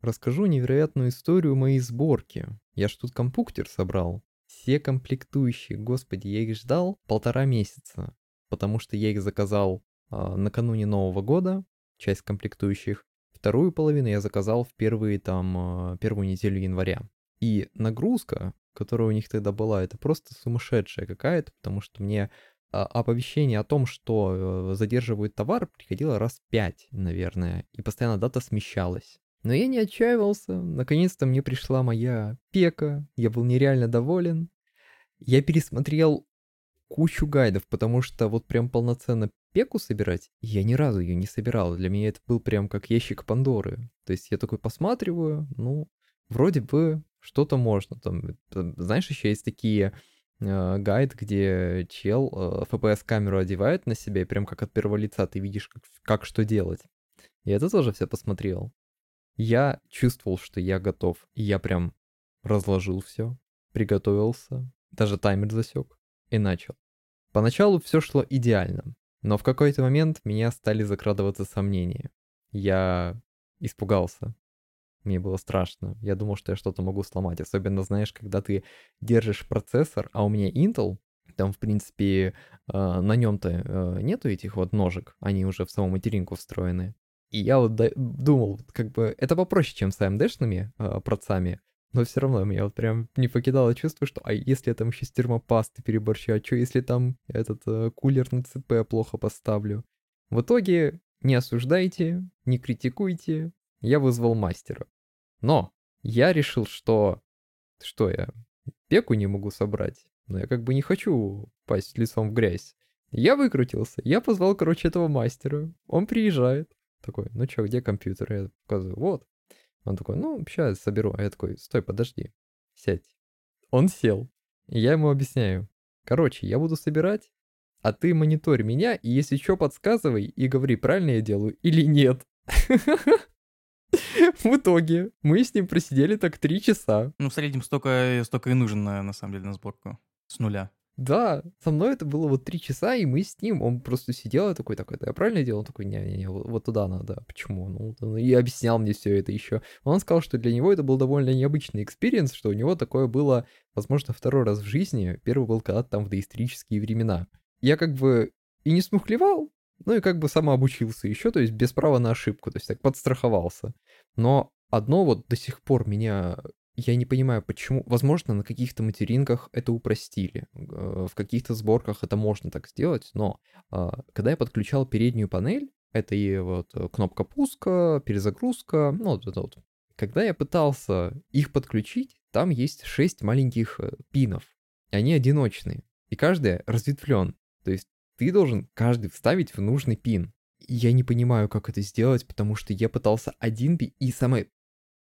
расскажу невероятную историю моей сборки. Я ж тут компьютер собрал. Все комплектующие, господи, я их ждал полтора месяца, потому что я их заказал э, накануне Нового года, часть комплектующих. Вторую половину я заказал в первые там, э, первую неделю января. И нагрузка, которая у них тогда была, это просто сумасшедшая какая-то, потому что мне а, оповещение о том, что э, задерживают товар, приходило раз пять, наверное, и постоянно дата смещалась. Но я не отчаивался, наконец-то мне пришла моя пека, я был нереально доволен. Я пересмотрел кучу гайдов, потому что вот прям полноценно пеку собирать, я ни разу ее не собирал. Для меня это был прям как ящик Пандоры. То есть я такой посматриваю, ну, вроде бы что-то можно. Там, знаешь, еще есть такие э, гайд, где чел э, FPS-камеру одевает на себя, и прям как от первого лица ты видишь, как, как что делать. Я это тоже все посмотрел. Я чувствовал, что я готов. И я прям разложил все, приготовился, даже таймер засек и начал. Поначалу все шло идеально, но в какой-то момент меня стали закрадываться сомнения. Я испугался. Мне было страшно. Я думал, что я что-то могу сломать. Особенно, знаешь, когда ты держишь процессор, а у меня Intel, там, в принципе, э, на нем-то э, нету этих вот ножек, они уже в саму материнку встроены. И я вот думал, как бы, это попроще, чем с AMD-шными э, процами, но все равно меня вот прям не покидало чувство, что а если я там еще с термопасты переборщу, а что если там этот э, кулер на ЦП плохо поставлю? В итоге не осуждайте, не критикуйте, я вызвал мастера. Но я решил, что... Что я? Пеку не могу собрать. Но я как бы не хочу пасть лицом в грязь. Я выкрутился. Я позвал, короче, этого мастера. Он приезжает. Такой, ну чё, где компьютер? Я показываю, вот. Он такой, ну, сейчас соберу. А я такой, стой, подожди. Сядь. Он сел. И я ему объясняю. Короче, я буду собирать, а ты мониторь меня, и если что, подсказывай и говори, правильно я делаю или нет. В итоге мы с ним просидели так три часа. Ну, в среднем столько, столько и нужен, на самом деле, на сборку. С нуля. Да, со мной это было вот три часа, и мы с ним, он просто сидел и такой, такой, я правильно делал? Он такой, не-не-не, вот, туда надо, почему? Ну, и объяснял мне все это еще. Он сказал, что для него это был довольно необычный experience, что у него такое было, возможно, второй раз в жизни. Первый был когда-то там в доисторические времена. Я как бы и не смухлевал, ну и как бы самообучился еще, то есть без права на ошибку, то есть так подстраховался. Но одно вот до сих пор меня я не понимаю, почему. Возможно, на каких-то материнках это упростили. Э, в каких-то сборках это можно так сделать, но а, когда я подключал переднюю панель, это и вот э, кнопка пуска, перезагрузка, ну вот это вот. Когда я пытался их подключить, там есть 6 маленьких э, пинов. Они одиночные. И каждый разветвлен. То есть ты должен каждый вставить в нужный пин. Я не понимаю, как это сделать, потому что я пытался один пин, и самое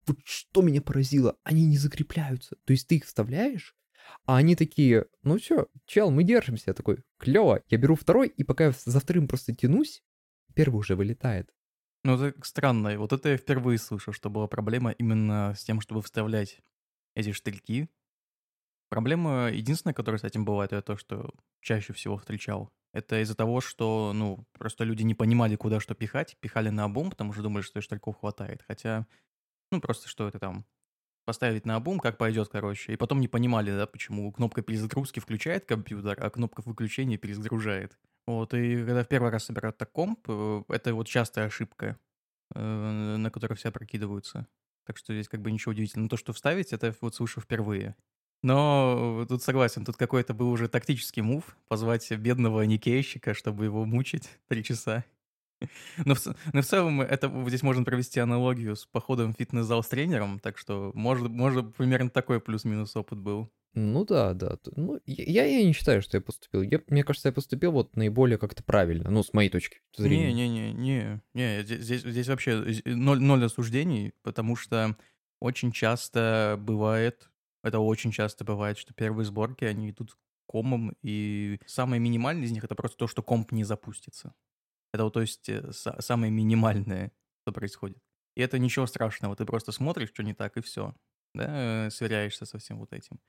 вот что меня поразило, они не закрепляются. То есть ты их вставляешь, а они такие, ну все, чел, мы держимся. Я такой, клево. Я беру второй, и пока я за вторым просто тянусь, первый уже вылетает. Ну, это странно. Вот это я впервые слышу, что была проблема именно с тем, чтобы вставлять эти штырьки. Проблема единственная, которая с этим бывает, это то, что чаще всего встречал. Это из-за того, что, ну, просто люди не понимали, куда что пихать, пихали на обум, потому что думали, что штырьков хватает. Хотя ну, просто что это там, поставить на обум, как пойдет, короче. И потом не понимали, да, почему кнопка перезагрузки включает компьютер, а кнопка выключения перезагружает. Вот, и когда в первый раз собирают так комп, э, это вот частая ошибка, э, на которую все прокидываются. Так что здесь как бы ничего удивительного. То, что вставить, это вот слышу впервые. Но тут согласен, тут какой-то был уже тактический мув, позвать бедного никейщика, чтобы его мучить три часа. Но в, но в целом это здесь можно провести аналогию с походом в фитнес-зал с тренером, так что может, может примерно такой плюс-минус опыт был. Ну да, да. Ну, я, я не считаю, что я поступил. Я, мне кажется, я поступил вот наиболее как-то правильно, ну, с моей точки зрения. Не-не-не, не, здесь, здесь вообще ноль, ноль осуждений, потому что очень часто бывает, это очень часто бывает, что первые сборки, они идут комом, и самое минимальное из них это просто то, что комп не запустится. Это вот, то есть, э, самое минимальное, что происходит. И это ничего страшного, ты просто смотришь, что не так, и все. Да, э, сверяешься со всем вот этим.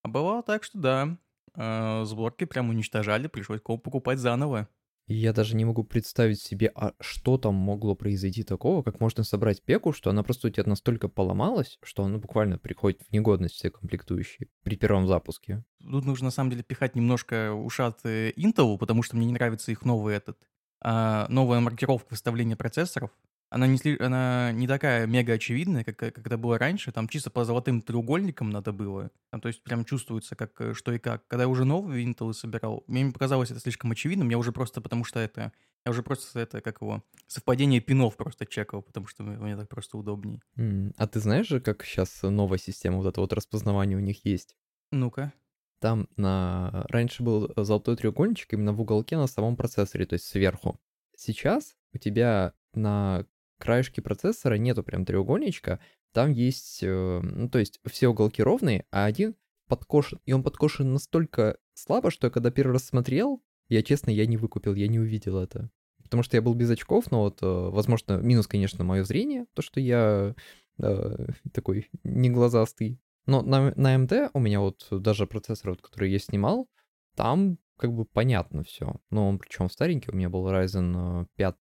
А бывало так, что да, э, сборки прям уничтожали, пришлось комп покупать заново. Я даже не могу представить себе, а что там могло произойти такого, как можно собрать пеку, что она просто у тебя настолько поломалась, что она буквально приходит в негодность все комплектующие при первом запуске. Тут нужно на самом деле пихать немножко ушат э, Intel, потому что мне не нравится их новый этот, а, новая маркировка выставления процессоров она не, сли... она не такая мега очевидная, как, как это было раньше. Там чисто по золотым треугольникам надо было. Там, то есть прям чувствуется, как, э, что и как. Когда я уже новый Intel собирал, мне не показалось это слишком очевидным. Я уже просто, потому что это... Я уже просто это, как его, совпадение пинов просто чекал, потому что мне так просто удобней. Mm. А ты знаешь же, как сейчас новая система вот этого вот распознавания у них есть? Ну-ка. Там на... раньше был золотой треугольничек именно в уголке на самом процессоре, то есть сверху. Сейчас у тебя на краешке процессора нету прям треугольничка, там есть, э, ну, то есть все уголки ровные, а один подкошен, и он подкошен настолько слабо, что я когда первый раз смотрел, я, честно, я не выкупил, я не увидел это. Потому что я был без очков, но вот, э, возможно, минус, конечно, мое зрение, то, что я э, такой не глазастый. Но на, на AMD у меня вот даже процессор, вот, который я снимал, там как бы понятно все. Но он причем старенький, у меня был Ryzen 5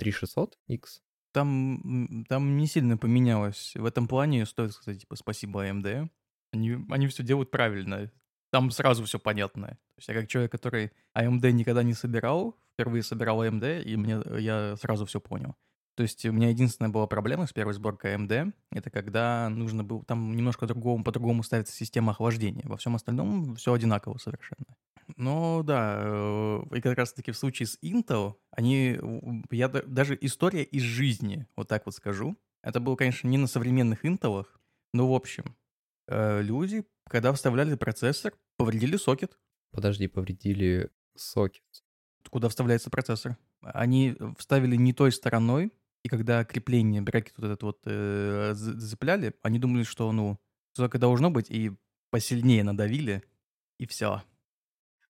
3600X, там, там не сильно поменялось. В этом плане стоит сказать, типа, спасибо AMD. Они, они все делают правильно. Там сразу все понятно. То есть я как человек, который AMD никогда не собирал, впервые собирал AMD, и мне, я сразу все понял. То есть у меня единственная была проблема с первой сборкой AMD, это когда нужно было, там немножко другому, по-другому ставится система охлаждения. Во всем остальном все одинаково совершенно. Ну да, э, и как раз-таки в случае с Intel, они, я даже история из жизни, вот так вот скажу. Это было, конечно, не на современных Intel, но в общем, э, люди, когда вставляли процессор, повредили сокет. Подожди, повредили сокет. Куда вставляется процессор? Они вставили не той стороной, и когда крепление, брекет вот этот вот э, зацепляли, они думали, что, ну, только должно быть, и посильнее надавили, и все.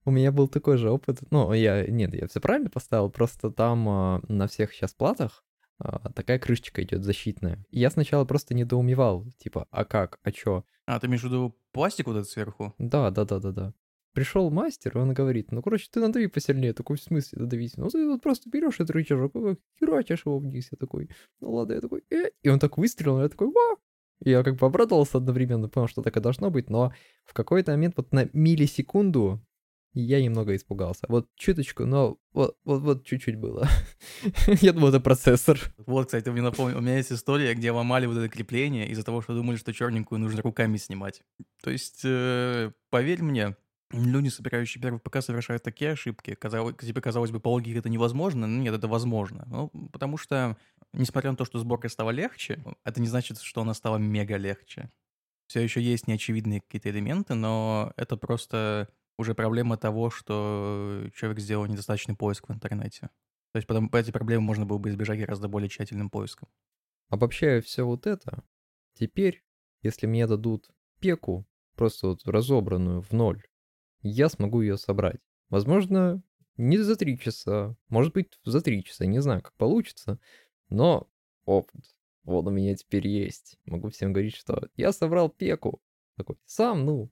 У меня был такой же опыт. Ну, я, нет, я все правильно поставил, просто там э, на всех сейчас платах э, такая крышечка идет защитная. И я сначала просто недоумевал, типа, а как, а чё? А, ты имеешь в виду пластик вот этот сверху? Да, да, да, да, да. Пришел мастер, он говорит, ну, короче, ты надави посильнее. Такой, в смысле надавить? Ну, ты вот просто берешь этот рычажок, херачишь его вниз. Я такой, ну ладно, я такой, э. И он так выстрелил, я такой, ва! Я как бы обрадовался одновременно, понял, что так и должно быть, но в какой-то момент вот на миллисекунду я немного испугался. Вот чуточку, но вот, вот, чуть-чуть было. Я думал, это процессор. Вот, кстати, мне напомнил, у меня есть история, где ломали вот это крепление из-за того, что думали, что черненькую нужно руками снимать. То есть, э, поверь мне, люди, собирающие первый ПК, совершают такие ошибки. Казалось, тебе казалось бы, по логике это невозможно, но нет, это возможно. Ну, потому что, несмотря на то, что сборка стала легче, это не значит, что она стала мега легче. Все еще есть неочевидные какие-то элементы, но это просто уже проблема того, что человек сделал недостаточный поиск в интернете. То есть потом эти проблемы можно было бы избежать гораздо более тщательным поиском. Обобщая все вот это, теперь, если мне дадут пеку, просто вот разобранную в ноль, я смогу ее собрать. Возможно, не за три часа, может быть, за три часа, не знаю, как получится, но опыт. Вот у меня теперь есть. Могу всем говорить, что я собрал пеку. Такой, сам, ну,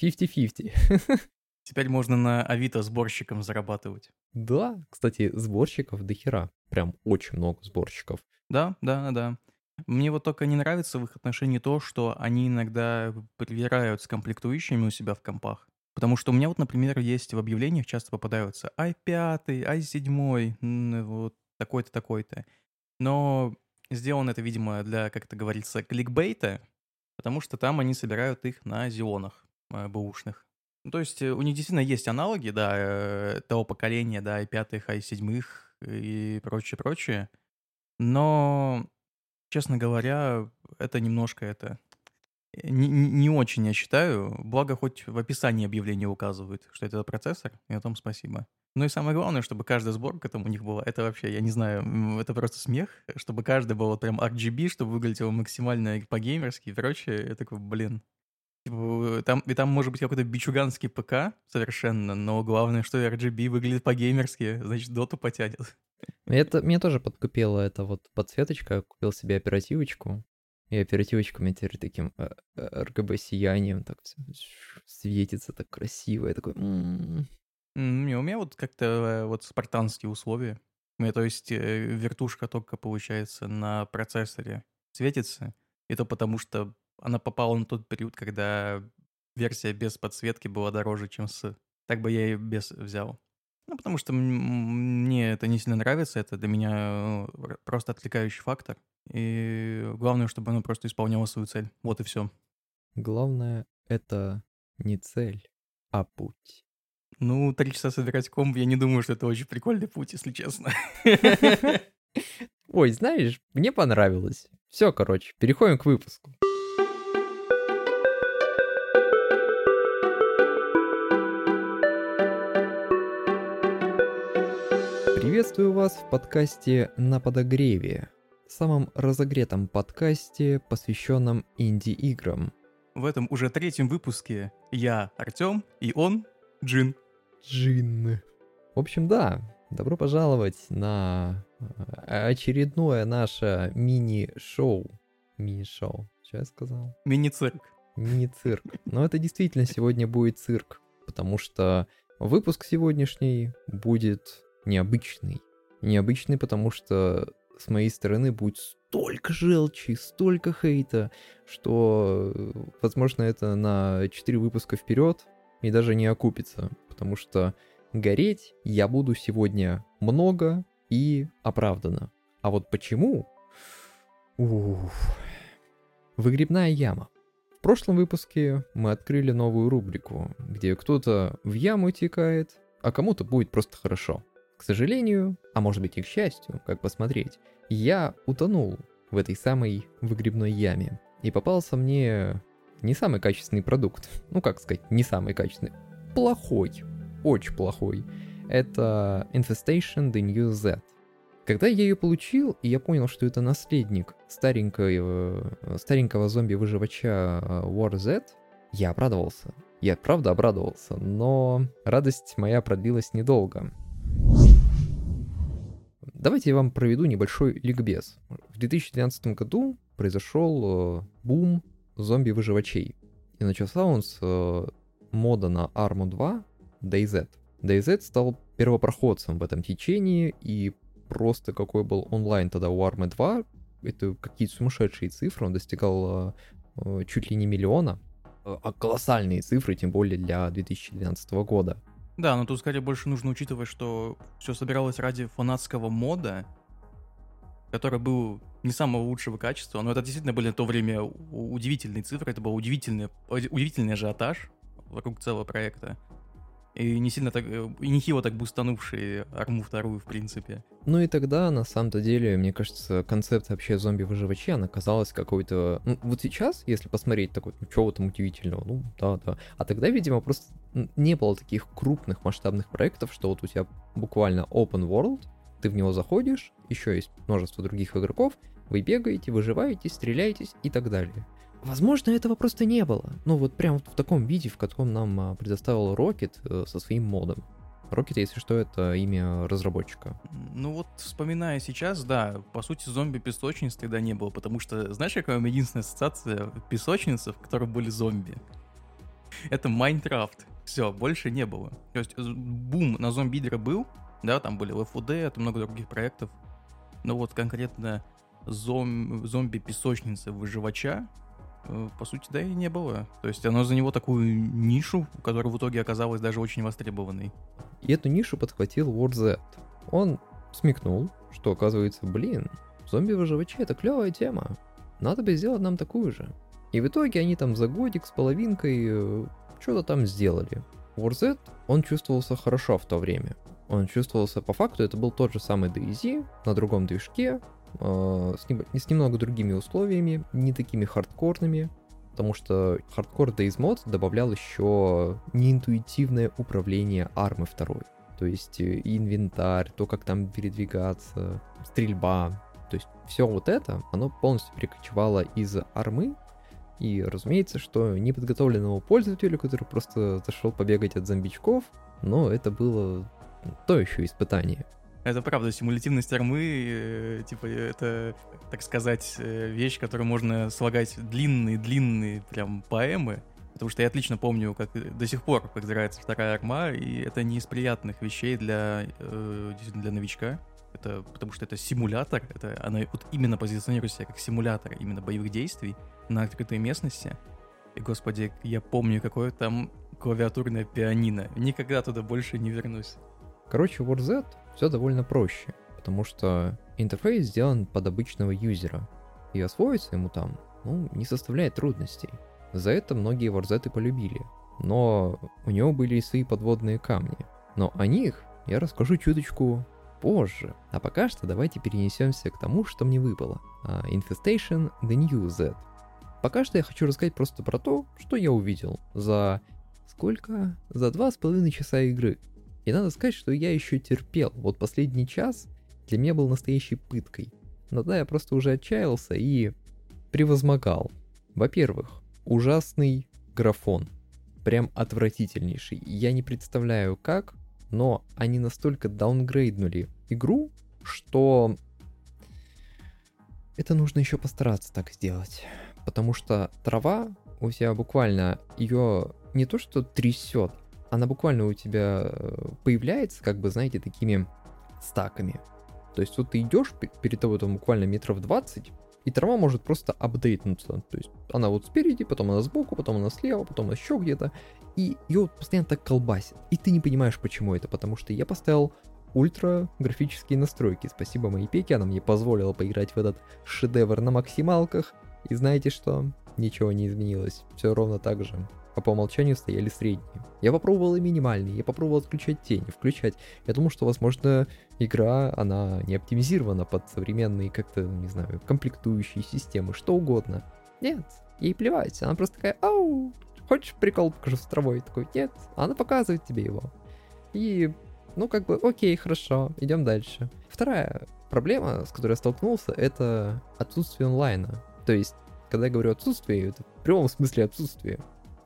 50-50. Теперь можно на Авито сборщиком зарабатывать. Да, кстати, сборщиков до хера. Прям очень много сборщиков. Да, да, да. Мне вот только не нравится в их отношении то, что они иногда привирают с комплектующими у себя в компах. Потому что у меня вот, например, есть в объявлениях часто попадаются i5, i7, вот такой-то, такой-то. Но сделано это, видимо, для, как это говорится, кликбейта, потому что там они собирают их на зионах э, бэушных. Ну, то есть э, у них действительно есть аналоги, да, э, того поколения, да, и пятых, и седьмых и прочее, прочее. Но, честно говоря, это немножко это не, не очень, я считаю. Благо, хоть в описании объявления указывают, что это процессор, и о том спасибо. Ну и самое главное, чтобы каждая сборка там у них была, это вообще, я не знаю, это просто смех, чтобы каждый был вот прям RGB, чтобы выглядело максимально по-геймерски и прочее. Я такой, блин. Типа, там, и там может быть какой-то бичуганский ПК совершенно, но главное, что RGB выглядит по-геймерски, значит, доту потянет. Это, меня тоже подкупила эта вот подсветочка, купил себе оперативочку, и оперативочка у меня теперь таким э, э, RGB сиянием так светится так красиво, я такой... М-м-м". Не, у меня вот как-то э, вот спартанские условия. У меня, то есть, вертушка только, получается, на процессоре светится. Это потому, что она попала на тот период, когда версия без подсветки была дороже, чем с. Так бы я и без взял. Ну, потому что мне это не сильно нравится, это для меня э, просто отвлекающий фактор. И главное, чтобы оно просто исполняло свою цель. Вот и все. Главное, это не цель, а путь. Ну, три часа собирать комп, я не думаю, что это очень прикольный путь, если честно. Ой, знаешь, мне понравилось. Все, короче, переходим к выпуску. Приветствую вас в подкасте «На подогреве», самом разогретом подкасте, посвященном инди-играм. В этом уже третьем выпуске я Артем и он Джин. Джин. В общем, да, добро пожаловать на э, очередное наше мини-шоу. Мини-шоу. Что я сказал? Мини-цирк. Мини-цирк. Но это действительно сегодня будет цирк, потому что выпуск сегодняшний будет необычный. Необычный, потому что с моей стороны будет столько желчи, столько хейта, что, возможно, это на 4 выпуска вперед и даже не окупится, потому что гореть я буду сегодня много и оправданно. А вот почему? Уф. Выгребная яма. В прошлом выпуске мы открыли новую рубрику, где кто-то в яму текает, а кому-то будет просто хорошо. К сожалению, а может быть и к счастью, как посмотреть, я утонул в этой самой выгребной яме. И попался мне не самый качественный продукт. Ну, как сказать, не самый качественный. Плохой. Очень плохой. Это Infestation The New Z. Когда я ее получил, и я понял, что это наследник старенького, старенького зомби-выживача э, War Z, я обрадовался. Я правда обрадовался, но радость моя продлилась недолго. Давайте я вам проведу небольшой ликбез. В 2012 году произошел э, бум зомби-выживачей. И начался он с э, мода на Arma 2 DayZ. DayZ стал первопроходцем в этом течении, и просто какой был онлайн тогда у Arma 2, это какие-то сумасшедшие цифры, он достигал э, чуть ли не миллиона, а колоссальные цифры, тем более для 2012 года. Да, но тут скорее больше нужно учитывать, что все собиралось ради фанатского мода, который был не самого лучшего качества, но это действительно были на то время удивительные цифры, это был удивительный, удивительный ажиотаж вокруг целого проекта. И не сильно так, и нехило так бустанувшие арму вторую, в принципе. Ну и тогда, на самом-то деле, мне кажется, концепция вообще зомби-выживачей, она казалась какой-то... Ну, вот сейчас, если посмотреть такой, ну, чего там удивительного, ну, да-да. А тогда, видимо, просто не было таких крупных масштабных проектов, что вот у тебя буквально open world, ты в него заходишь, еще есть множество других игроков, вы бегаете, выживаете, стреляетесь и так далее. Возможно, этого просто не было. Ну, вот прям в таком виде, в котором нам а, предоставил Rocket э, со своим модом. Rocket, если что, это имя разработчика. Ну вот, вспоминая сейчас, да, по сути, зомби-песочниц тогда не было, потому что, знаешь, какая у меня единственная ассоциация песочницы, в которой были зомби? Это Майнкрафт. Все, больше не было. То есть бум на зомби-лидера был, да, там были 4 Dead, много других проектов, но вот конкретно зом... зомби-песочницы выживача по сути, да и не было. То есть оно за него такую нишу, которая в итоге оказалась даже очень востребованной. И эту нишу подхватил War Z. Он смекнул, что оказывается, блин, зомби-выживачи это клевая тема. Надо бы сделать нам такую же. И в итоге они там за годик с половинкой э, что-то там сделали. War Z, он чувствовался хорошо в то время. Он чувствовался, по факту, это был тот же самый DayZ на другом движке, с, нем, с немного другими условиями, не такими хардкорными, потому что хардкор Days Mod добавлял еще неинтуитивное управление армы второй. То есть инвентарь, то, как там передвигаться, стрельба. То есть все вот это, оно полностью перекочевало из армы. И разумеется, что неподготовленному пользователю, который просто зашел побегать от зомбичков, но это было то еще испытание. Это правда, симулятивность армы, э, типа, это, так сказать, э, вещь, которую можно слагать длинные-длинные прям поэмы, Потому что я отлично помню, как до сих пор, как играется вторая арма, и это не из приятных вещей для, э, для новичка. Это потому что это симулятор, это она вот именно позиционирует себя как симулятор именно боевых действий на открытой местности. И, господи, я помню, какое там клавиатурное пианино. Никогда туда больше не вернусь. Короче, в WarZ все довольно проще, потому что интерфейс сделан под обычного юзера, и освоиться ему там, ну, не составляет трудностей. За это многие варзеты полюбили. Но у него были и свои подводные камни. Но о них я расскажу чуточку позже. А пока что давайте перенесемся к тому, что мне выпало. Uh, Infestation The New Z. Пока что я хочу рассказать просто про то, что я увидел за... Сколько? За два с половиной часа игры. И надо сказать, что я еще терпел. Вот последний час для меня был настоящей пыткой. Но да, я просто уже отчаялся и превозмогал. Во-первых, ужасный графон. Прям отвратительнейший. Я не представляю как, но они настолько даунгрейднули игру, что это нужно еще постараться так сделать. Потому что трава у тебя буквально ее не то что трясет, она буквально у тебя э, появляется, как бы, знаете, такими стаками. То есть вот ты идешь, перед тобой там буквально метров 20, и трава может просто апдейтнуться. То есть она вот спереди, потом она сбоку, потом она слева, потом она еще где-то. И ее вот постоянно так колбасит. И ты не понимаешь, почему это. Потому что я поставил ультра графические настройки. Спасибо моей пеке, она мне позволила поиграть в этот шедевр на максималках. И знаете что? Ничего не изменилось. Все ровно так же а по умолчанию стояли средние. Я попробовал и минимальные, я попробовал отключать тени, включать. Я думал, что, возможно, игра, она не оптимизирована под современные, как-то, не знаю, комплектующие системы, что угодно. Нет, ей плевать, она просто такая, ау, хочешь прикол покажу с травой? Такой, нет, она показывает тебе его. И, ну, как бы, окей, хорошо, идем дальше. Вторая проблема, с которой я столкнулся, это отсутствие онлайна. То есть, когда я говорю отсутствие, это в прямом смысле отсутствие.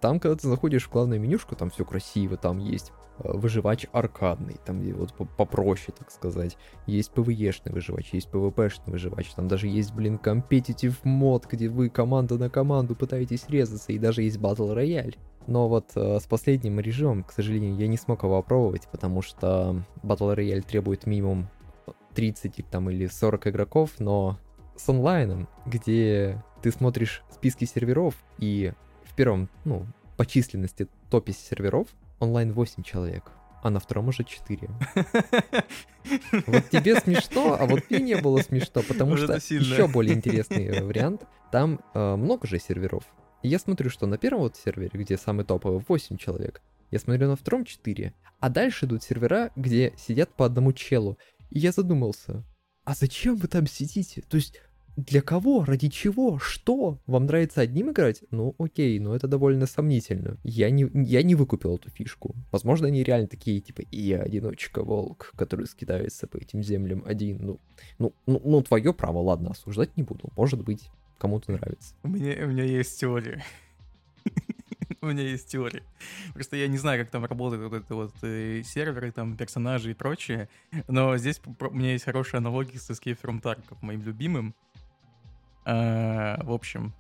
Там, когда ты заходишь в главную менюшку, там все красиво, там есть э, выживач аркадный, там где вот попроще, так сказать. Есть PvE-шный выживач, есть PvP-шный выживач, там даже есть, блин, компетитив мод, где вы команда на команду пытаетесь резаться, и даже есть Battle Royale. Но вот э, с последним режимом, к сожалению, я не смог его опробовать, потому что Battle Royale требует минимум 30 там, или 40 игроков, но с онлайном, где ты смотришь списки серверов и в первом, ну, по численности топе серверов онлайн 8 человек, а на втором уже 4. Вот тебе смешно, а вот мне не было смешно, потому что еще более интересный вариант. Там э, много же серверов. И я смотрю, что на первом вот сервере, где самый топовый, 8 человек. Я смотрю на втором 4. А дальше идут сервера, где сидят по одному челу. И я задумался, а зачем вы там сидите? То есть для кого? Ради чего? Что? Вам нравится одним играть? Ну, окей, но это довольно сомнительно. Я не, я не выкупил эту фишку. Возможно, они реально такие, типа, и я одиночка-волк, который скидается по этим землям один. Ну, ну, ну, ну твое право, ладно, осуждать не буду. Может быть, кому-то нравится. У меня, у меня есть теория. У меня есть теория. Просто я не знаю, как там работают вот это вот э, серверы, там персонажи и прочее. Но здесь у меня есть хорошая аналогия с Escape from Tarkov, моим любимым. А, в общем,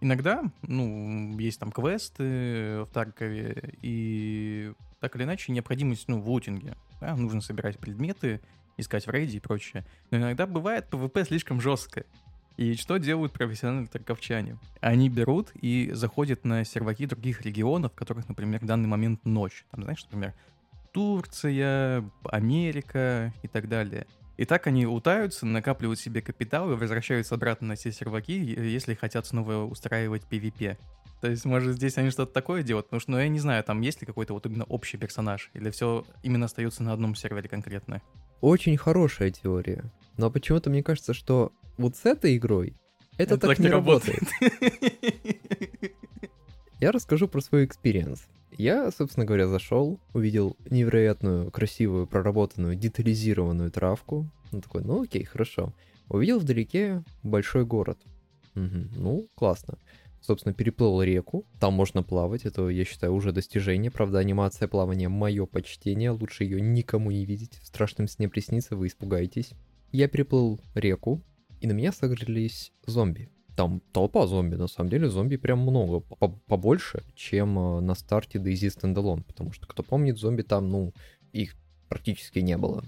иногда, ну, есть там квесты в Таркове, и так или иначе необходимость, ну, в лутинге. Да? Нужно собирать предметы, искать в рейде и прочее. Но иногда бывает PvP слишком жесткое. И что делают профессиональные тарковчане? Они берут и заходят на серваки других регионов, в которых, например, в данный момент ночь. Там, знаешь, например, Турция, Америка и так далее. И так они лутаются, накапливают себе капитал и возвращаются обратно на все серваки, если хотят снова устраивать PvP. То есть, может, здесь они что-то такое делают? Потому что, ну, я не знаю, там есть ли какой-то вот именно общий персонаж? Или все именно остается на одном сервере конкретно? Очень хорошая теория. Но почему-то мне кажется, что вот с этой игрой это, это так, так не работает. работает. Я расскажу про свой experience. Я, собственно говоря, зашел, увидел невероятную, красивую, проработанную, детализированную травку. Ну такой, ну окей, хорошо. Увидел вдалеке большой город. Угу, ну, классно. Собственно, переплыл реку, там можно плавать, это, я считаю, уже достижение. Правда, анимация плавания — мое почтение, лучше ее никому не видеть. В страшном сне приснится, вы испугаетесь. Я переплыл реку, и на меня согрелись зомби. Там толпа зомби, на самом деле зомби прям много, побольше, чем э, на старте DayZ Standalone, потому что, кто помнит, зомби там, ну, их практически не было.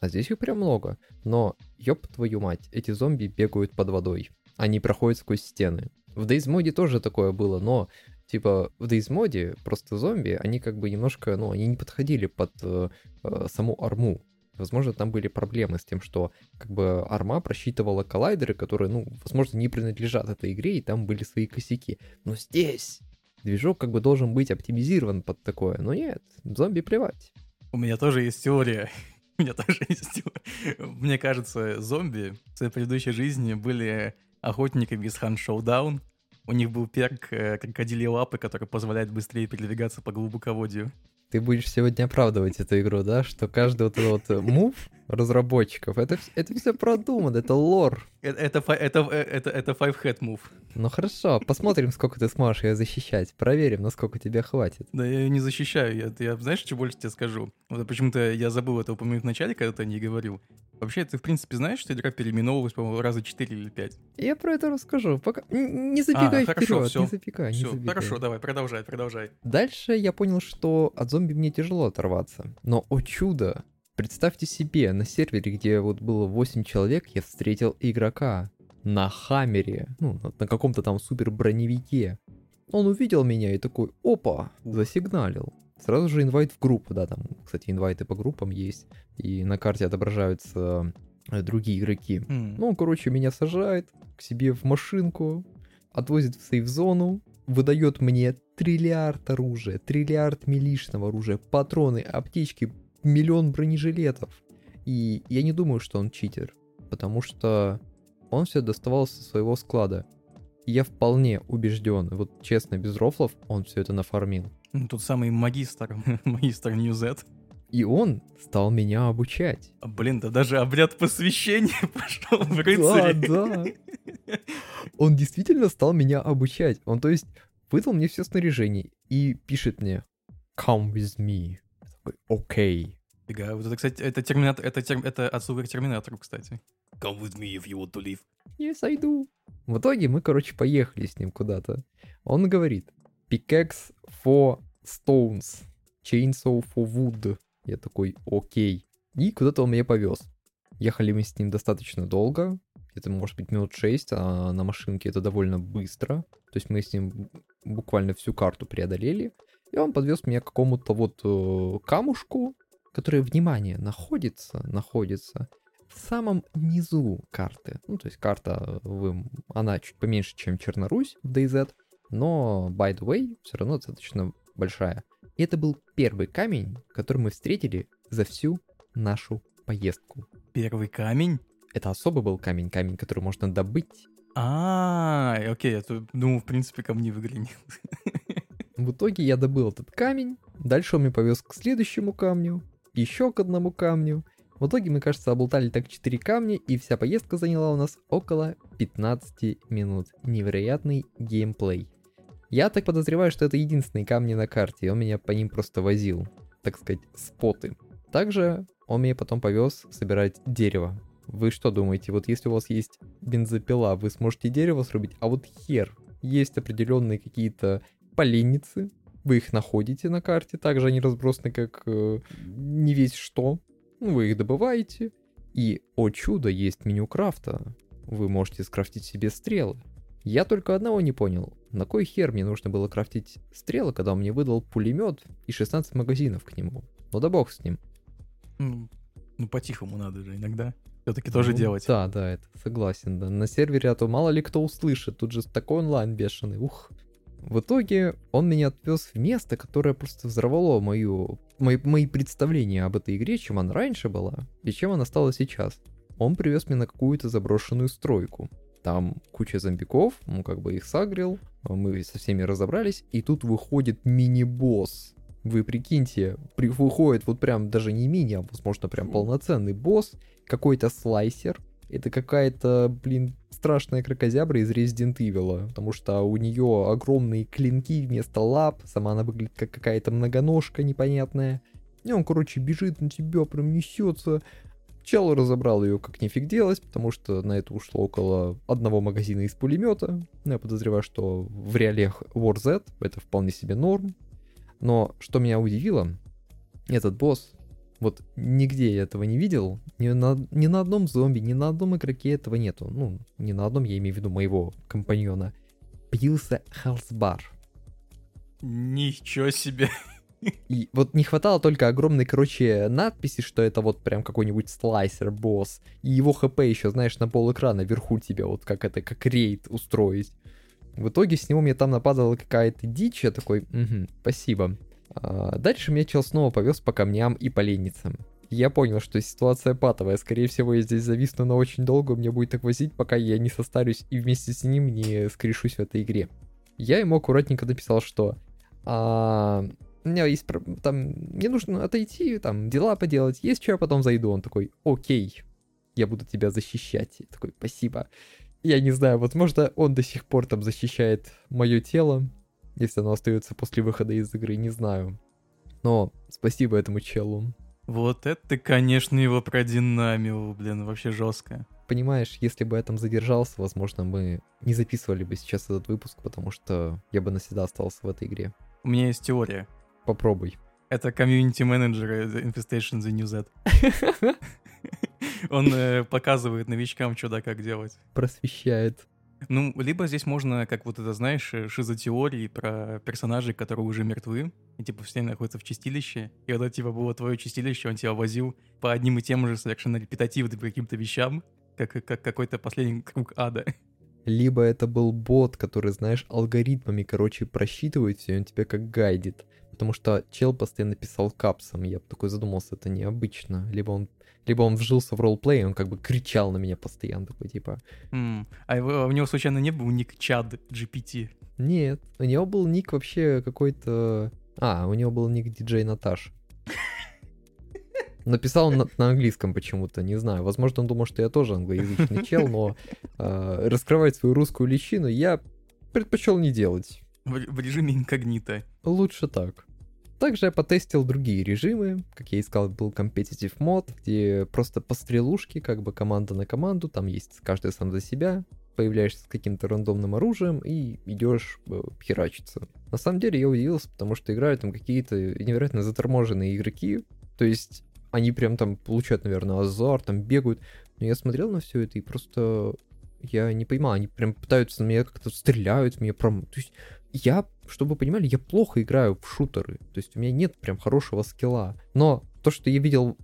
А здесь их прям много. Но, ёб твою мать, эти зомби бегают под водой. Они проходят сквозь стены. В Days Mode тоже такое было, но типа в Days Mode просто зомби, они как бы немножко, ну, они не подходили под э, э, саму арму. Возможно, там были проблемы с тем, что как бы арма просчитывала коллайдеры, которые, ну, возможно, не принадлежат этой игре, и там были свои косяки. Но здесь движок как бы должен быть оптимизирован под такое. Но нет, зомби плевать. У меня тоже есть теория. У меня тоже есть теория. Мне кажется, зомби в своей предыдущей жизни были охотниками из Хан Шоудаун. У них был перк э, крокодилей лапы, который позволяет быстрее передвигаться по глубоководью. Ты будешь сегодня оправдывать эту игру, да? Что каждый вот этот вот мув разработчиков, это, это все продумано, это лор. Это, это, это, это, это five head move. Ну хорошо, посмотрим, сколько ты сможешь ее защищать. Проверим, насколько тебе хватит. Да я ее не защищаю. Я, я знаешь, что больше тебе скажу? Вот почему-то я забыл это упомянуть в начале, когда ты не говорил. Вообще, ты, в принципе, знаешь, что игра переименовывалась, по-моему, раза 4 или 5? Я про это расскажу. Пока... Не забегай а, хорошо, вперед, все. не забегай, все, не забегай. Хорошо, давай, продолжай, продолжай. Дальше я понял, что от зомби мне тяжело оторваться. Но, о чудо, представьте себе, на сервере, где вот было 8 человек, я встретил игрока на Хаммере, ну, на каком-то там супер броневике. Он увидел меня и такой, опа, засигналил. Сразу же инвайт в группу, да, там, кстати, инвайты по группам есть, и на карте отображаются э, другие игроки. Mm. Ну, короче, меня сажает к себе в машинку, отвозит в сейф-зону, выдает мне триллиард оружия, триллиард милишного оружия, патроны, аптечки, миллион бронежилетов. И я не думаю, что он читер, потому что он все доставал со своего склада. И я вполне убежден, вот честно, без рофлов, он все это нафармил. Ну, тот самый магистр, магистр Ньюзет. И он стал меня обучать. А, блин, да даже обряд посвящения пошел в рыцаре. Да, да. Он действительно стал меня обучать. Он, то есть, выдал мне все снаряжение и пишет мне «Come with me». Окей. Фига, вот это, кстати, это терминатор, это, терм, это отсылка к терминатору, кстати. Come with me if you want to live. Yes, I do. В итоге мы, короче, поехали с ним куда-то. Он говорит, pickaxe for stones, chainsaw for wood. Я такой, окей. И куда-то он меня повез. Ехали мы с ним достаточно долго, это может быть минут 6, а на машинке это довольно быстро. То есть мы с ним буквально всю карту преодолели. И он подвез меня к какому-то вот э, камушку, который, внимание, находится, находится в самом низу карты. Ну, то есть карта, вы, она чуть поменьше, чем Чернорусь в DayZ, но, by the way, все равно достаточно большая. И это был первый камень, который мы встретили за всю нашу поездку. Первый камень? Это особый был камень, камень, который можно добыть. А, окей, я думал, в принципе, камни нет. В итоге я добыл этот камень, дальше он меня повез к следующему камню, еще к одному камню. В итоге мы, кажется, облутали так 4 камня, и вся поездка заняла у нас около 15 минут. Невероятный геймплей. Я так подозреваю, что это единственные камни на карте, и он меня по ним просто возил, так сказать, споты. Также он меня потом повез собирать дерево. Вы что думаете, вот если у вас есть бензопила, вы сможете дерево срубить, а вот хер, есть определенные какие-то поленницы, вы их находите на карте, также они разбросаны как э, не весь что. Ну, вы их добываете, и, о чудо, есть меню крафта. Вы можете скрафтить себе стрелы. Я только одного не понял. На кой хер мне нужно было крафтить стрелы, когда он мне выдал пулемет и 16 магазинов к нему? Ну да бог с ним. Ну, ну по-тихому надо же иногда. Все-таки тоже ну, делать. Да, да, это согласен, да. На сервере, а то мало ли кто услышит. Тут же такой онлайн бешеный. Ух. В итоге он меня отвез в место, которое просто взорвало мою, мои, мои представления об этой игре, чем она раньше была и чем она стала сейчас. Он привез меня на какую-то заброшенную стройку. Там куча зомбиков, ну как бы их сагрил, мы со всеми разобрались, и тут выходит мини-босс. Вы прикиньте, при, выходит вот прям даже не мини, а возможно прям полноценный босс, какой-то слайсер, это какая-то, блин, страшная крокозябра из Resident Evil, потому что у нее огромные клинки вместо лап, сама она выглядит как какая-то многоножка непонятная. И он, короче, бежит на тебя, прям несется, Чел разобрал ее как нифиг делать, потому что на это ушло около одного магазина из пулемета. Я подозреваю, что в реалиях War Z это вполне себе норм. Но что меня удивило, этот босс, вот нигде я этого не видел, ни на, ни на одном зомби, ни на одном игроке этого нету. Ну, ни на одном, я имею в виду моего компаньона. Появился Халсбар. Ничего себе. И вот не хватало только огромной, короче, надписи, что это вот прям какой-нибудь слайсер босс. И его хп еще, знаешь, на пол экрана вверху тебя, вот как это, как рейд устроить. В итоге с него мне там нападала какая-то дичь, я такой, угу, спасибо. А дальше меня чел снова повез по камням и поленницам. Я понял, что ситуация патовая. Скорее всего, я здесь зависну на очень долго, мне будет так возить, пока я не состарюсь и вместе с ним не скрешусь в этой игре. Я ему аккуратненько написал, что а, у меня есть там, мне нужно отойти, там, дела поделать, есть что я потом зайду. Он такой, окей, я буду тебя защищать. Я такой, спасибо. Я не знаю, возможно, он до сих пор там защищает мое тело, если оно остается после выхода из игры, не знаю. Но спасибо этому челу. Вот это ты, конечно, его продинамил, блин, вообще жестко. Понимаешь, если бы я там задержался, возможно, мы не записывали бы сейчас этот выпуск, потому что я бы навсегда остался в этой игре. У меня есть теория. Попробуй. Это комьюнити-менеджер Infestation The New Z. Он э, показывает новичкам, что да как делать. Просвещает. Ну, либо здесь можно, как вот это, знаешь, э, шизотеории про персонажей, которые уже мертвы, и типа все находятся в чистилище, и когда типа было твое чистилище, он тебя возил по одним и тем же совершенно репетативным каким-то вещам, как, как какой-то последний круг ада. Либо это был бот, который, знаешь, алгоритмами, короче, просчитывает все, и он тебя как гайдит. Потому что чел постоянно писал капсом, я такой задумался, это необычно. Либо он либо он вжился в ролплей, он как бы кричал на меня постоянно, такой типа... Mm. А его, у него случайно не был ник Чад GPT? Нет, у него был ник вообще какой-то... А, у него был ник диджей Наташ. Написал он на, на английском почему-то, не знаю. Возможно, он думал, что я тоже англоязычный чел, но э, раскрывать свою русскую личину я предпочел не делать. В, в режиме инкогнито. Лучше так. Также я потестил другие режимы. Как я искал, был competitive мод, где просто по стрелушке, как бы команда на команду, там есть каждый сам за себя, появляешься с каким-то рандомным оружием и идешь э, херачиться. На самом деле я удивился, потому что играют там какие-то невероятно заторможенные игроки. То есть они прям там получают, наверное, азарт, там бегают. Но я смотрел на все это и просто я не понимал, они прям пытаются на меня как-то стреляют, меня прям... То есть я, чтобы вы понимали, я плохо играю в шутеры. То есть у меня нет прям хорошего скилла. Но то, что я видел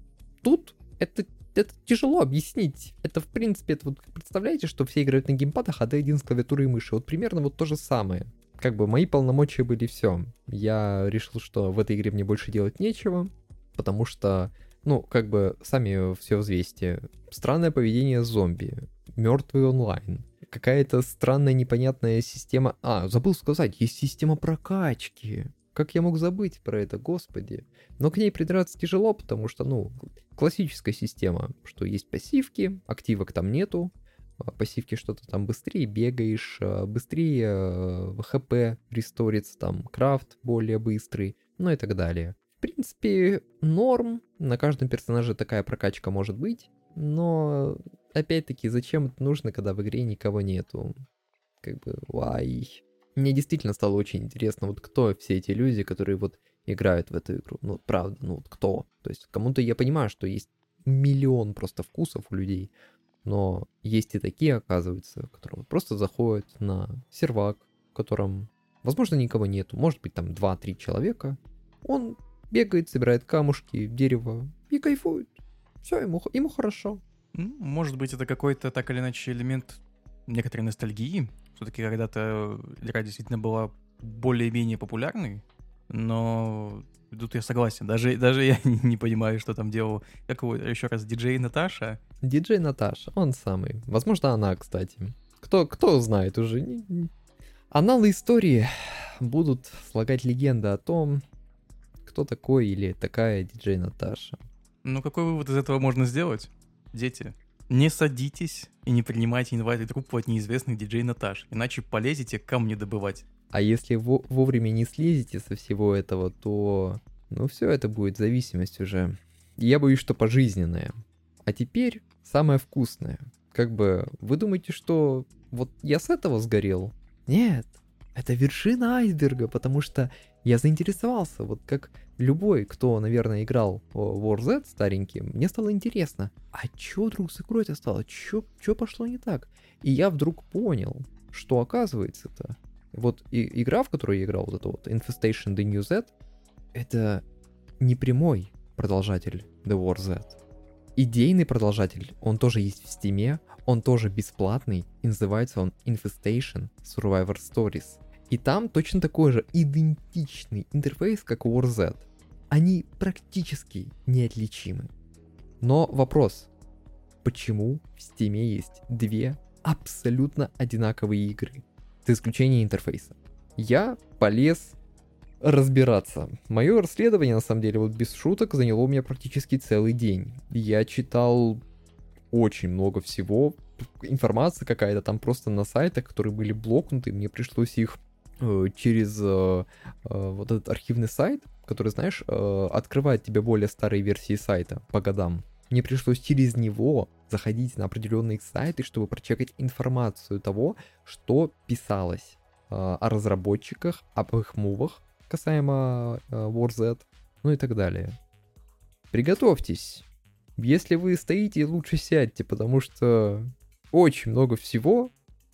тут, это это тяжело объяснить. Это, в принципе, это вот представляете, что все играют на геймпадах, а ты один с клавиатурой и мыши. Вот примерно вот то же самое. Как бы мои полномочия были все. Я решил, что в этой игре мне больше делать нечего, потому что, ну, как бы сами все взвесьте. Странное поведение зомби, мертвый онлайн, какая-то странная непонятная система... А, забыл сказать, есть система прокачки. Как я мог забыть про это, господи. Но к ней придраться тяжело, потому что, ну, классическая система, что есть пассивки, активок там нету, а, пассивки что-то там быстрее бегаешь, а, быстрее э, ХП ресторится, там крафт более быстрый, ну и так далее. В принципе, норм, на каждом персонаже такая прокачка может быть, но опять-таки, зачем это нужно, когда в игре никого нету? Как бы, why? Мне действительно стало очень интересно, вот кто все эти люди, которые вот играют в эту игру. Ну, правда, ну вот кто? То есть кому-то я понимаю, что есть миллион просто вкусов у людей, но есть и такие, оказывается, которые просто заходят на сервак, в котором, возможно, никого нету, может быть, там 2-3 человека. Он бегает, собирает камушки, дерево и кайфует. Все, ему, ему хорошо. Ну, может быть, это какой-то так или иначе элемент некоторой ностальгии. Все-таки когда-то игра действительно была более-менее популярной, но тут я согласен. Даже, даже я не понимаю, что там делал. Как его еще раз, диджей Наташа? Диджей Наташа, он самый. Возможно, она, кстати. Кто, кто знает уже. Аналы истории будут слагать легенды о том, кто такой или такая диджей Наташа. Ну, какой вывод из этого можно сделать? Дети, не садитесь и не принимайте инвайты труппу от неизвестных диджей Наташ, иначе полезете камни добывать. А если во- вовремя не слезете со всего этого, то, ну, все это будет зависимость уже. Я боюсь, что пожизненная. А теперь самое вкусное. Как бы вы думаете, что вот я с этого сгорел? Нет, это вершина айсберга, потому что я заинтересовался, вот как любой, кто, наверное, играл в War Z старенький, мне стало интересно, а чё вдруг с игрой-то стало? Чё, чё пошло не так? И я вдруг понял, что оказывается-то, вот и, игра, в которую я играл, вот эта вот Infestation The New Z, это не прямой продолжатель The War Z. Идейный продолжатель, он тоже есть в Стиме, он тоже бесплатный, и называется он Infestation Survivor Stories. И там точно такой же идентичный интерфейс, как у WarZ. Они практически неотличимы. Но вопрос, почему в Стиме есть две абсолютно одинаковые игры, за исключением интерфейса? Я полез разбираться. Мое расследование, на самом деле, вот без шуток, заняло у меня практически целый день. Я читал очень много всего. Информация какая-то там просто на сайтах, которые были блокнуты, мне пришлось их через э, э, вот этот архивный сайт, который, знаешь, э, открывает тебе более старые версии сайта по годам. Мне пришлось через него заходить на определенные сайты, чтобы прочекать информацию того, что писалось э, о разработчиках, об их мувах, касаемо э, WarZ, ну и так далее. Приготовьтесь. Если вы стоите, лучше сядьте, потому что очень много всего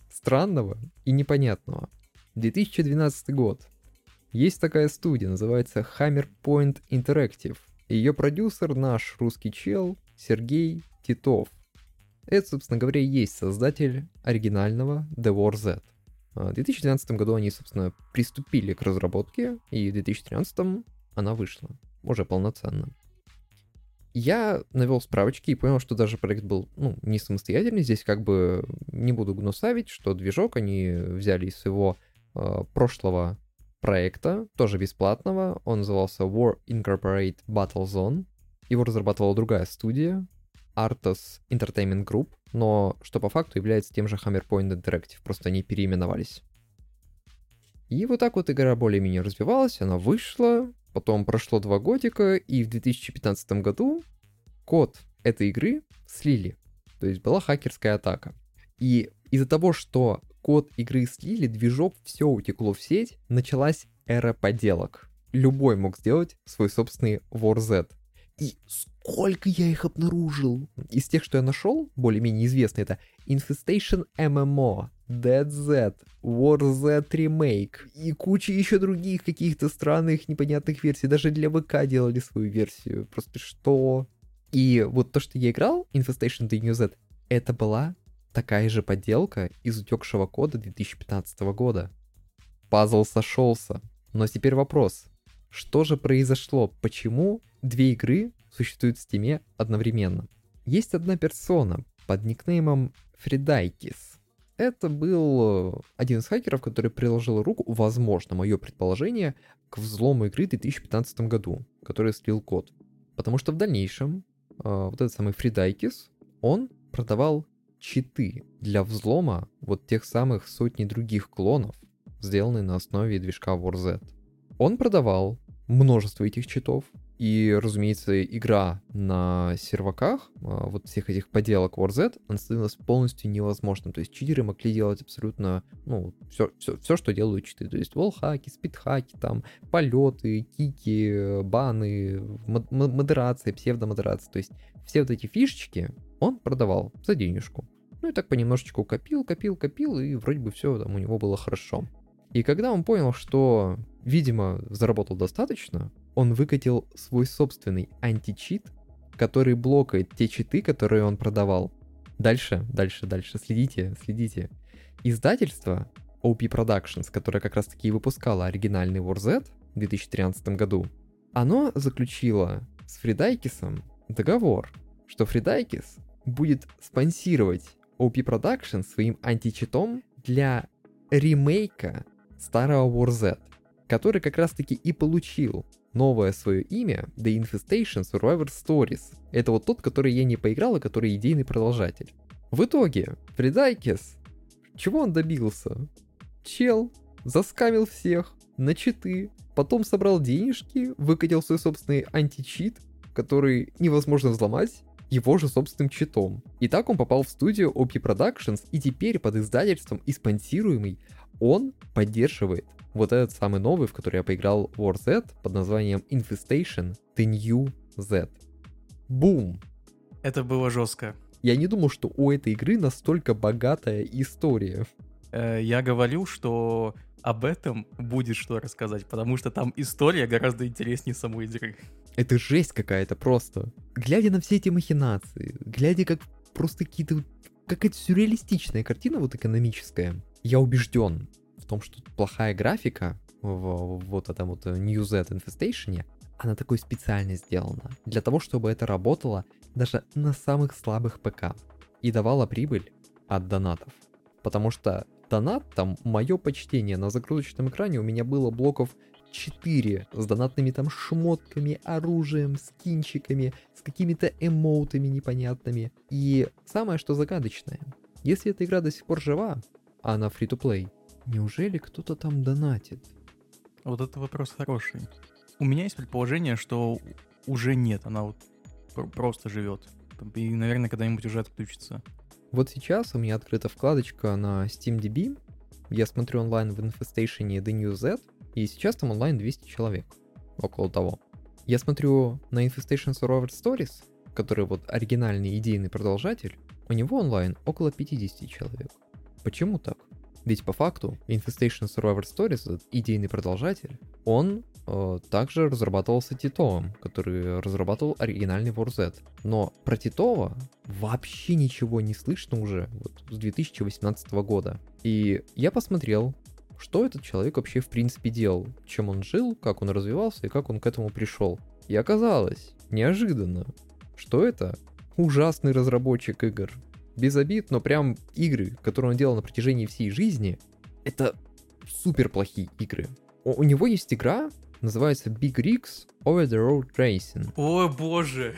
странного и непонятного. 2012 год. Есть такая студия, называется Hammer Point Interactive. Ее продюсер наш русский чел Сергей Титов. Это, собственно говоря, и есть создатель оригинального The War Z. В 2012 году они, собственно, приступили к разработке, и в 2013 она вышла уже полноценно. Я навел справочки и понял, что даже проект был ну, не самостоятельный. Здесь как бы не буду гнусавить, что движок они взяли из своего э, прошлого проекта, тоже бесплатного. Он назывался War Incorporate Battle Zone. Его разрабатывала другая студия, Artos Entertainment Group, но что по факту является тем же Hammerpoint Interactive, просто они переименовались. И вот так вот игра более-менее развивалась, она вышла, потом прошло два годика, и в 2015 году код этой игры слили. То есть была хакерская атака. И из-за того, что код игры слили, движок, все утекло в сеть, началась эра поделок. Любой мог сделать свой собственный WarZ. И сколько я их обнаружил! Из тех, что я нашел, более-менее известные, это Infestation MMO, Dead Z, War Z Remake и куча еще других каких-то странных непонятных версий. Даже для ВК делали свою версию. Просто что? И вот то, что я играл, Infestation The New Z, это была такая же подделка из утекшего кода 2015 года. Пазл сошелся. Но теперь вопрос. Что же произошло? Почему две игры существуют в Steam одновременно? Есть одна персона под никнеймом Фридайкис. Это был э, один из хакеров, который приложил руку, возможно, мое предположение, к взлому игры в 2015 году, который слил код. Потому что в дальнейшем э, вот этот самый Фридайкис, он продавал читы для взлома вот тех самых сотни других клонов, сделанные на основе движка WarZ. Он продавал множество этих читов, и, разумеется, игра на серваках, а, вот всех этих поделок WarZ, она становилась полностью невозможным. То есть читеры могли делать абсолютно, ну, все, все, все что делают читы. То есть волхаки, спидхаки, там, полеты, кики, баны, модерация, псевдомодерация. То есть все вот эти фишечки он продавал за денежку. Ну и так понемножечку копил, копил, копил, и вроде бы все там у него было хорошо. И когда он понял, что, видимо, заработал достаточно, он выкатил свой собственный античит, который блокает те читы, которые он продавал. Дальше, дальше, дальше, следите, следите. Издательство OP Productions, которое как раз таки и выпускало оригинальный WarZ в 2013 году, оно заключило с Фридайкисом договор, что Фридайкис будет спонсировать OP Productions своим античитом для ремейка старого WarZ, который как раз таки и получил новое свое имя The Infestation Survivor Stories. Это вот тот, который я не поиграл, а который идейный продолжатель. В итоге, Фридайкис, чего он добился? Чел заскамил всех на читы, потом собрал денежки, выкатил свой собственный античит, который невозможно взломать, его же собственным читом. И так он попал в студию OP Productions, и теперь под издательством и спонсируемый он поддерживает вот этот самый новый, в который я поиграл War Z под названием Infestation The New Z. Бум! Это было жестко. Я не думал, что у этой игры настолько богатая история. Э, я говорил, что об этом будет что рассказать, потому что там история гораздо интереснее самой игры. Это жесть какая-то просто. Глядя на все эти махинации, глядя как просто какие-то... Какая-то сюрреалистичная картина вот экономическая. Я убежден в том, что плохая графика в вот этом вот New Z Infestation, она такой специально сделана. Для того, чтобы это работало даже на самых слабых ПК. И давала прибыль от донатов. Потому что донат, там, мое почтение, на загрузочном экране у меня было блоков 4 с донатными там шмотками, оружием, скинчиками, с какими-то эмоутами непонятными. И самое что загадочное, если эта игра до сих пор жива, а она free-to-play, неужели кто-то там донатит? Вот это вопрос хороший. У меня есть предположение, что уже нет, она вот просто живет. И, наверное, когда-нибудь уже отключится. Вот сейчас у меня открыта вкладочка на SteamDB. Я смотрю онлайн в Infestation The New Z, и сейчас там онлайн 200 человек. Около того. Я смотрю на Infestation Survivor Stories, который вот оригинальный идейный продолжатель, у него онлайн около 50 человек. Почему так? Ведь по факту Infestation Survivor Stories, идейный продолжатель, он э, также разрабатывался Титовым, который разрабатывал оригинальный War Z. Но про Титова вообще ничего не слышно уже вот, с 2018 года. И я посмотрел, что этот человек вообще в принципе делал, чем он жил, как он развивался и как он к этому пришел. И оказалось, неожиданно, что это ужасный разработчик игр. Без обид, но прям игры, которые он делал на протяжении всей жизни, это супер плохие игры. У, у него есть игра, называется Big Rigs Over the Road Racing. О боже!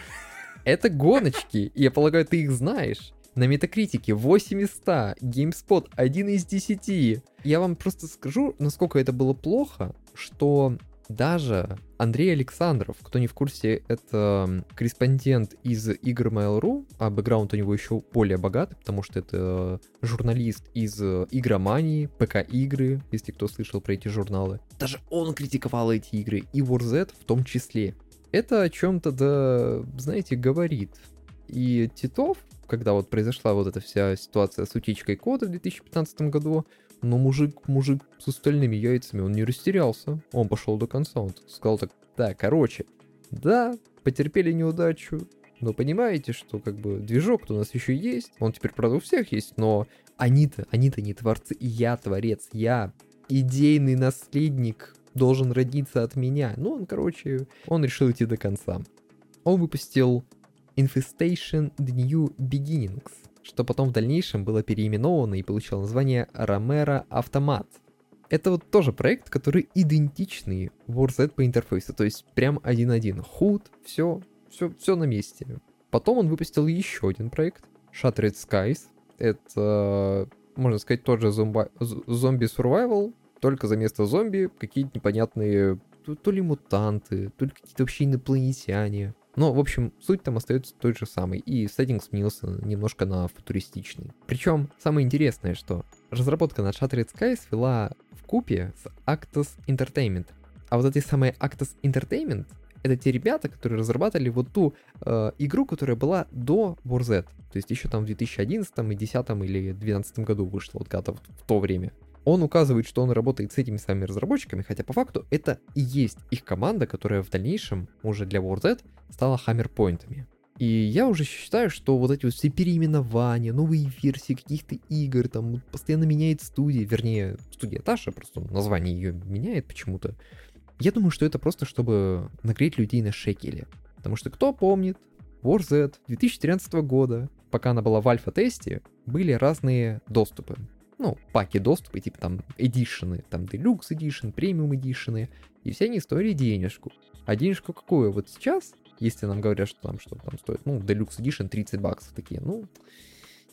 Это гоночки, я полагаю, ты их знаешь. На метакритике 8 из 100, GameSpot 1 из 10. Я вам просто скажу, насколько это было плохо, что даже Андрей Александров, кто не в курсе, это корреспондент из игр Mail.ru, а бэкграунд у него еще более богатый, потому что это журналист из игромании, ПК-игры, если кто слышал про эти журналы. Даже он критиковал эти игры, и Warzet в том числе. Это о чем-то, да, знаете, говорит. И Титов когда вот произошла вот эта вся ситуация с утечкой кода в 2015 году, но мужик, мужик с остальными яйцами, он не растерялся. Он пошел до конца, он сказал так, да, короче, да, потерпели неудачу, но понимаете, что как бы движок-то у нас еще есть, он теперь, правда, у всех есть, но они-то, они-то не творцы, и я творец, я идейный наследник должен родиться от меня. Ну, он, короче, он решил идти до конца. Он выпустил Infestation The New Beginnings, что потом в дальнейшем было переименовано и получило название Romero Automat. Это вот тоже проект, который идентичный WarZ по интерфейсу, то есть прям один-один. Худ, все, все, все на месте. Потом он выпустил еще один проект, Shattered Skies. Это, можно сказать, тот же зомби, зомби survival, только за место зомби какие-то непонятные то, то ли мутанты, то ли какие-то вообще инопланетяне. Но, в общем, суть там остается той же самой, и сеттинг сменился немножко на футуристичный. Причем, самое интересное, что разработка над Shattered Skies вела в купе с Actus Entertainment. А вот эти самые Actus Entertainment это те ребята, которые разрабатывали вот ту э, игру, которая была до War То есть еще там в 2011, и 2010 или 2012 году вышла, вот когда-то в, в то время он указывает, что он работает с этими самыми разработчиками, хотя по факту это и есть их команда, которая в дальнейшем уже для War Z стала хаммерпоинтами. И я уже считаю, что вот эти вот все переименования, новые версии каких-то игр, там постоянно меняет студия, вернее, студия Таша, просто название ее меняет почему-то. Я думаю, что это просто чтобы нагреть людей на шекеле. Потому что кто помнит, War Z 2013 года, пока она была в альфа-тесте, были разные доступы ну, паки доступа, типа там эдишены, там Deluxe Edition, Premium Edition, и все они стоили денежку. А денежку какую? Вот сейчас, если нам говорят, что там что там стоит, ну, Deluxe Edition 30 баксов такие, ну,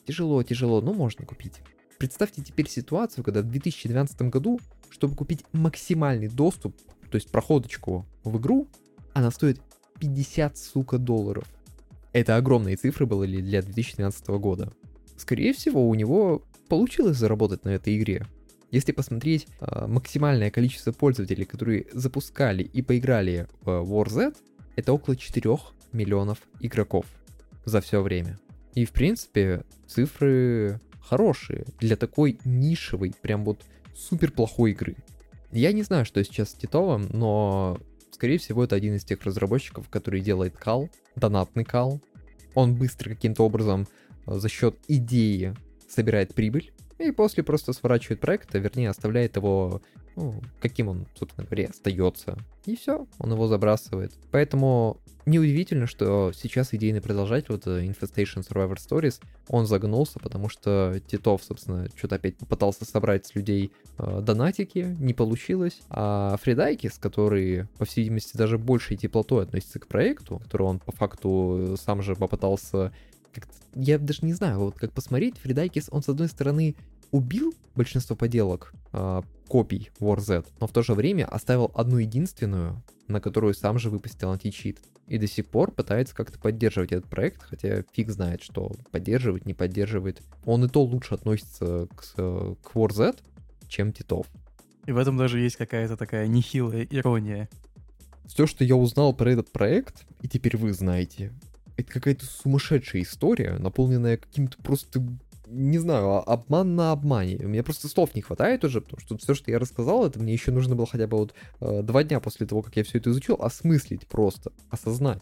тяжело, тяжело, но можно купить. Представьте теперь ситуацию, когда в 2012 году, чтобы купить максимальный доступ, то есть проходочку в игру, она стоит 50, сука, долларов. Это огромные цифры были для 2012 года. Скорее всего, у него получилось заработать на этой игре. Если посмотреть э, максимальное количество пользователей, которые запускали и поиграли в War Z, это около 4 миллионов игроков за все время. И, в принципе, цифры хорошие для такой нишевой, прям вот супер плохой игры. Я не знаю, что сейчас с Титовым, но, скорее всего, это один из тех разработчиков, который делает кал, донатный кал. Он быстро каким-то образом э, за счет идеи собирает прибыль, и после просто сворачивает проект, а вернее оставляет его ну, каким он, собственно говоря, остается. И все, он его забрасывает. Поэтому неудивительно, что сейчас идейный продолжатель, вот э, Infestation Survivor Stories, он загнулся, потому что Титов, собственно, что-то опять попытался собрать с людей э, донатики, не получилось. А Фридайкис, который, по всей видимости, даже большей теплотой относится к проекту, который он по факту сам же попытался я даже не знаю, вот как посмотреть, Фридайкис, он с одной стороны убил большинство поделок, э, копий War Z, но в то же время оставил одну единственную, на которую сам же выпустил античит. И до сих пор пытается как-то поддерживать этот проект, хотя фиг знает, что поддерживает, не поддерживает. Он и то лучше относится к, к War Z, чем Титов. И в этом даже есть какая-то такая нехилая ирония. Все, что я узнал про этот проект, и теперь вы знаете, это какая-то сумасшедшая история, наполненная каким-то просто не знаю, а обман на обмане. У меня просто слов не хватает уже, потому что все, что я рассказал, это мне еще нужно было хотя бы вот э, два дня после того, как я все это изучил, осмыслить просто, осознать.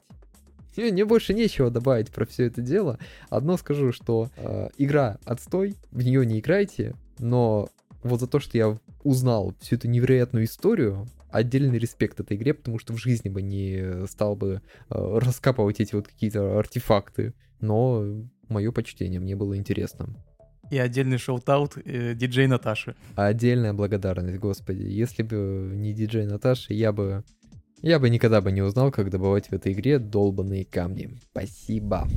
Мне, мне больше нечего добавить про все это дело. Одно скажу, что э, игра отстой, в нее не играйте, но вот за то, что я узнал всю эту невероятную историю, отдельный респект этой игре, потому что в жизни бы не стал бы э, раскапывать эти вот какие-то артефакты. Но мое почтение, мне было интересно. И отдельный шоут-аут э, диджей Наташи. Отдельная благодарность, господи. Если бы не диджей Наташи, я бы... Я бы никогда бы не узнал, как добывать в этой игре долбанные камни. Спасибо.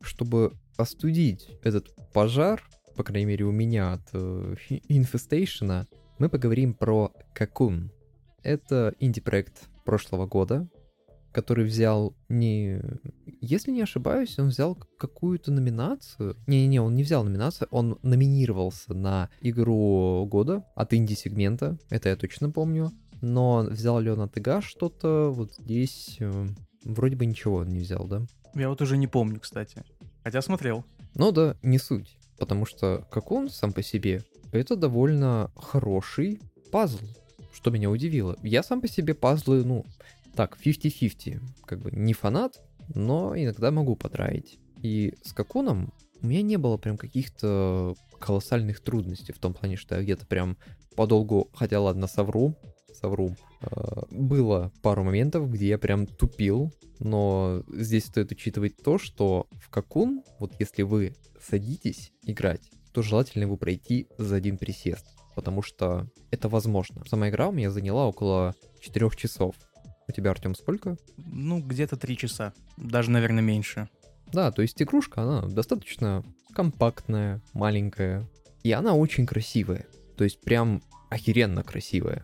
Чтобы остудить этот пожар, по крайней мере у меня от э, Infestation, мы поговорим про Какун. Это инди-проект прошлого года, который взял не... Если не ошибаюсь, он взял какую-то номинацию. Не-не-не, он не взял номинацию, он номинировался на игру года от инди-сегмента, это я точно помню. Но взял ли он от ИГА что-то, вот здесь э, вроде бы ничего он не взял, да? Я вот уже не помню, кстати. Хотя смотрел. Ну да, не суть. Потому что как он сам по себе, это довольно хороший пазл, что меня удивило. Я сам по себе пазлы, ну, так, 50-50. Как бы не фанат, но иногда могу потраить. И с Какуном у меня не было прям каких-то колоссальных трудностей в том плане, что я где-то прям подолгу, хотя ладно, совру, совру. Э, было пару моментов, где я прям тупил, но здесь стоит учитывать то, что в Какун, вот если вы садитесь играть, то желательно его пройти за один присест, потому что это возможно. Сама игра у меня заняла около 4 часов. У тебя, Артем, сколько? Ну, где-то три часа. Даже, наверное, меньше. Да, то есть игрушка, она достаточно компактная, маленькая. И она очень красивая. То есть прям охеренно красивая.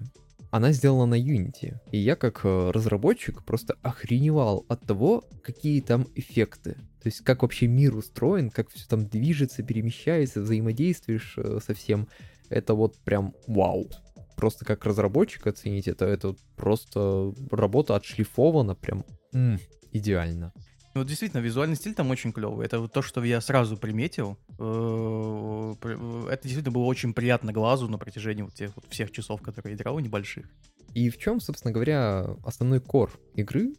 Она сделана на Unity. И я как э, разработчик просто охреневал от того, какие там эффекты. То есть как вообще мир устроен, как все там движется, перемещается, взаимодействуешь э, со всем. Это вот прям вау просто как разработчик оценить это, это просто работа отшлифована прям м, идеально. Ну, действительно, визуальный стиль там очень клевый. Это вот то, что я сразу приметил. Э, это действительно было очень приятно глазу на протяжении вот тех вот всех часов, которые я играл, небольших. И в чем, собственно говоря, основной кор игры?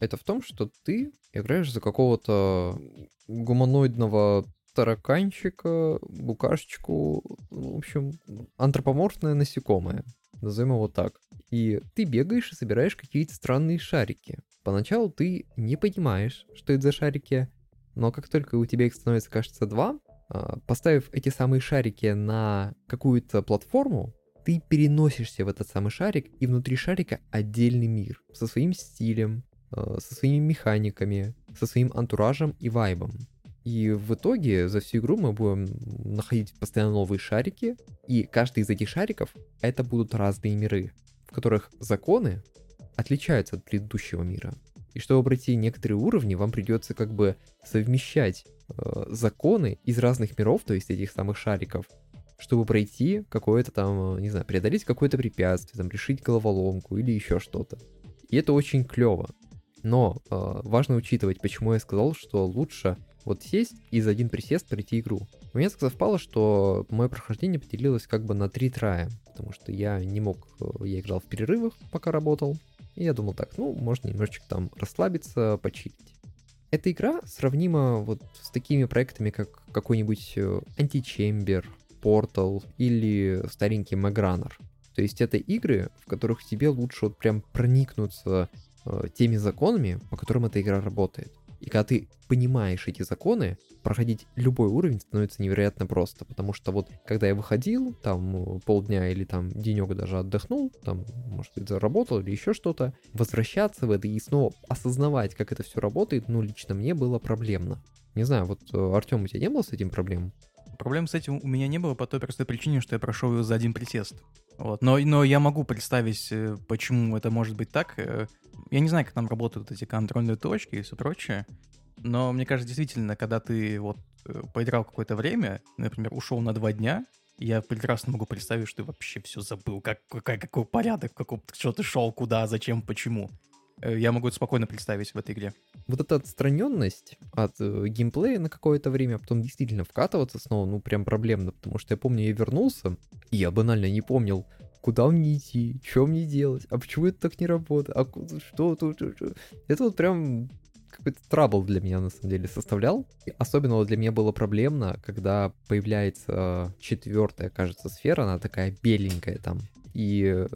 Это в том, что ты играешь за какого-то гуманоидного тараканчика, букашечку, в общем, антропоморфное насекомое, назовем его так. И ты бегаешь и собираешь какие-то странные шарики. Поначалу ты не понимаешь, что это за шарики, но как только у тебя их становится, кажется, два, а, поставив эти самые шарики на какую-то платформу, ты переносишься в этот самый шарик, и внутри шарика отдельный мир со своим стилем, а, со своими механиками, со своим антуражем и вайбом. И в итоге за всю игру мы будем находить постоянно новые шарики, и каждый из этих шариков это будут разные миры, в которых законы отличаются от предыдущего мира. И чтобы пройти некоторые уровни, вам придется как бы совмещать э, законы из разных миров, то есть этих самых шариков, чтобы пройти какое-то там, э, не знаю, преодолеть какое-то препятствие, там, решить головоломку или еще что-то. И это очень клево. Но э, важно учитывать, почему я сказал, что лучше вот сесть и за один присест пройти игру. У меня совпало, что мое прохождение поделилось как бы на три трая, потому что я не мог, э, я играл в перерывах, пока работал, и я думал так, ну, можно немножечко там расслабиться, почилить. Эта игра сравнима вот с такими проектами, как какой-нибудь э, Portal или старенький Magranner. То есть это игры, в которых тебе лучше вот прям проникнуться э, теми законами, по которым эта игра работает. И когда ты понимаешь эти законы, проходить любой уровень становится невероятно просто, потому что вот когда я выходил, там полдня или там денек даже отдохнул, там, может быть, заработал или еще что-то, возвращаться в это и снова осознавать, как это все работает, ну, лично мне было проблемно. Не знаю, вот, э, Артем, у тебя не было с этим проблем? Проблем с этим у меня не было по той простой причине, что я прошел ее за один присест. Вот. Но, но я могу представить, э, почему это может быть так. Э, я не знаю, как там работают эти контрольные точки и все прочее, но мне кажется, действительно, когда ты вот э, поиграл какое-то время, например, ушел на два дня, я прекрасно могу представить, что ты вообще все забыл, как, какой, какой порядок, какой, что ты шел, куда, зачем, почему. Э, я могу это спокойно представить в этой игре. Вот эта отстраненность от э, геймплея на какое-то время, а потом действительно вкатываться снова, ну прям проблемно, потому что я помню, я вернулся, и я банально не помнил, куда мне идти, что мне делать, а почему это так не работает, а что тут, это вот прям какой-то трабл для меня на самом деле составлял. И особенно для меня было проблемно, когда появляется четвертая, кажется, сфера, она такая беленькая там. И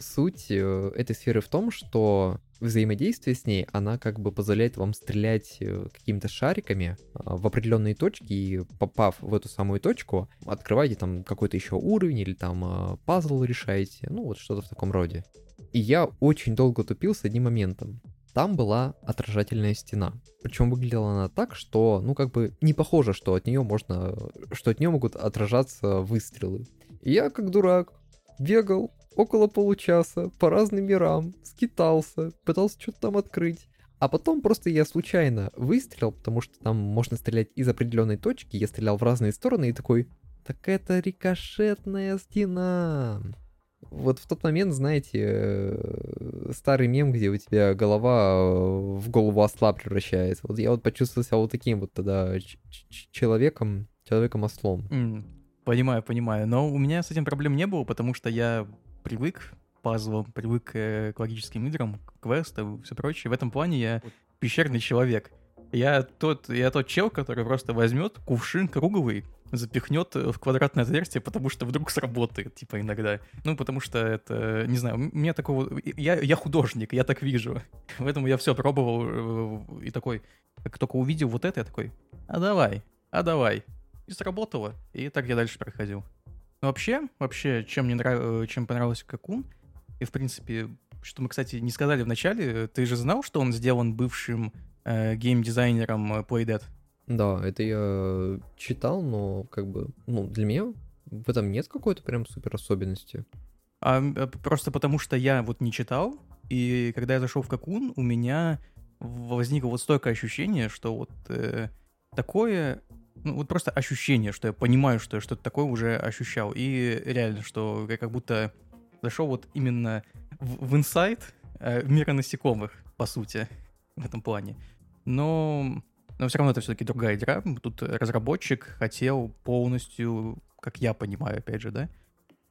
суть э, этой сферы в том, что взаимодействие с ней, она как бы позволяет вам стрелять э, какими-то шариками а, в определенные точки, и попав в эту самую точку, открываете там какой-то еще уровень, или там а, пазл решаете, ну вот что-то в таком роде. И я очень долго тупил с одним моментом. Там была отражательная стена. Причем выглядела она так, что, ну, как бы не похоже, что от нее можно, что от нее могут отражаться выстрелы. И я, как дурак, бегал около получаса по разным мирам, скитался, пытался что-то там открыть. А потом просто я случайно выстрелил, потому что там можно стрелять из определенной точки. Я стрелял в разные стороны и такой, так это рикошетная стена. Вот в тот момент, знаете, э, старый мем, где у тебя голова э, в голову осла превращается. Вот я вот почувствовал себя вот таким вот тогда человеком, человеком-ослом. Mm, понимаю, понимаю. Но у меня с этим проблем не было, потому что я привык к пазлам, привык э, к логическим играм, к квестам и все прочее. В этом плане я пещерный человек. Я тот, я тот чел, который просто возьмет кувшин круговый, запихнет в квадратное отверстие, потому что вдруг сработает, типа, иногда. Ну, потому что это, не знаю, у меня такого... Я, я художник, я так вижу. Поэтому я все пробовал э, и такой, как только увидел вот это, я такой, а давай, а давай. И сработало. И так я дальше проходил. Но вообще, вообще, чем мне нрав... Э, чем понравился Какун, и, в принципе, что мы, кстати, не сказали в начале, ты же знал, что он сделан бывшим э, геймдизайнером э, Playdead? Да, это я читал, но как бы, ну, для меня в этом нет какой-то прям супер особенности. А, э, просто потому что я вот не читал, и когда я зашел в Какун, у меня возникло вот стойкое ощущение, что вот э, такое, ну вот просто ощущение, что я понимаю, что я что-то такое уже ощущал, и реально, что я как будто зашел вот именно в, в инсайт э, мира насекомых, по сути, в этом плане. Но но все равно это все-таки другая игра. Тут разработчик хотел полностью, как я понимаю, опять же, да,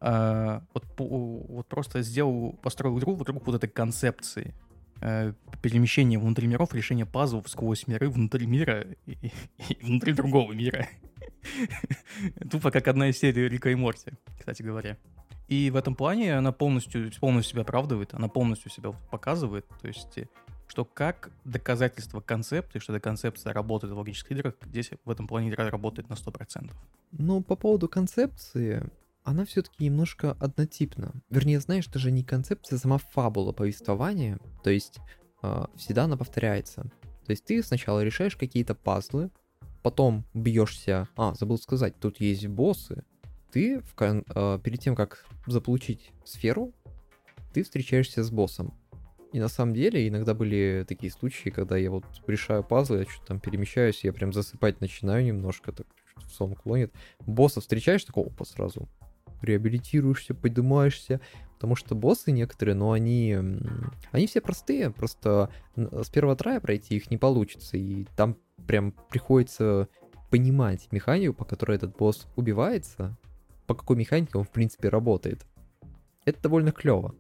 а, вот, вот просто сделал, построил игру вокруг вот этой концепции э, перемещения внутри миров, решения пазлов сквозь миры внутри мира и, и, внутри другого мира. Тупо как одна из серий Рика и Морти, кстати говоря. И в этом плане она полностью, полностью себя оправдывает, она полностью себя показывает. То есть что как доказательство концепции, что эта концепция работает в логических играх, здесь в этом плане игра работает на 100%. Ну, по поводу концепции, она все-таки немножко однотипна. Вернее, знаешь, даже не концепция, а сама фабула повествования. То есть э, всегда она повторяется. То есть ты сначала решаешь какие-то пазлы, потом бьешься... А, забыл сказать, тут есть боссы. Ты в кон... э, перед тем, как заполучить сферу, ты встречаешься с боссом. И на самом деле иногда были такие случаи, когда я вот решаю пазлы, я что-то там перемещаюсь, я прям засыпать начинаю немножко, так сон клонит. Босса встречаешь, такого опа сразу. Реабилитируешься, поднимаешься. Потому что боссы некоторые, но они, они все простые, просто с первого трая пройти их не получится. И там прям приходится понимать механику, по которой этот босс убивается, по какой механике он в принципе работает. Это довольно клево.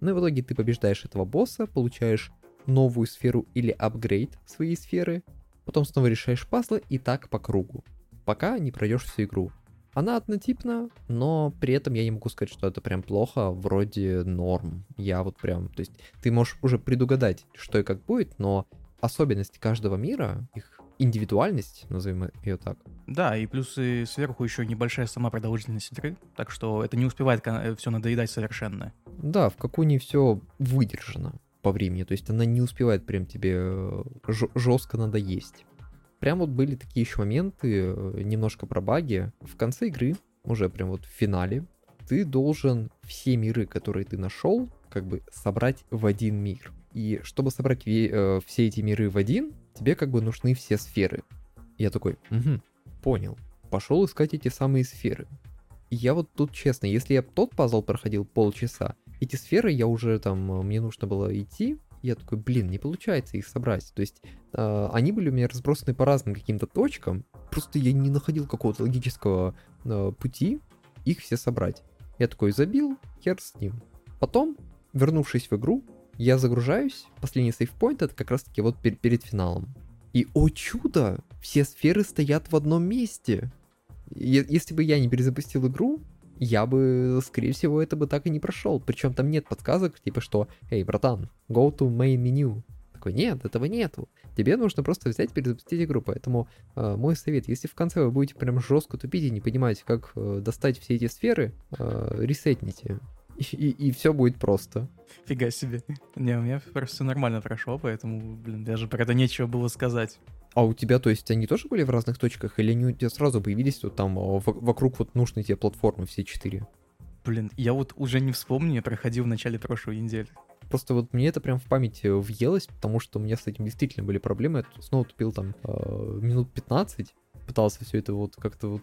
Ну и в итоге ты побеждаешь этого босса, получаешь новую сферу или апгрейд своей сферы, потом снова решаешь пазлы и так по кругу, пока не пройдешь всю игру. Она однотипна, но при этом я не могу сказать, что это прям плохо, вроде норм. Я вот прям, то есть ты можешь уже предугадать, что и как будет, но особенности каждого мира, их индивидуальность, назовем ее так. Да, и плюс и сверху еще небольшая сама продолжительность игры, так что это не успевает э, все надоедать совершенно. Да, в Какуне все выдержано по времени, то есть она не успевает прям тебе э, жестко надоесть. Прям вот были такие еще моменты, э, немножко про баги. В конце игры, уже прям вот в финале, ты должен все миры, которые ты нашел, как бы собрать в один мир. И чтобы собрать э, все эти миры в один, тебе как бы нужны все сферы. Я такой, угу, понял. Пошел искать эти самые сферы. И я вот тут честно, если я тот пазл проходил полчаса, эти сферы я уже там, э, мне нужно было идти, я такой, блин, не получается их собрать. То есть э, они были у меня разбросаны по разным каким-то точкам, просто я не находил какого-то логического э, пути их все собрать. Я такой забил, хер с ним. Потом, вернувшись в игру, я загружаюсь, последний сейфпоинт это как раз таки вот пер- перед финалом. И, о чудо, все сферы стоят в одном месте. Е- если бы я не перезапустил игру, я бы, скорее всего, это бы так и не прошел. Причем там нет подсказок, типа что, эй, братан, go to main menu. Такой, нет, этого нету. Тебе нужно просто взять, перезапустить игру. Поэтому э, мой совет, если в конце вы будете прям жестко тупить и не понимаете, как э, достать все эти сферы, э, ресетните. И, и, и все будет просто. Фига себе. Не, у меня просто все нормально прошло, поэтому, блин, даже про это нечего было сказать. А у тебя, то есть, они тоже были в разных точках, или они у тебя сразу появились вот там а, вокруг вот нужной тебе платформы все четыре? Блин, я вот уже не вспомню, я проходил в начале прошлой недели. Просто вот мне это прям в памяти въелось, потому что у меня с этим действительно были проблемы. Я снова тупил там э, минут 15, пытался все это вот как-то вот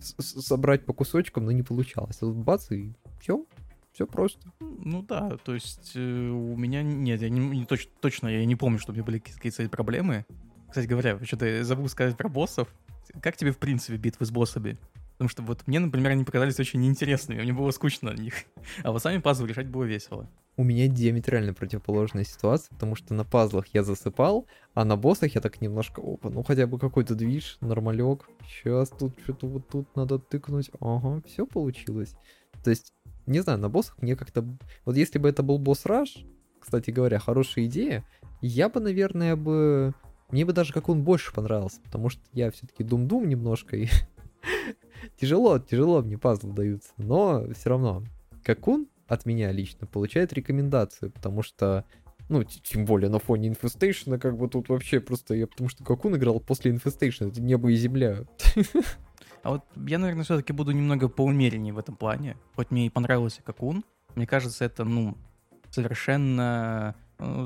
собрать по кусочкам, но не получалось. А тут бац, и все, все просто. Ну да, то есть э, у меня нет, я не, не точ, точно я не помню, что у меня были какие-то проблемы. Кстати говоря, что-то забыл сказать про боссов. Как тебе, в принципе, битвы с боссами? Потому что вот мне, например, они показались очень неинтересными, мне было скучно на них. А вот сами пазлы решать было весело. У меня диаметрально противоположная ситуация, потому что на пазлах я засыпал, а на боссах я так немножко, опа, ну хотя бы какой-то движ, нормалек. Сейчас тут что-то вот тут надо тыкнуть. Ага, все получилось. То есть, не знаю, на боссах мне как-то... Вот если бы это был босс Раш, кстати говоря, хорошая идея, я бы, наверное, бы мне бы даже как он больше понравился, потому что я все-таки дум-дум немножко, и тяжело, тяжело мне пазлы даются, но все равно. Как он от меня лично получает рекомендацию, потому что, ну, тем более на фоне Infestation, как бы тут вообще просто я, потому что как он играл после Infestation, это небо и земля. А вот я, наверное, все-таки буду немного поумереннее в этом плане. Хоть мне и понравился как он, мне кажется, это, ну, совершенно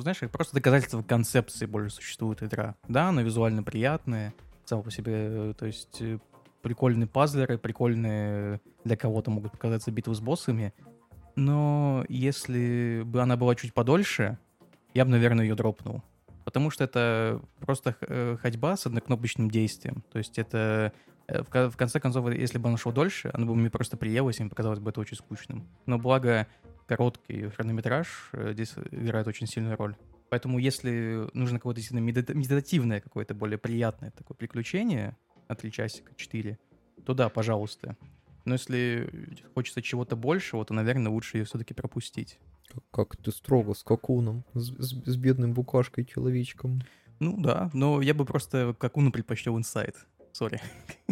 знаешь, как просто доказательство концепции больше существует игра. Да, она визуально приятная, сама по себе, э, то есть э, прикольные пазлеры, прикольные для кого-то могут показаться битвы с боссами, но если бы она была чуть подольше, я бы, наверное, ее дропнул. Потому что это просто э, ходьба с однокнопочным действием. То есть это в конце концов, если бы она шла дольше, она бы мне просто приелась, и мне показалось бы это очень скучным. Но благо короткий хронометраж э, здесь играет очень сильную роль. Поэтому если нужно какое-то действительно медитативное, какое-то более приятное такое приключение на 3 часика, 4, то да, пожалуйста. Но если хочется чего-то большего, то, наверное, лучше ее все-таки пропустить. Как, ты строго с Какуном, с, с, с бедным букашкой-человечком. Ну да, но я бы просто Какуну предпочел инсайт сори.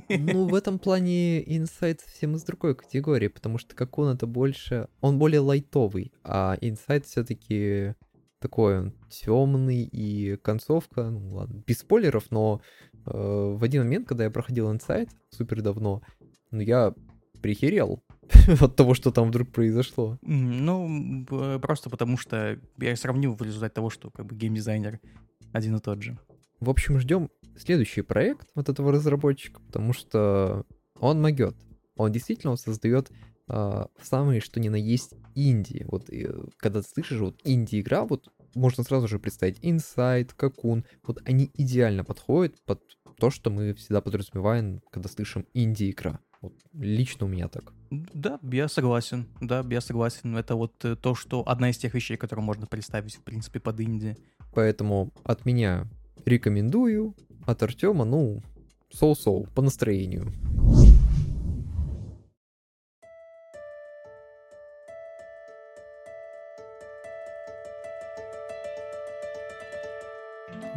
Ну, в этом плане Insight совсем из другой категории, потому что как он это больше... Он более лайтовый, а Insight все-таки такой он темный, и концовка, ну ладно, без спойлеров, но э, в один момент, когда я проходил Insight, супер давно, ну я прихерел, от того, что там вдруг произошло. Ну, просто потому что я сравнил в результате того, что как бы геймдизайнер один и тот же. В общем, ждем следующий проект вот этого разработчика, потому что он могет. Он действительно создает э, самые, что ни на есть, инди. Вот и, когда ты слышишь вот инди-игра, вот можно сразу же представить Inside, Cocoon. Вот они идеально подходят под то, что мы всегда подразумеваем, когда слышим инди-игра. Вот лично у меня так. Да, я согласен. Да, я согласен. Это вот э, то, что одна из тех вещей, которые можно представить, в принципе, под инди. Поэтому от меня рекомендую, от Артема, ну, соу-соу, по настроению.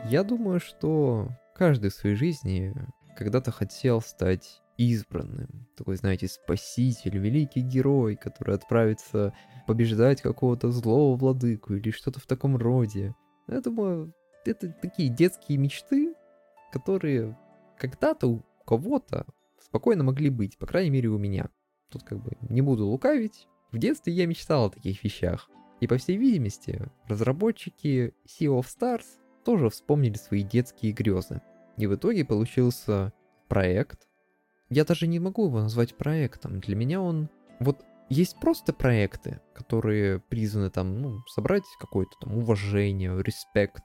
Я думаю, что каждый в своей жизни когда-то хотел стать избранным. Такой, знаете, спаситель, великий герой, который отправится побеждать какого-то злого владыку или что-то в таком роде. Я думаю, это такие детские мечты, которые когда-то у кого-то спокойно могли быть, по крайней мере у меня. Тут как бы не буду лукавить. В детстве я мечтал о таких вещах. И по всей видимости, разработчики Sea of Stars тоже вспомнили свои детские грезы. И в итоге получился проект. Я даже не могу его назвать проектом. Для меня он... Вот есть просто проекты, которые призваны там, ну, собрать какое-то там уважение, респект,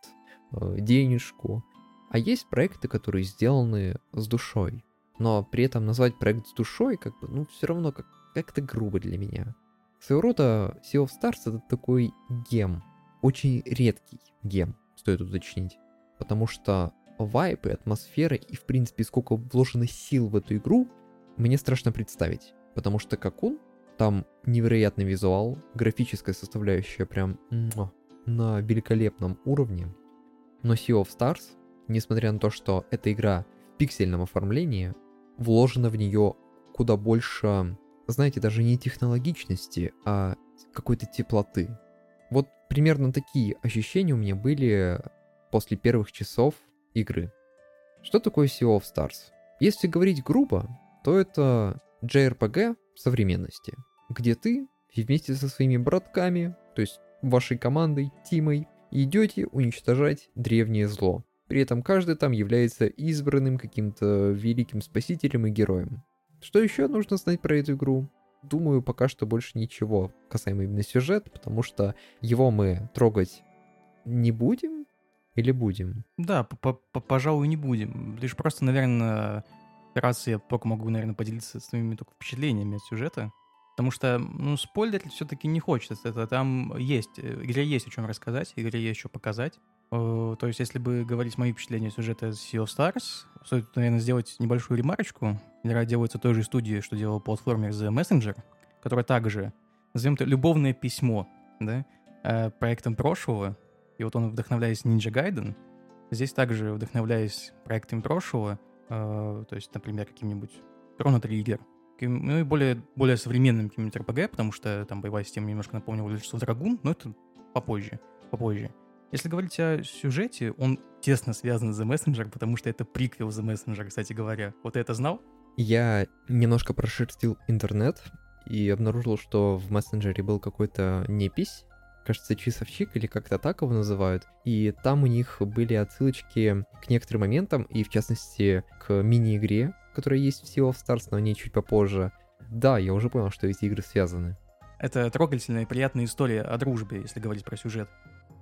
денежку. А есть проекты, которые сделаны с душой. Но при этом назвать проект с душой, как бы, ну, все равно как- как-то грубо для меня. Своего рода Sea of Stars это такой гем. Очень редкий гем стоит уточнить. Потому что вайп и атмосфера, и в принципе сколько вложено сил в эту игру, мне страшно представить. Потому что как он, там невероятный визуал, графическая составляющая прям на великолепном уровне. Но Sea of Stars, несмотря на то, что эта игра в пиксельном оформлении, вложено в нее куда больше, знаете, даже не технологичности, а какой-то теплоты. Вот примерно такие ощущения у меня были после первых часов игры. Что такое Sea of Stars? Если говорить грубо, то это JRPG современности, где ты вместе со своими братками, то есть вашей командой, тимой, идете уничтожать древнее зло. При этом каждый там является избранным каким-то великим спасителем и героем. Что еще нужно знать про эту игру? думаю, пока что больше ничего касаемо именно сюжета, потому что его мы трогать не будем или будем? Да, пожалуй, не будем. Лишь просто, наверное, раз я только могу, наверное, поделиться своими только впечатлениями от сюжета. Потому что, ну, спойлерить все-таки не хочется. Это там есть, э, игре есть о чем рассказать, игре есть что показать. Э, то есть, если бы говорить мои впечатления сюжета Sea of Stars, стоит, наверное, сделать небольшую ремарочку. Игра делается той же студией, что делал платформер The Messenger, которая также, назовем это, любовное письмо, да, э, проектом прошлого. И вот он, вдохновляясь Ninja Gaiden, здесь также, вдохновляясь проектами прошлого, э, то есть, например, каким-нибудь Chrono Trigger, ну и более, более современным каким-нибудь RPG, потому что там боевая система немножко напомнила of Dragoon, но это попозже, попозже. Если говорить о сюжете, он тесно связан с The Messenger, потому что это приквел The Messenger, кстати говоря. Вот ты это знал? Я немножко прошерстил интернет и обнаружил, что в мессенджере был какой-то непись, кажется, часовщик или как-то так его называют. И там у них были отсылочки к некоторым моментам, и в частности к мини-игре, которая есть в Sea of Stars, но не чуть попозже. Да, я уже понял, что эти игры связаны. Это трогательная и приятная история о дружбе, если говорить про сюжет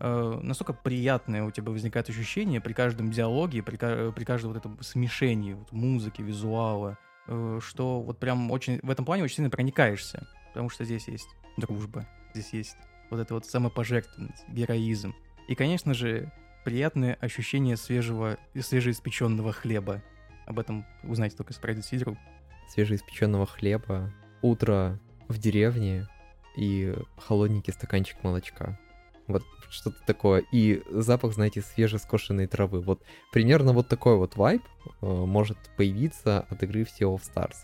э, настолько приятное у тебя возникает ощущение при каждом диалоге, при, при каждом вот этом смешении вот, музыки, визуала, э, что вот прям очень в этом плане очень сильно проникаешься, потому что здесь есть дружба, здесь есть вот это вот самопожертвованность, героизм. И, конечно же, приятное ощущение свежего, свежеиспеченного хлеба. Об этом узнаете только с Сидору. Свежеиспеченного хлеба, утро в деревне и холодненький стаканчик молочка. Вот что-то такое. И запах, знаете, свежескошенной травы. Вот примерно вот такой вот вайб э, может появиться от игры в Sea of Stars.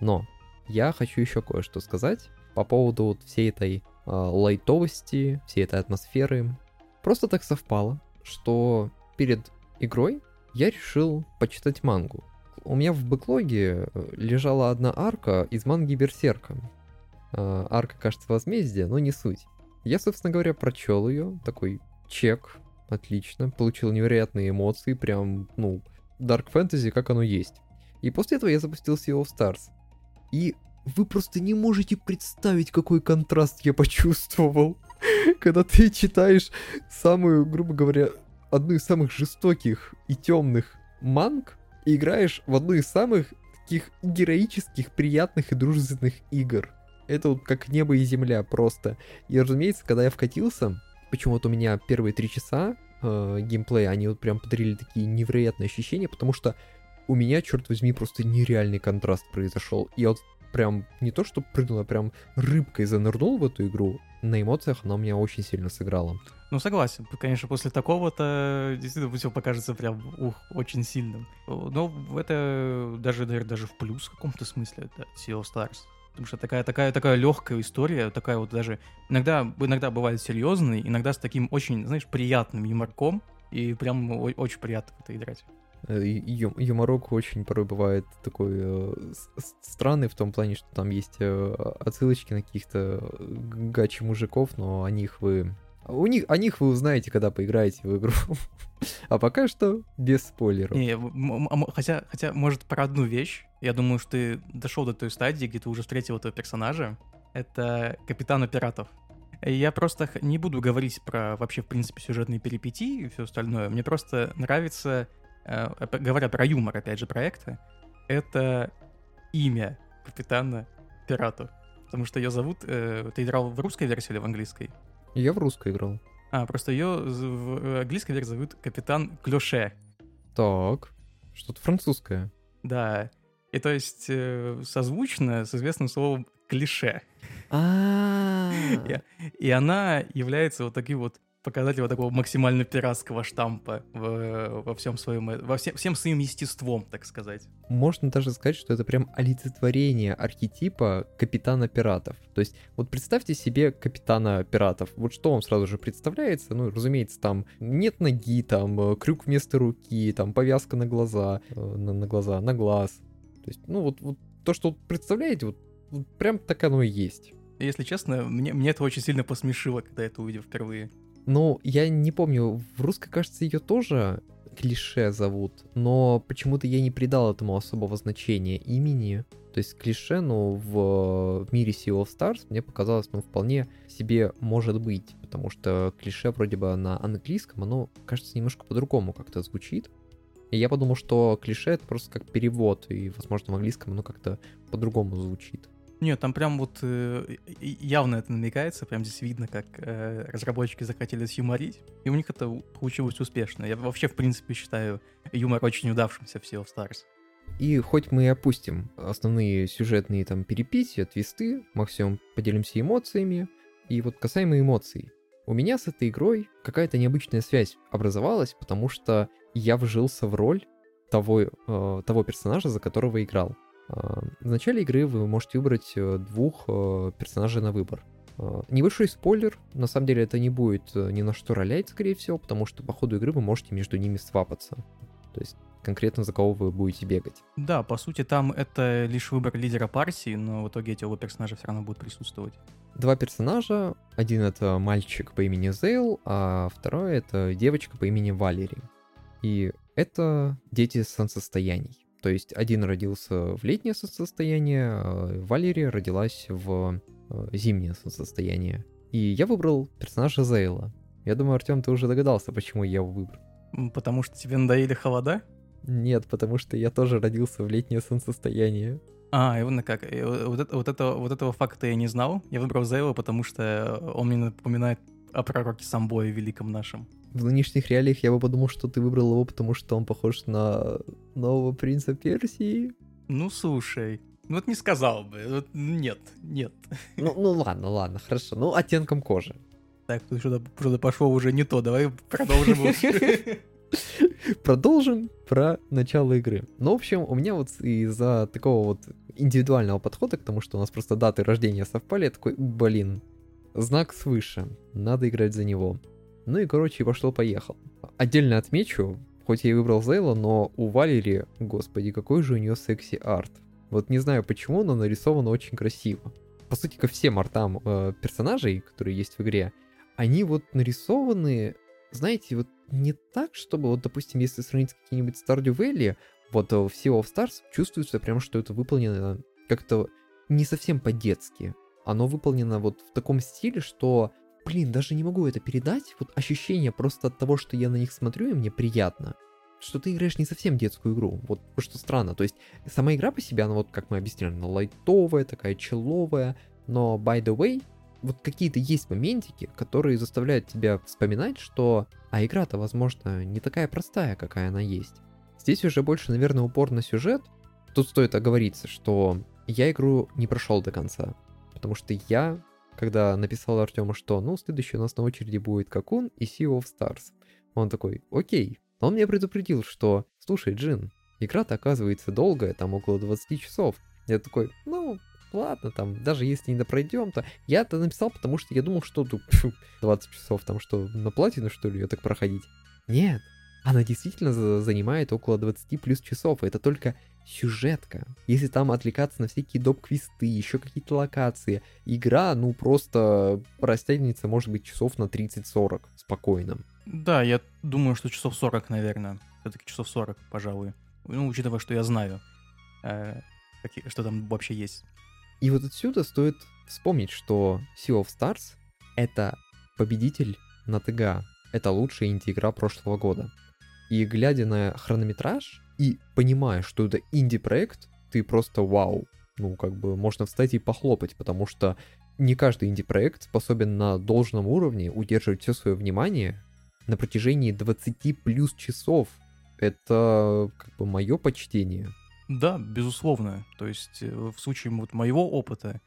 Но я хочу еще кое-что сказать по поводу вот всей этой э, лайтовости, всей этой атмосферы. Просто так совпало, что перед игрой я решил почитать мангу. У меня в бэклоге э, лежала одна арка из манги Берсерка. э, арка, кажется, возмездия, но не суть. Я, собственно говоря, прочел ее, такой чек, отлично, получил невероятные эмоции, прям, ну, Dark Fantasy, как оно есть. И после этого я запустил Sea of Stars. И вы просто не можете представить, какой контраст я почувствовал, когда ты читаешь самую, грубо говоря, одну из самых жестоких и темных манг, и играешь в одну из самых таких героических, приятных и дружественных игр. Это вот как небо и земля просто. И, разумеется, когда я вкатился, почему-то у меня первые три часа э, геймплея, они вот прям подарили такие невероятные ощущения, потому что у меня, черт возьми, просто нереальный контраст произошел. Я вот прям не то что прыгнул, а прям рыбкой занырнул в эту игру. На эмоциях она у меня очень сильно сыграла. Ну, согласен. Конечно, после такого-то действительно все покажется прям, ух, очень сильным. Но это даже, наверное, даже в плюс в каком-то смысле, это Sea of Stars. Потому что такая, такая, такая легкая история, такая вот даже... Иногда, иногда бывает серьезный, иногда с таким очень, знаешь, приятным юморком, и прям очень приятно это играть. Э, ю- юморок очень порой бывает такой э, странный в том плане, что там есть э, отсылочки на каких-то гачи мужиков, но о них вы у них, о них вы узнаете, когда поиграете в игру. а пока что без спойлеров. Не, хотя, хотя, может, про одну вещь. Я думаю, что ты дошел до той стадии, где ты уже встретил этого персонажа. Это капитан пиратов. Я просто не буду говорить про вообще, в принципе, сюжетные перипетии и все остальное. Мне просто нравится, э, говоря про юмор, опять же, проекта, это имя капитана пиратов. Потому что ее зовут... Э, ты играл в русской версии или в английской? Я в русской играл. А, просто ее в английской версии зовут капитан Клёше. Так, что-то французское. Да. И то есть э, созвучно с известным словом клише. А. И она является вот таким вот показать его такого максимально пиратского штампа в, во всем своем, во всем, всем своим естеством, так сказать. Можно даже сказать, что это прям олицетворение архетипа капитана пиратов. То есть, вот представьте себе капитана пиратов. Вот что вам сразу же представляется? Ну, разумеется, там нет ноги, там э, крюк вместо руки, там повязка на глаза, э, на, на глаза, на глаз. То есть, ну, вот, вот то, что представляете, вот, вот прям так оно и есть. Если честно, мне, мне это очень сильно посмешило, когда я это увидел впервые. Ну, я не помню, в русской, кажется, ее тоже клише зовут, но почему-то я не придал этому особого значения имени. То есть клише, ну, в мире Sea of Stars мне показалось, ну, вполне себе может быть, потому что клише вроде бы на английском, оно, кажется, немножко по-другому как-то звучит. И я подумал, что клише это просто как перевод, и, возможно, в английском оно как-то по-другому звучит. Нет, там прям вот э, явно это намекается, прям здесь видно, как э, разработчики захотели юморить, и у них это получилось успешно. Я вообще, в принципе, считаю юмор очень удавшимся в Sea of Stars. И хоть мы и опустим основные сюжетные там перипетии, твисты, максимум поделимся эмоциями. И вот касаемо эмоций. У меня с этой игрой какая-то необычная связь образовалась, потому что я вжился в роль того, э, того персонажа, за которого играл. А, в начале игры вы можете выбрать э, двух э, персонажей на выбор. Небольшой спойлер, на самом деле это не будет э, ни на что ролять, скорее всего, потому что по ходу игры вы можете между ними свапаться. То есть конкретно за кого вы будете бегать. Да, по сути, там это лишь выбор лидера партии, но в итоге эти оба персонажа все равно будут присутствовать. Два персонажа. Один это мальчик по имени Зейл, а второй это девочка по имени Валери. И это дети солнцестояний. То есть один родился в летнее состояние, а Валерия родилась в э, зимнее состояние. И я выбрал персонажа Зейла. Я думаю, Артем, ты уже догадался, почему я его выбрал. Потому что тебе надоели холода? Нет, потому что я тоже родился в летнее солнцестояние. А, именно как. Вот, это, вот, это, вот этого факта я не знал. Я выбрал Зейла, потому что он мне напоминает о пророке Самбое великом нашем в нынешних реалиях я бы подумал, что ты выбрал его, потому что он похож на нового принца Персии. Ну, слушай, ну вот не сказал бы. Вот нет, нет. Ну, ну ладно, ладно, хорошо. Ну, оттенком кожи. Так, тут что-то, что пошло уже не то. Давай продолжим. Продолжим про начало игры. Ну, в общем, у меня вот из-за такого вот индивидуального подхода к тому, что у нас просто даты рождения совпали, я такой, блин, знак свыше, надо играть за него. Ну и, короче, пошло-поехал. Отдельно отмечу, хоть я и выбрал Зейла, но у Валери, господи, какой же у нее секси-арт. Вот не знаю почему, но нарисовано очень красиво. по сути, ко всем артам э, персонажей, которые есть в игре, они вот нарисованы, знаете, вот не так, чтобы, вот, допустим, если сравнить с каким-нибудь Stardew Valley, вот э, в Sea of Stars чувствуется прям, что это выполнено как-то не совсем по-детски. Оно выполнено вот в таком стиле, что, блин, даже не могу это передать. Вот ощущение просто от того, что я на них смотрю, и мне приятно. Что ты играешь не совсем детскую игру. Вот что странно. То есть сама игра по себе, она вот, как мы объясняли, она лайтовая, такая человая. Но, by the way, вот какие-то есть моментики, которые заставляют тебя вспоминать, что а игра-то, возможно, не такая простая, какая она есть. Здесь уже больше, наверное, упор на сюжет. Тут стоит оговориться, что я игру не прошел до конца. Потому что я, когда написал Артему, что, ну, следующий у нас на очереди будет Какун и Sea of Stars, он такой, окей. Но он меня предупредил, что, слушай, Джин, игра-то оказывается долгая, там около 20 часов. Я такой, ну, ладно, там, даже если не допройдем, то я это написал, потому что я думал, что тут 20 часов, там что, на платину, что ли, ее так проходить? Нет, она действительно занимает около 20 плюс часов, и это только сюжетка. Если там отвлекаться на всякие доп-квесты, еще какие-то локации, игра, ну, просто растянется, может быть, часов на 30-40 спокойно. Да, я думаю, что часов 40, наверное. Все-таки часов 40, пожалуй. Ну, учитывая, что я знаю, э, какие, что там вообще есть. И вот отсюда стоит вспомнить, что Sea of Stars — это победитель на ТГ. Это лучшая инди-игра прошлого года. И глядя на хронометраж и понимая, что это инди-проект, ты просто вау. Ну, как бы можно встать и похлопать, потому что не каждый инди-проект способен на должном уровне удерживать все свое внимание на протяжении 20 плюс часов. Это как бы мое почтение. Да, безусловно. То есть э, в случае вот моего опыта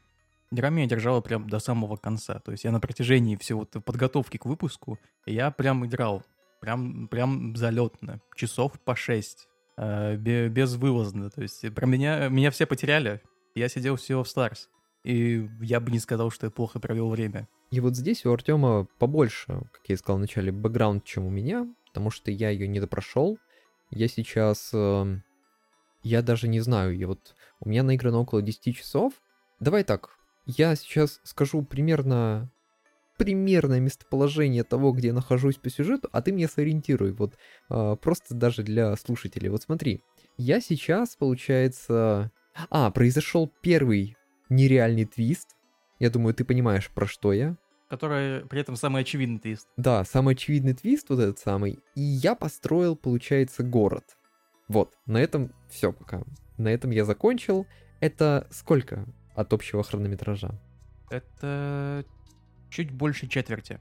игра меня держала прям до самого конца. То есть я на протяжении всего подготовки к выпуску, я прям играл прям, прям залетно. Часов по 6. Э, безвылазно. То есть про меня, меня все потеряли. Я сидел всего в Stars. И я бы не сказал, что я плохо провел время. И вот здесь у Артема побольше, как я и сказал вначале, бэкграунд, чем у меня, потому что я ее не допрошел. Я сейчас э, я даже не знаю, я вот... У меня наиграно около 10 часов. Давай так, я сейчас скажу примерно примерное местоположение того, где я нахожусь по сюжету, а ты меня сориентируй, вот э, просто даже для слушателей. Вот смотри, я сейчас, получается... А, произошел первый нереальный твист. Я думаю, ты понимаешь, про что я. Который при этом самый очевидный твист. Да, самый очевидный твист вот этот самый. И я построил, получается, город. Вот, на этом все пока. На этом я закончил. Это сколько от общего хронометража? Это чуть больше четверти.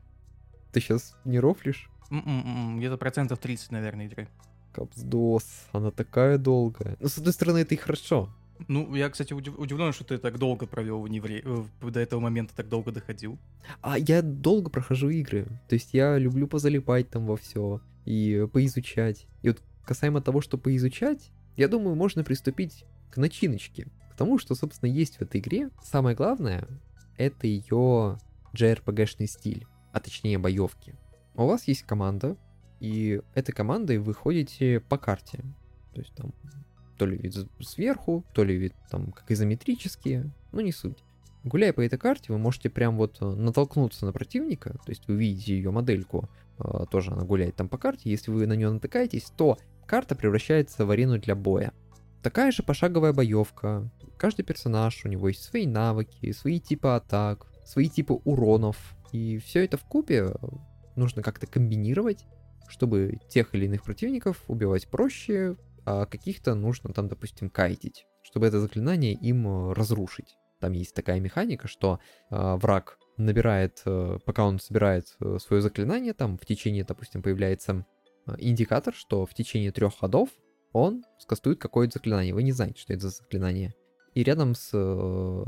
Ты сейчас не рофлишь? М-м-м, где-то процентов 30, наверное, игры. Капсдос, она такая долгая. Но с одной стороны, это и хорошо. Ну, я, кстати, удив- удивлен, что ты так долго провел в Невре, до этого момента так долго доходил. А я долго прохожу игры. То есть я люблю позалипать там во все и поизучать. И вот Касаемо того, что поизучать, я думаю, можно приступить к начиночке. К тому, что, собственно, есть в этой игре. Самое главное, это ее JRPG-шный стиль, а точнее боевки. У вас есть команда, и этой командой вы ходите по карте. То есть там то ли вид сверху, то ли вид там как изометрические, ну не суть. Гуляя по этой карте, вы можете прям вот натолкнуться на противника, то есть вы видите ее модельку, а, тоже она гуляет там по карте, если вы на нее натыкаетесь, то карта превращается в арену для боя. Такая же пошаговая боевка. Каждый персонаж, у него есть свои навыки, свои типы атак, свои типы уронов. И все это в купе нужно как-то комбинировать, чтобы тех или иных противников убивать проще, а каких-то нужно там, допустим, кайтить, чтобы это заклинание им э, разрушить. Там есть такая механика, что э, враг набирает, э, пока он собирает э, свое заклинание, там в течение, допустим, появляется Э, индикатор, что в течение трех ходов он скастует какое-то заклинание. Вы не знаете, что это за заклинание. И рядом с э,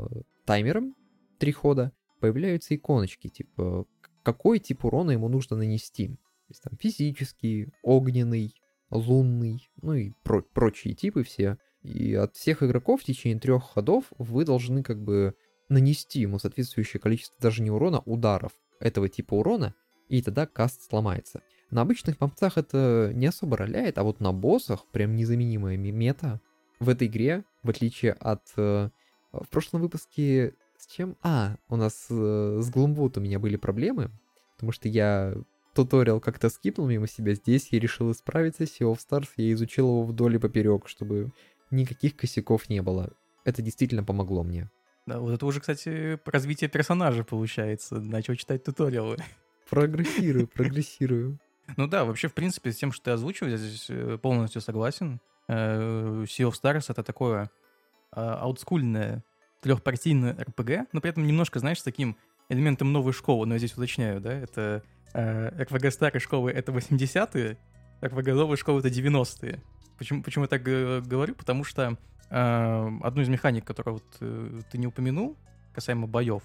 таймером три хода появляются иконочки, типа какой тип урона ему нужно нанести. То есть там физический, огненный, лунный, ну и про- прочие типы все. И от всех игроков в течение трех ходов вы должны как бы нанести ему соответствующее количество даже не урона, ударов этого типа урона, и тогда каст сломается. На обычных мопцах это не особо роляет, а вот на боссах прям незаменимая мета. В этой игре, в отличие от... Э, в прошлом выпуске с чем? А, у нас э, с Gloomwood у меня были проблемы, потому что я туториал как-то скипнул мимо себя. Здесь я решил исправиться. Sea of Stars я изучил его вдоль и поперек, чтобы никаких косяков не было. Это действительно помогло мне. Да, вот это уже, кстати, развитие персонажа получается. Начал читать туториалы. Прогрессирую, прогрессирую. Ну да, вообще, в принципе, с тем, что ты озвучил, я здесь э, полностью согласен. Э, Sea of Stars — это такое а, аутскульное трехпартийное РПГ, но при этом немножко, знаешь, с таким элементом новой школы, но я здесь уточняю, да, это э, РПГ старой школы — это 80-е, РПГ новой школы — это 90-е. Почему, почему я так говорю? Потому что э, одну из механик, которую вот, э, ты не упомянул, касаемо боев,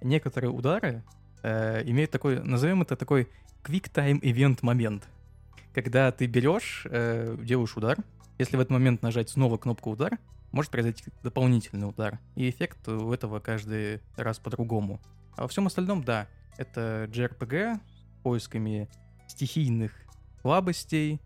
некоторые удары э, имеют такой, назовем это такой quick time event момент. Когда ты берешь, э, делаешь удар, если в этот момент нажать снова кнопку удар, может произойти дополнительный удар. И эффект у этого каждый раз по-другому. А во всем остальном, да, это JRPG с поисками стихийных слабостей,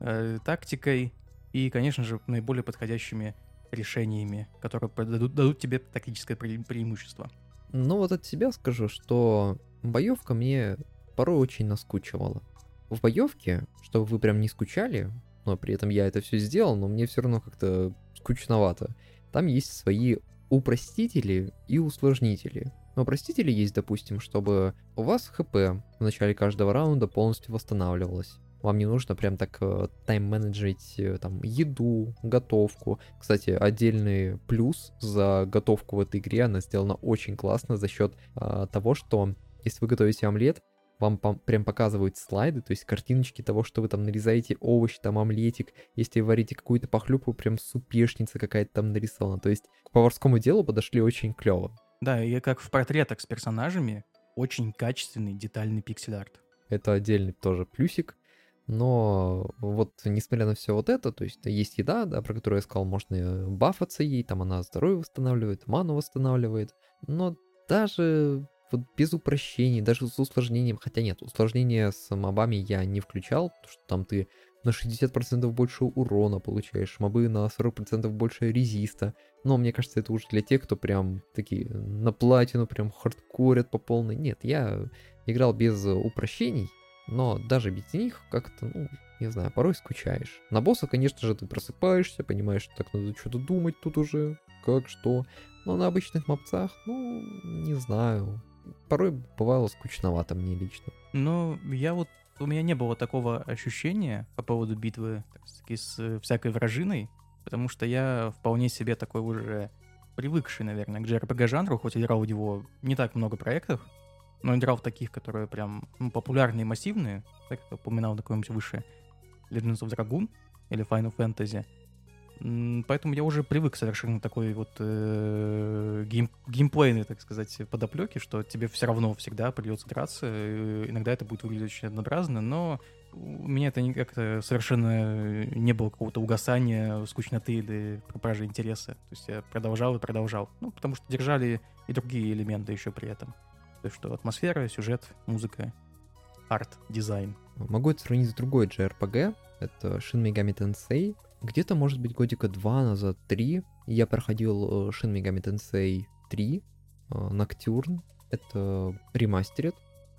э, тактикой и, конечно же, наиболее подходящими решениями, которые дадут, дадут тебе тактическое пре- преимущество. Ну вот от себя скажу, что боевка мне порой очень наскучивала. В боевке, чтобы вы прям не скучали, но при этом я это все сделал, но мне все равно как-то скучновато. Там есть свои упростители и усложнители. Но упростители есть, допустим, чтобы у вас ХП в начале каждого раунда полностью восстанавливалось. Вам не нужно прям так э, тайм-менеджить э, там еду, готовку. Кстати, отдельный плюс за готовку в этой игре, она сделана очень классно за счет э, того, что если вы готовите омлет, вам прям показывают слайды, то есть картиночки того, что вы там нарезаете овощи, там омлетик, если варите какую-то похлюпу, прям супешница какая-то там нарисована. То есть к поварскому делу подошли очень клево. Да, и как в портретах с персонажами, очень качественный, детальный пиксель-арт. Это отдельный тоже плюсик. Но вот несмотря на все вот это, то есть есть еда, да, про которую я сказал, можно бафаться ей, там она здоровье восстанавливает, ману восстанавливает, но даже вот без упрощений, даже с усложнением, хотя нет, усложнения с мобами я не включал, потому что там ты на 60% больше урона получаешь, мобы на 40% больше резиста. Но мне кажется, это уже для тех, кто прям такие на платину прям хардкорят по полной. Нет, я играл без упрощений, но даже без них как-то, ну, не знаю, порой скучаешь. На босса, конечно же, ты просыпаешься, понимаешь, так надо что-то думать тут уже, как, что. Но на обычных мопцах, ну, не знаю порой бывало скучновато мне лично. Ну, я вот у меня не было такого ощущения по поводу битвы так с э, всякой вражиной, потому что я вполне себе такой уже привыкший, наверное, к JRPG-жанру, хоть играл в него не так много проектов, но играл в таких, которые прям ну, популярные массивные, так как я упоминал на каком-нибудь выше, Legends of Dragoon или Final Fantasy — Поэтому я уже привык совершенно такой вот э, гейм, геймплейной, так сказать, подоплеки, что тебе все равно всегда придется драться. Иногда это будет выглядеть очень однообразно, но у меня это как-то совершенно не было какого-то угасания, скучноты или пропажи интереса. То есть я продолжал и продолжал. Ну, потому что держали и другие элементы еще при этом. То есть что атмосфера, сюжет, музыка, арт, дизайн. Могу это сравнить с другой JRPG. Это Shin Megami Tensei где-то, может быть, годика два назад, три, я проходил э, Shin Megami Tensei 3, Ноктюрн, это ремастерит.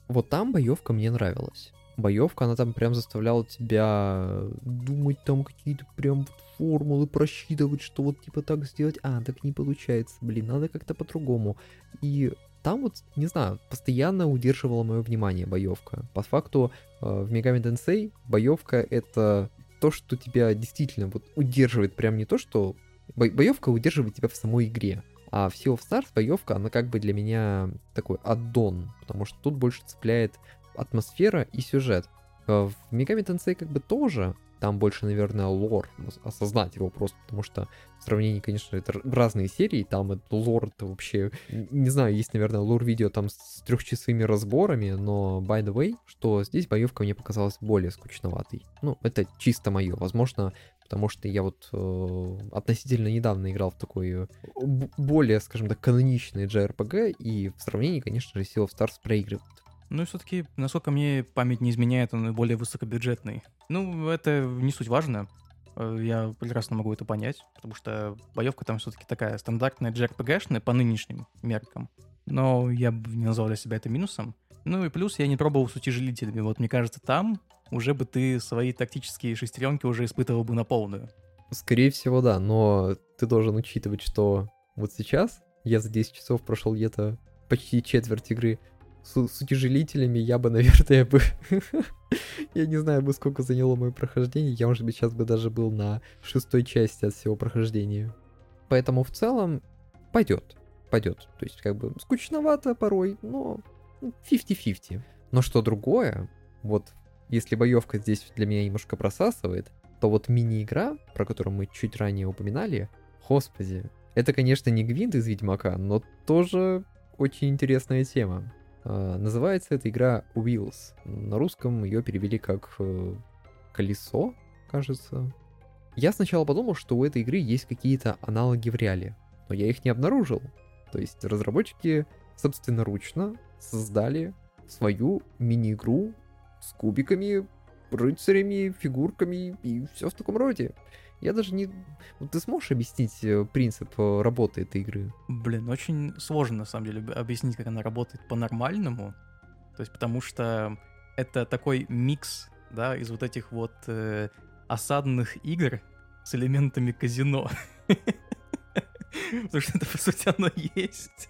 Вот там боевка мне нравилась. Боевка, она там прям заставляла тебя думать там какие-то прям формулы просчитывать, что вот типа так сделать, а, так не получается, блин, надо как-то по-другому. И там вот, не знаю, постоянно удерживала мое внимание боевка. По факту э, в Megami Tensei боевка это то, что тебя действительно вот удерживает, прям не то, что бо- боевка удерживает тебя в самой игре, а в Sea of Stars боевка, она как бы для меня такой аддон, потому что тут больше цепляет атмосфера и сюжет. Э, в Megami Tensei как бы тоже, там больше, наверное, лор, осознать его просто, потому что в сравнении, конечно, это разные серии, там лор, это вообще, не знаю, есть, наверное, лор-видео там с трехчасовыми разборами, но, by the way, что здесь боевка мне показалась более скучноватой. Ну, это чисто мое, возможно, потому что я вот э, относительно недавно играл в такой э, более, скажем так, каноничный JRPG, и в сравнении, конечно же, Sea of Stars проигрывает. Ну и все-таки, насколько мне память не изменяет, он более высокобюджетный. Ну, это не суть важно. Э, Я прекрасно могу это понять, потому что боевка там все-таки такая стандартная JRPG-шная по нынешним меркам. Но я бы не назвал для себя это минусом. Ну и плюс я не пробовал с утяжелителями. Вот мне кажется, там уже бы ты свои тактические шестеренки уже испытывал бы на полную. Скорее всего, да, но ты должен учитывать, что вот сейчас я за 10 часов прошел где-то почти четверть игры с, с утяжелителями, я бы, наверное, бы... я не знаю бы, сколько заняло мое прохождение, я, может быть, сейчас бы даже был на шестой части от всего прохождения. Поэтому в целом пойдет, пойдет. То есть, как бы, скучновато порой, но ну, 50-50. Но что другое, вот если боевка здесь для меня немножко просасывает, то вот мини-игра, про которую мы чуть ранее упоминали, господи, это, конечно, не Гвинт из Ведьмака, но тоже очень интересная тема. А, называется эта игра Wheels. На русском ее перевели как э, колесо, кажется. Я сначала подумал, что у этой игры есть какие-то аналоги в реале, но я их не обнаружил. То есть разработчики собственноручно создали свою мини-игру с кубиками, рыцарями, фигурками и все в таком роде. Я даже не... Ты сможешь объяснить э, принцип э, работы этой игры? Блин, очень сложно, на самом деле, об- объяснить, как она работает по-нормальному. То есть, потому что это такой микс, да, из вот этих вот э, осадных игр с элементами казино. Потому что это, по сути, оно есть.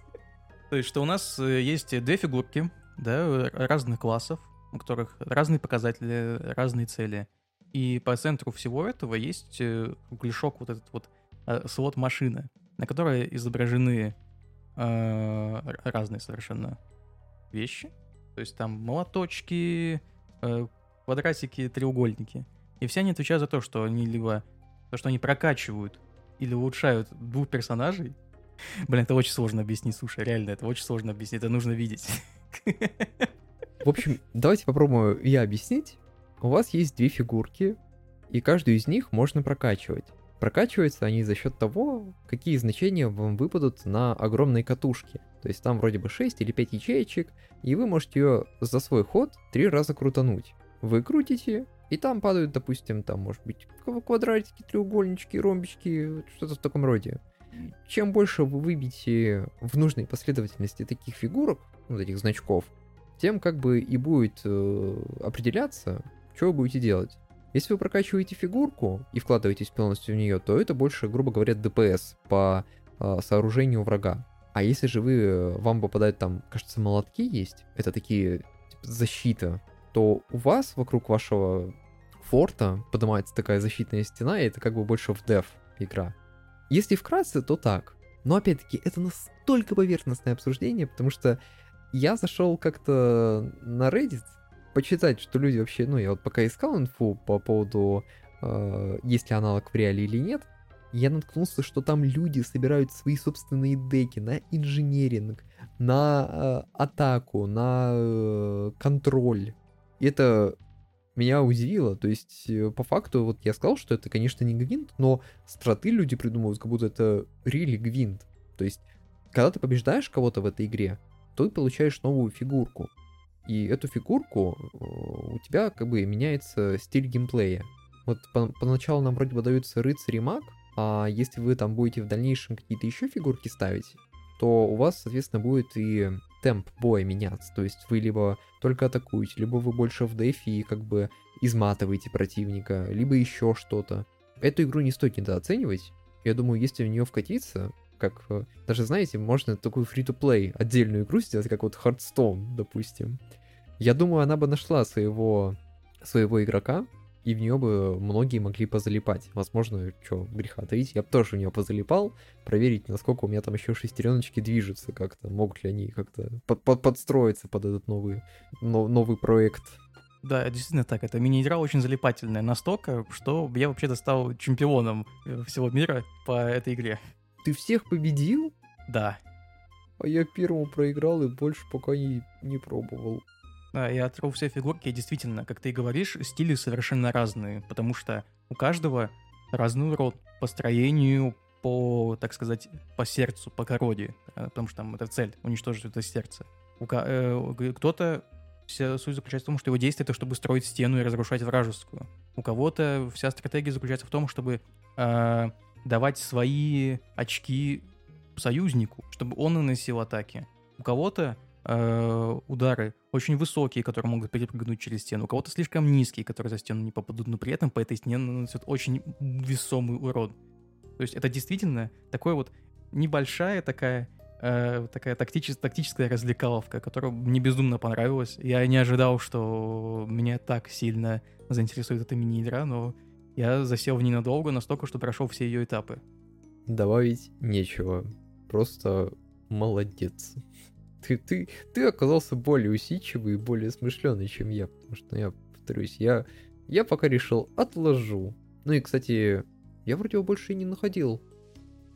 То есть, что у нас э, есть две фигурки, да, разных классов, у которых разные показатели, разные цели. И по центру всего этого есть э, кругляшок, вот этот вот э, слот машины, на которой изображены э, разные совершенно вещи. То есть там молоточки, э, квадратики, треугольники. И все они отвечают за то, что они либо то, что они прокачивают или улучшают двух персонажей. Блин, это очень сложно объяснить, слушай, реально, это очень сложно объяснить, это нужно видеть. В общем, давайте попробую я объяснить. У вас есть две фигурки, и каждую из них можно прокачивать. Прокачиваются они за счет того, какие значения вам выпадут на огромной катушке. То есть там вроде бы 6 или 5 ячеечек, и вы можете ее за свой ход три раза крутануть. Вы крутите, и там падают, допустим, там, может быть, кв- квадратики, треугольнички, ромбички, что-то в таком роде. Чем больше вы выбьете в нужной последовательности таких фигурок, вот этих значков, тем как бы и будет э, определяться, что вы будете делать. Если вы прокачиваете фигурку и вкладываетесь полностью в нее, то это больше, грубо говоря, ДПС по э, сооружению врага. А если же вы, э, вам попадают там, кажется, молотки есть, это такие типа, защита, то у вас вокруг вашего форта поднимается такая защитная стена, и это как бы больше в деф игра. Если вкратце, то так. Но опять-таки, это настолько поверхностное обсуждение, потому что я зашел как-то на Reddit почитать, что люди вообще, ну, я вот пока искал инфу по поводу, э, есть ли аналог в реале или нет, я наткнулся, что там люди собирают свои собственные деки на инженеринг, на э, атаку, на э, контроль. И это меня удивило. То есть, э, по факту, вот я сказал, что это, конечно, не гвинт, но страты люди придумывают, как будто это really гвинт. То есть, когда ты побеждаешь кого-то в этой игре, то ты получаешь новую фигурку. И эту фигурку э, у тебя как бы меняется стиль геймплея. Вот по- поначалу нам вроде бы даются рыцарь и маг, а если вы там будете в дальнейшем какие-то еще фигурки ставить, то у вас, соответственно, будет и темп боя меняться. То есть вы либо только атакуете, либо вы больше в дефе и как бы изматываете противника, либо еще что-то. Эту игру не стоит недооценивать. Я думаю, если в нее вкатиться, как э, даже знаете, можно такую free-to-play отдельную игру сделать, как вот Hearthstone, допустим. Я думаю, она бы нашла своего, своего игрока, и в нее бы многие могли позалипать. Возможно, что, греха таить, я бы тоже в нее позалипал, проверить, насколько у меня там еще шестереночки движутся как-то, могут ли они как-то под, под- подстроиться под этот новый, но- новый проект. Да, действительно так. Это мини-игра очень залипательная настолько, что я вообще-то стал чемпионом э, всего мира по этой игре. Ты всех победил? Да. А я первому проиграл и больше пока не, не пробовал. Да, я открыл все фигурки, и действительно, как ты и говоришь, стили совершенно разные, потому что у каждого разный урод по строению, по, так сказать, по сердцу, по короде, э, потому что там это цель, уничтожить это сердце. У э, кто-то вся суть заключается в том, что его действие это чтобы строить стену и разрушать вражескую. У кого-то вся стратегия заключается в том, чтобы э, давать свои очки союзнику, чтобы он наносил атаки. У кого-то э, удары очень высокие, которые могут перепрыгнуть через стену, у кого-то слишком низкие, которые за стену не попадут, но при этом по этой стене наносят очень весомый урон. То есть это действительно такое вот небольшая такая э, такая тактичес, тактическая развлекаловка, которая мне безумно понравилась. Я не ожидал, что меня так сильно заинтересует эта мини-игра, но я засел в ней надолго, настолько, что прошел все ее этапы. Добавить нечего. Просто молодец. Ты, ты, ты оказался более усидчивый и более смышленый, чем я, потому что, я повторюсь, я, я пока решил отложу. Ну и, кстати, я вроде его больше и не находил.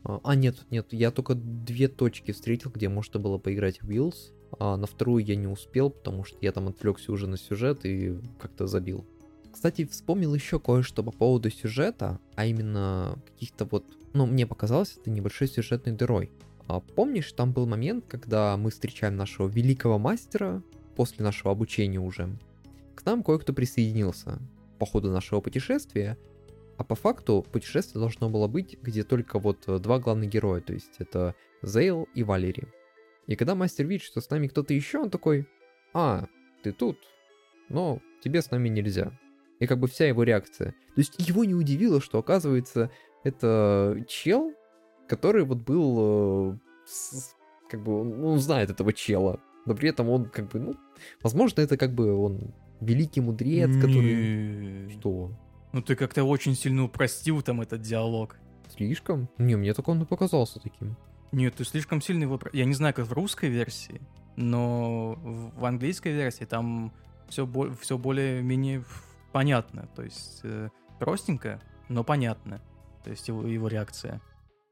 А, а, нет, нет, я только две точки встретил, где можно было поиграть в Wheels. А на вторую я не успел, потому что я там отвлекся уже на сюжет и как-то забил. Кстати, вспомнил еще кое-что по поводу сюжета, а именно каких-то вот... Ну, мне показалось, это небольшой сюжетной дырой. А помнишь, там был момент, когда мы встречаем нашего великого мастера после нашего обучения уже. К нам кое-кто присоединился по ходу нашего путешествия, а по факту путешествие должно было быть, где только вот э, два главных героя, то есть это Зейл и Валери. И когда мастер видит, что с нами кто-то еще, он такой, а, ты тут, но тебе с нами нельзя. И как бы вся его реакция. То есть его не удивило, что оказывается это чел, который вот был, э, как бы, он знает этого чела, но при этом он как бы, ну, возможно, это как бы он великий мудрец, который... Что? Ну ты как-то очень сильно упростил там этот диалог. Слишком? Не, мне так он и показался таким. Нет, ты слишком сильно его... Я не знаю, как в русской версии, но в английской версии там все, бо... все более-менее понятно. То есть э, простенько, но понятно. То есть его, его реакция.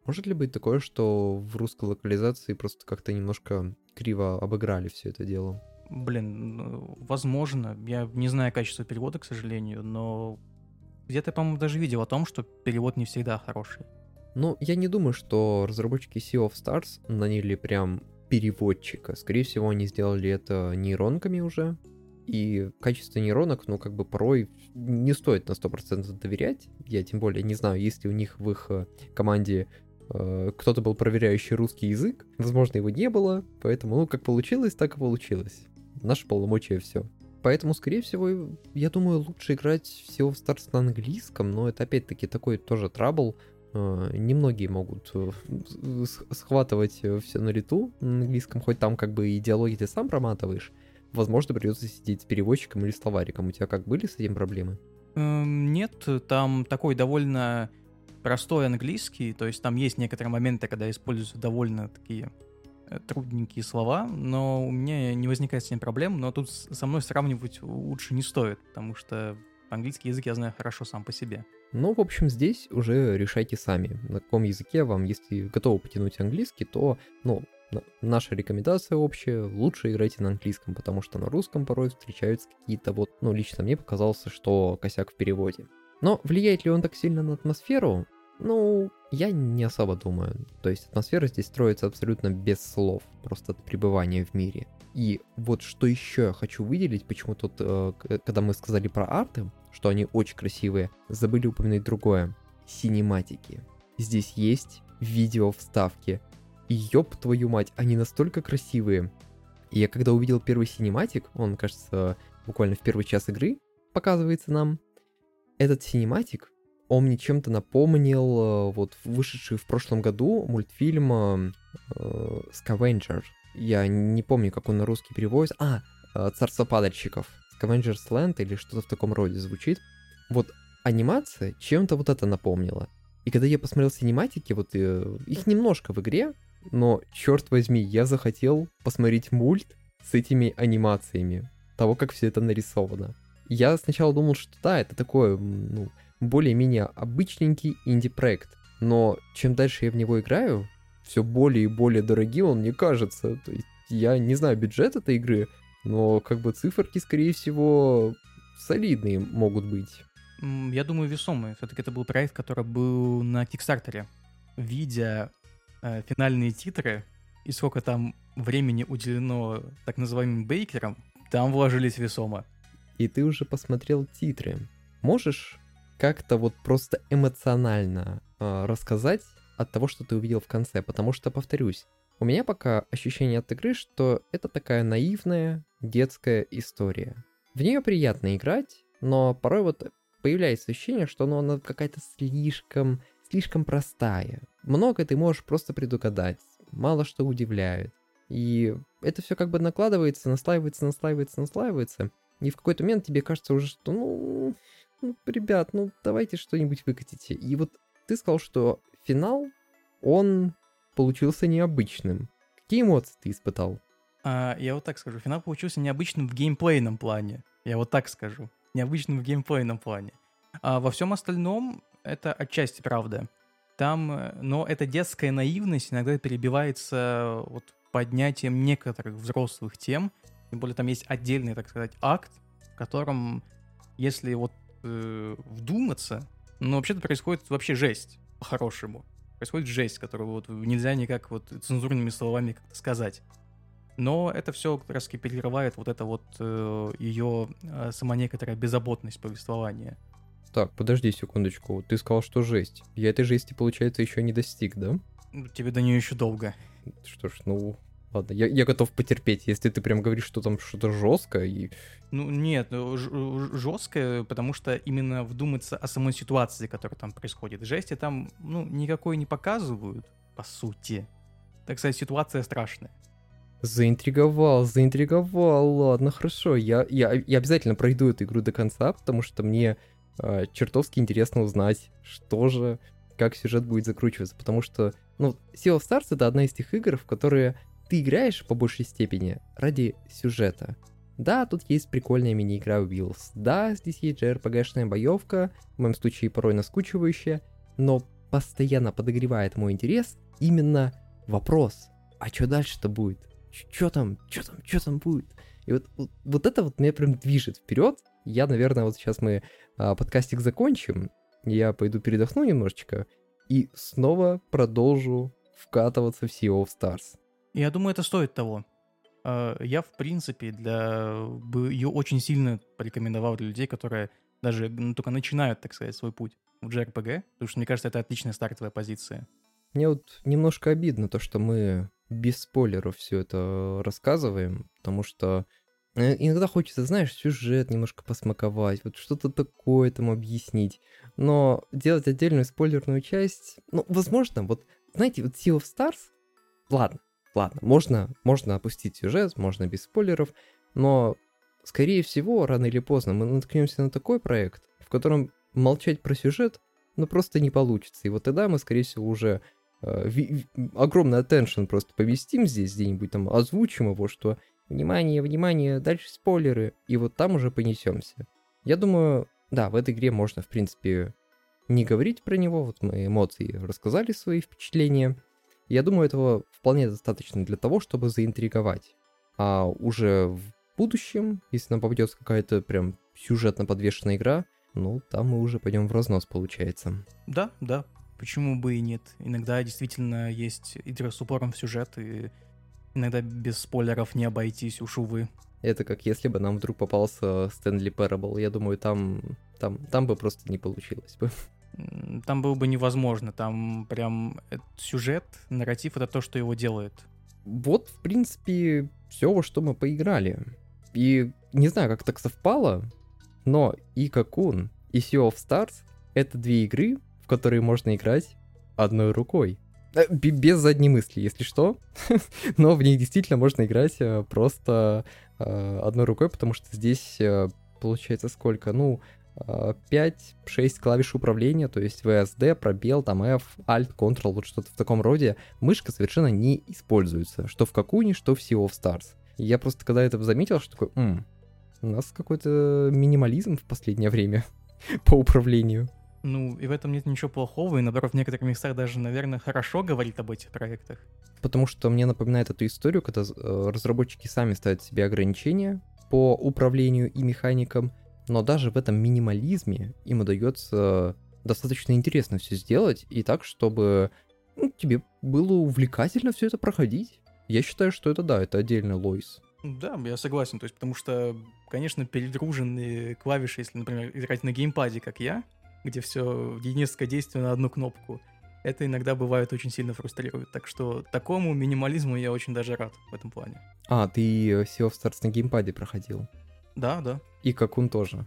Может ли быть такое, что в русской локализации просто как-то немножко криво обыграли все это дело? Блин, ну, возможно. Я не знаю качество перевода, к сожалению, но где-то, по-моему, даже видел о том, что перевод не всегда хороший. Ну, я не думаю, что разработчики Sea of Stars наняли прям переводчика. Скорее всего, они сделали это нейронками уже. И качество нейронок, ну, как бы порой не стоит на 100% доверять. Я тем более не знаю, есть ли у них в их э, команде э, кто-то был проверяющий русский язык. Возможно, его не было. Поэтому, ну, как получилось, так и получилось. Наше полномочия все. Поэтому, скорее всего, я думаю, лучше играть всего в Stars на английском, но это опять-таки такой тоже трабл. Э, немногие могут э, схватывать все на лету на английском, хоть там как бы и диалоги ты сам проматываешь. Возможно, придется сидеть с переводчиком или словариком. У тебя как были с этим проблемы? Эм, нет, там такой довольно простой английский, то есть там есть некоторые моменты, когда используются довольно такие Э, трудненькие слова, но у меня не возникает с ним проблем, но тут со мной сравнивать лучше не стоит, потому что английский язык я знаю хорошо сам по себе. Ну, в общем, здесь уже решайте сами, на каком языке вам, если готовы потянуть английский, то, ну, наша рекомендация общая, лучше играйте на английском, потому что на русском порой встречаются какие-то вот, ну, лично мне показалось, что косяк в переводе. Но влияет ли он так сильно на атмосферу? Ну, я не особо думаю. То есть атмосфера здесь строится абсолютно без слов, просто от пребывания в мире. И вот что еще я хочу выделить, почему тут, э, когда мы сказали про арты, что они очень красивые, забыли упомянуть другое. Синематики. Здесь есть видео вставки. Ёб твою мать, они настолько красивые. И я когда увидел первый синематик, он, кажется, буквально в первый час игры показывается нам, этот синематик он мне чем-то напомнил э, вот вышедший в прошлом году мультфильм э, Scavenger. Я не помню, как он на русский переводится. А, э, Царство падальщиков. Scavenger's Land или что-то в таком роде звучит. Вот анимация чем-то вот это напомнила. И когда я посмотрел синематики, вот их немножко в игре, но, черт возьми, я захотел посмотреть мульт с этими анимациями, того, как все это нарисовано. Я сначала думал, что да, это такое, ну, более-менее обычненький инди-проект. Но чем дальше я в него играю, все более и более дорогим он мне кажется. То есть я не знаю бюджет этой игры, но как бы циферки, скорее всего, солидные могут быть. Я думаю, весомые. Все-таки это был проект, который был на Кикстартере. Видя э, финальные титры и сколько там времени уделено так называемым бейкерам, Там вложились весомо. И ты уже посмотрел титры. Можешь как-то вот просто эмоционально э, рассказать от того, что ты увидел в конце? Потому что, повторюсь, у меня пока ощущение от игры, что это такая наивная детская история. В нее приятно играть, но порой вот появляется ощущение, что ну, она какая-то слишком, слишком простая. Много ты можешь просто предугадать, мало что удивляет. И это все как бы накладывается, наслаивается, наслаивается, наслаивается. И в какой-то момент тебе кажется уже, что ну, ну ребят, ну давайте что-нибудь выкатите. И вот ты сказал, что финал, он получился необычным. Какие эмоции ты испытал? А, я вот так скажу, финал получился необычным в геймплейном плане. Я вот так скажу. Необычным в геймплейном плане. А во всем остальном это отчасти правда. Там, э, но эта детская наивность иногда перебивается вот поднятием некоторых взрослых тем. Тем более там есть отдельный, так сказать, акт, в котором, если вот э, вдуматься, ну, вообще-то происходит вообще жесть, по-хорошему. Происходит жесть, которую вот нельзя никак вот цензурными словами как-то сказать. Но это все как раз перекрывает вот это вот э, ее э, сама некоторая беззаботность повествования. Так, подожди секундочку. Ты сказал, что жесть. Я этой жести, получается, еще не достиг, да? Тебе до нее еще долго. Что ж, ну, ладно, я, я готов потерпеть, если ты прям говоришь, что там что-то жесткое и... Ну, нет, ну, жесткое, потому что именно вдуматься о самой ситуации, которая там происходит. Жести там, ну, никакой не показывают, по сути. Так сказать, ситуация страшная. Заинтриговал, заинтриговал, ладно, хорошо. Я, я, я обязательно пройду эту игру до конца, потому что мне э, чертовски интересно узнать, что же, как сюжет будет закручиваться, потому что, ну, Sea of Stars это одна из тех игр, в которые ты играешь по большей степени ради сюжета. Да, тут есть прикольная мини-игра Wheels, да, здесь есть JRPG-шная боевка, в моем случае порой наскучивающая, но постоянно подогревает мой интерес именно вопрос, а что дальше-то будет? Что там, что там, что там будет? И вот, вот, вот это вот меня прям движет вперед. Я, наверное, вот сейчас мы а, подкастик закончим, я пойду передохну немножечко и снова продолжу вкатываться в Sea of Stars. Я думаю, это стоит того. А, я, в принципе, для... бы ее очень сильно порекомендовал для людей, которые даже ну, только начинают, так сказать, свой путь в JRPG, потому что, мне кажется, это отличная стартовая позиция. Мне вот немножко обидно то, что мы без спойлеров все это рассказываем, потому что иногда хочется, знаешь, сюжет немножко посмаковать, вот что-то такое там объяснить, но делать отдельную спойлерную часть, ну, возможно, вот, знаете, вот Sea of Stars, ладно, ладно, можно, можно опустить сюжет, можно без спойлеров, но, скорее всего, рано или поздно мы наткнемся на такой проект, в котором молчать про сюжет, ну, просто не получится, и вот тогда мы, скорее всего, уже Э, огромный attention просто повестим здесь где-нибудь, там озвучим его, что внимание, внимание, дальше спойлеры, и вот там уже понесемся. Я думаю, да, в этой игре можно, в принципе, не говорить про него, вот мы эмоции рассказали свои впечатления. Я думаю, этого вполне достаточно для того, чтобы заинтриговать. А уже в будущем, если нам попадется какая-то прям сюжетно подвешенная игра, ну, там мы уже пойдем в разнос, получается. Да, да, почему бы и нет. Иногда действительно есть игры с упором в сюжет, и иногда без спойлеров не обойтись, уж увы. Это как если бы нам вдруг попался Стэнли Парабл. Я думаю, там, там, там бы просто не получилось бы. Там было бы невозможно. Там прям сюжет, нарратив — это то, что его делает. Вот, в принципе, все, во что мы поиграли. И не знаю, как так совпало, но и Какун, и Sea of Stars — это две игры, которые можно играть одной рукой. Э, без задней мысли, если что. Но в них действительно можно играть э, просто э, одной рукой, потому что здесь получается сколько? Ну, 5-6 клавиш управления, то есть VSD, пробел, там F, Alt, Ctrl, вот что-то в таком роде. Мышка совершенно не используется, что в Какуне, что в Sea of Stars. Я просто когда это заметил, что такой, у нас какой-то минимализм в последнее время по управлению. Ну, и в этом нет ничего плохого, и наоборот, в некоторых местах даже, наверное, хорошо говорит об этих проектах. Потому что мне напоминает эту историю, когда э, разработчики сами ставят себе ограничения по управлению и механикам, но даже в этом минимализме им удается достаточно интересно все сделать, и так, чтобы ну, тебе было увлекательно все это проходить. Я считаю, что это да, это отдельный Лойс. Да, я согласен, то есть потому что, конечно, перегруженные клавиши, если, например, играть на геймпаде, как я, где все единственное действие на одну кнопку, это иногда бывает очень сильно фрустрирует. Так что такому минимализму я очень даже рад в этом плане. А, ты Sea of Stars на геймпаде проходил? Да, да. И Какун тоже?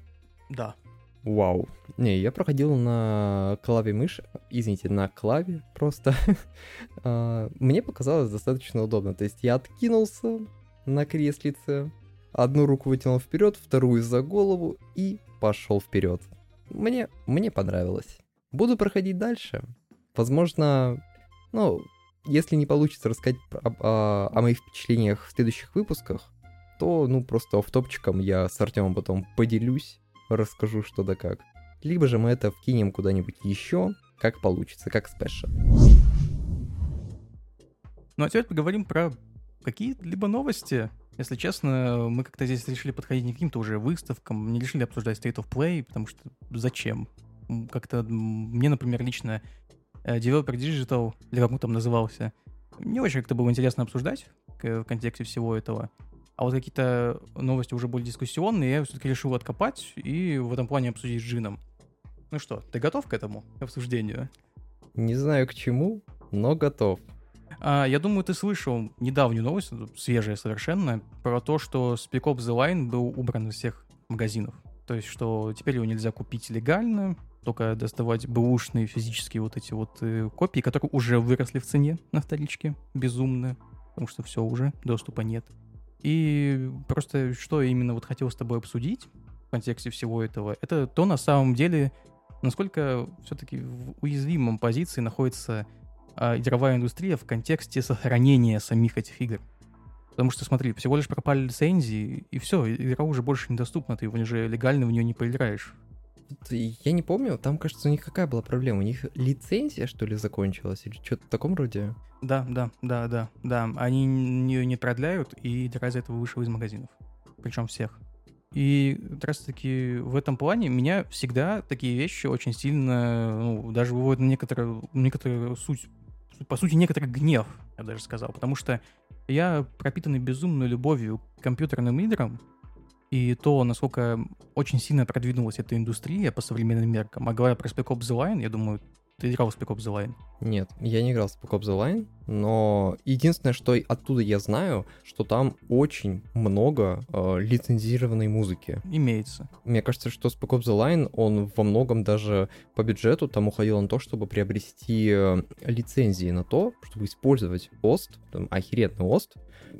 Да. Вау. Не, я проходил на клаве мыши, извините, на клаве просто. А, мне показалось достаточно удобно. То есть я откинулся на креслице, одну руку вытянул вперед, вторую за голову и пошел вперед. Мне, мне понравилось. Буду проходить дальше. Возможно, ну, если не получится рассказать о, о, о моих впечатлениях в следующих выпусках, то, ну, просто офтопчиком я с Артемом потом поделюсь, расскажу что да как. Либо же мы это вкинем куда-нибудь еще, как получится, как спешл. Ну а теперь поговорим про какие-либо новости. Если честно, мы как-то здесь решили подходить не к каким-то уже выставкам, не решили обсуждать State of Play, потому что зачем? Как-то мне, например, лично э, Developer Digital, или как он там назывался, не очень как-то было интересно обсуждать в контексте всего этого. А вот какие-то новости уже более дискуссионные, я все-таки решил откопать и в этом плане обсудить с Джином. Ну что, ты готов к этому обсуждению? Не знаю к чему, но готов. А, я думаю, ты слышал недавнюю новость, свежая совершенно, про то, что Spec Ops The Line был убран из всех магазинов. То есть, что теперь его нельзя купить легально, только доставать бэушные физические вот эти вот э, копии, которые уже выросли в цене на вторичке, безумно, потому что все уже, доступа нет. И просто что именно вот хотел с тобой обсудить в контексте всего этого, это то на самом деле, насколько все-таки в уязвимом позиции находится а, игровая индустрия в контексте сохранения самих этих игр. Потому что, смотри, всего лишь пропали лицензии, и все, игра уже больше недоступна, ты уже легально в нее не поиграешь. Я не помню, там, кажется, у них какая была проблема? У них лицензия, что ли, закончилась? Или что-то в таком роде? Да, да, да, да, да. Они ее не продляют, и игра из этого вышел из магазинов. Причем всех. И как раз таки в этом плане меня всегда такие вещи очень сильно, ну, даже выводят на некоторую, некоторую суть по сути, некоторый гнев, я даже сказал, потому что я пропитанный безумной любовью к компьютерным играм, и то, насколько очень сильно продвинулась эта индустрия по современным меркам. А говоря про Spec Ops The Line, я думаю, ты играл в Spec Ops The Line? Нет, я не играл в Spec Ops The Line, но единственное, что оттуда я знаю, что там очень много э, лицензированной музыки. Имеется. Мне кажется, что Spec Ops The Line, он во многом даже по бюджету там уходил на то, чтобы приобрести э, лицензии на то, чтобы использовать ОСТ, там, охеренный ОСТ,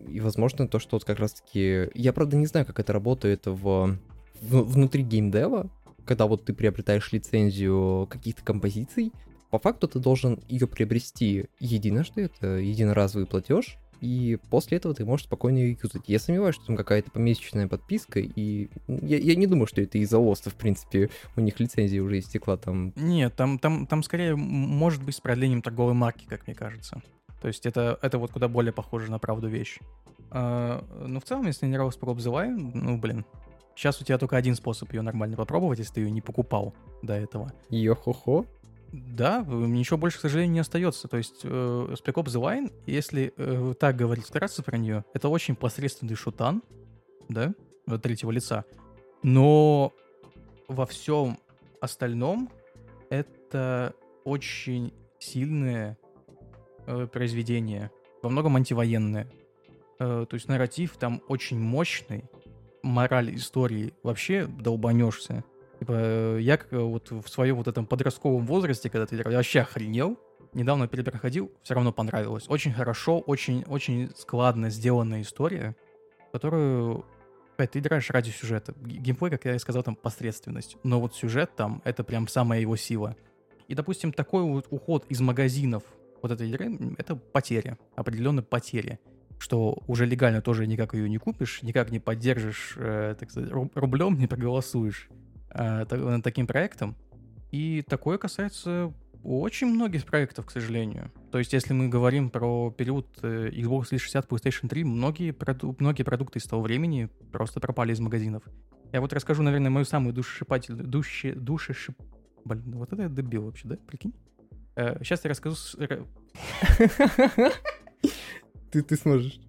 и, возможно, то, что вот как раз-таки... Я, правда, не знаю, как это работает в... в... внутри геймдева, когда вот ты приобретаешь лицензию каких-то композиций, по факту ты должен ее приобрести единожды, это единоразовый платеж, и после этого ты можешь спокойно ее юзать. Я сомневаюсь, что там какая-то помесячная подписка, и я, я не думаю, что это из-за ОСТа, в принципе, у них лицензия уже истекла там. Нет, там, там, там скорее может быть с продлением торговой марки, как мне кажется. То есть это, это вот куда более похоже на правду вещь. А, ну, в целом, если не Spec Ops ну, блин, сейчас у тебя только один способ ее нормально попробовать, если ты ее не покупал до этого. Йо-хо-хо? Да, ничего больше, к сожалению, не остается. То есть э, Spec Ops The Line, если э, так говорить вкратце про нее, это очень посредственный шутан, да, третьего лица. Но во всем остальном это очень сильное э, произведение, во многом антивоенное. Э, то есть нарратив там очень мощный, мораль истории вообще долбанешься. Типа, я вот в своем вот этом подростковом возрасте, когда ты вообще охренел. Недавно перепроходил, все равно понравилось. Очень хорошо, очень, очень складно сделанная история, которую опять ты играешь ради сюжета. Геймплей, как я и сказал, там посредственность. Но вот сюжет там, это прям самая его сила. И, допустим, такой вот уход из магазинов вот этой игры, это потеря, определенно потеря. Что уже легально тоже никак ее не купишь, никак не поддержишь, э, так сказать, рублем не проголосуешь э, над таким проектом. И такое касается очень многих проектов, к сожалению. То есть, если мы говорим про период э, Xbox 360, PlayStation 3, многие, проду- многие продукты из того времени просто пропали из магазинов. Я вот расскажу, наверное, мою самую душесшипательную... Душе, душешип... Блин, ну вот это я дебил вообще, да? Прикинь? Э, сейчас я расскажу... Ты, ты сможешь.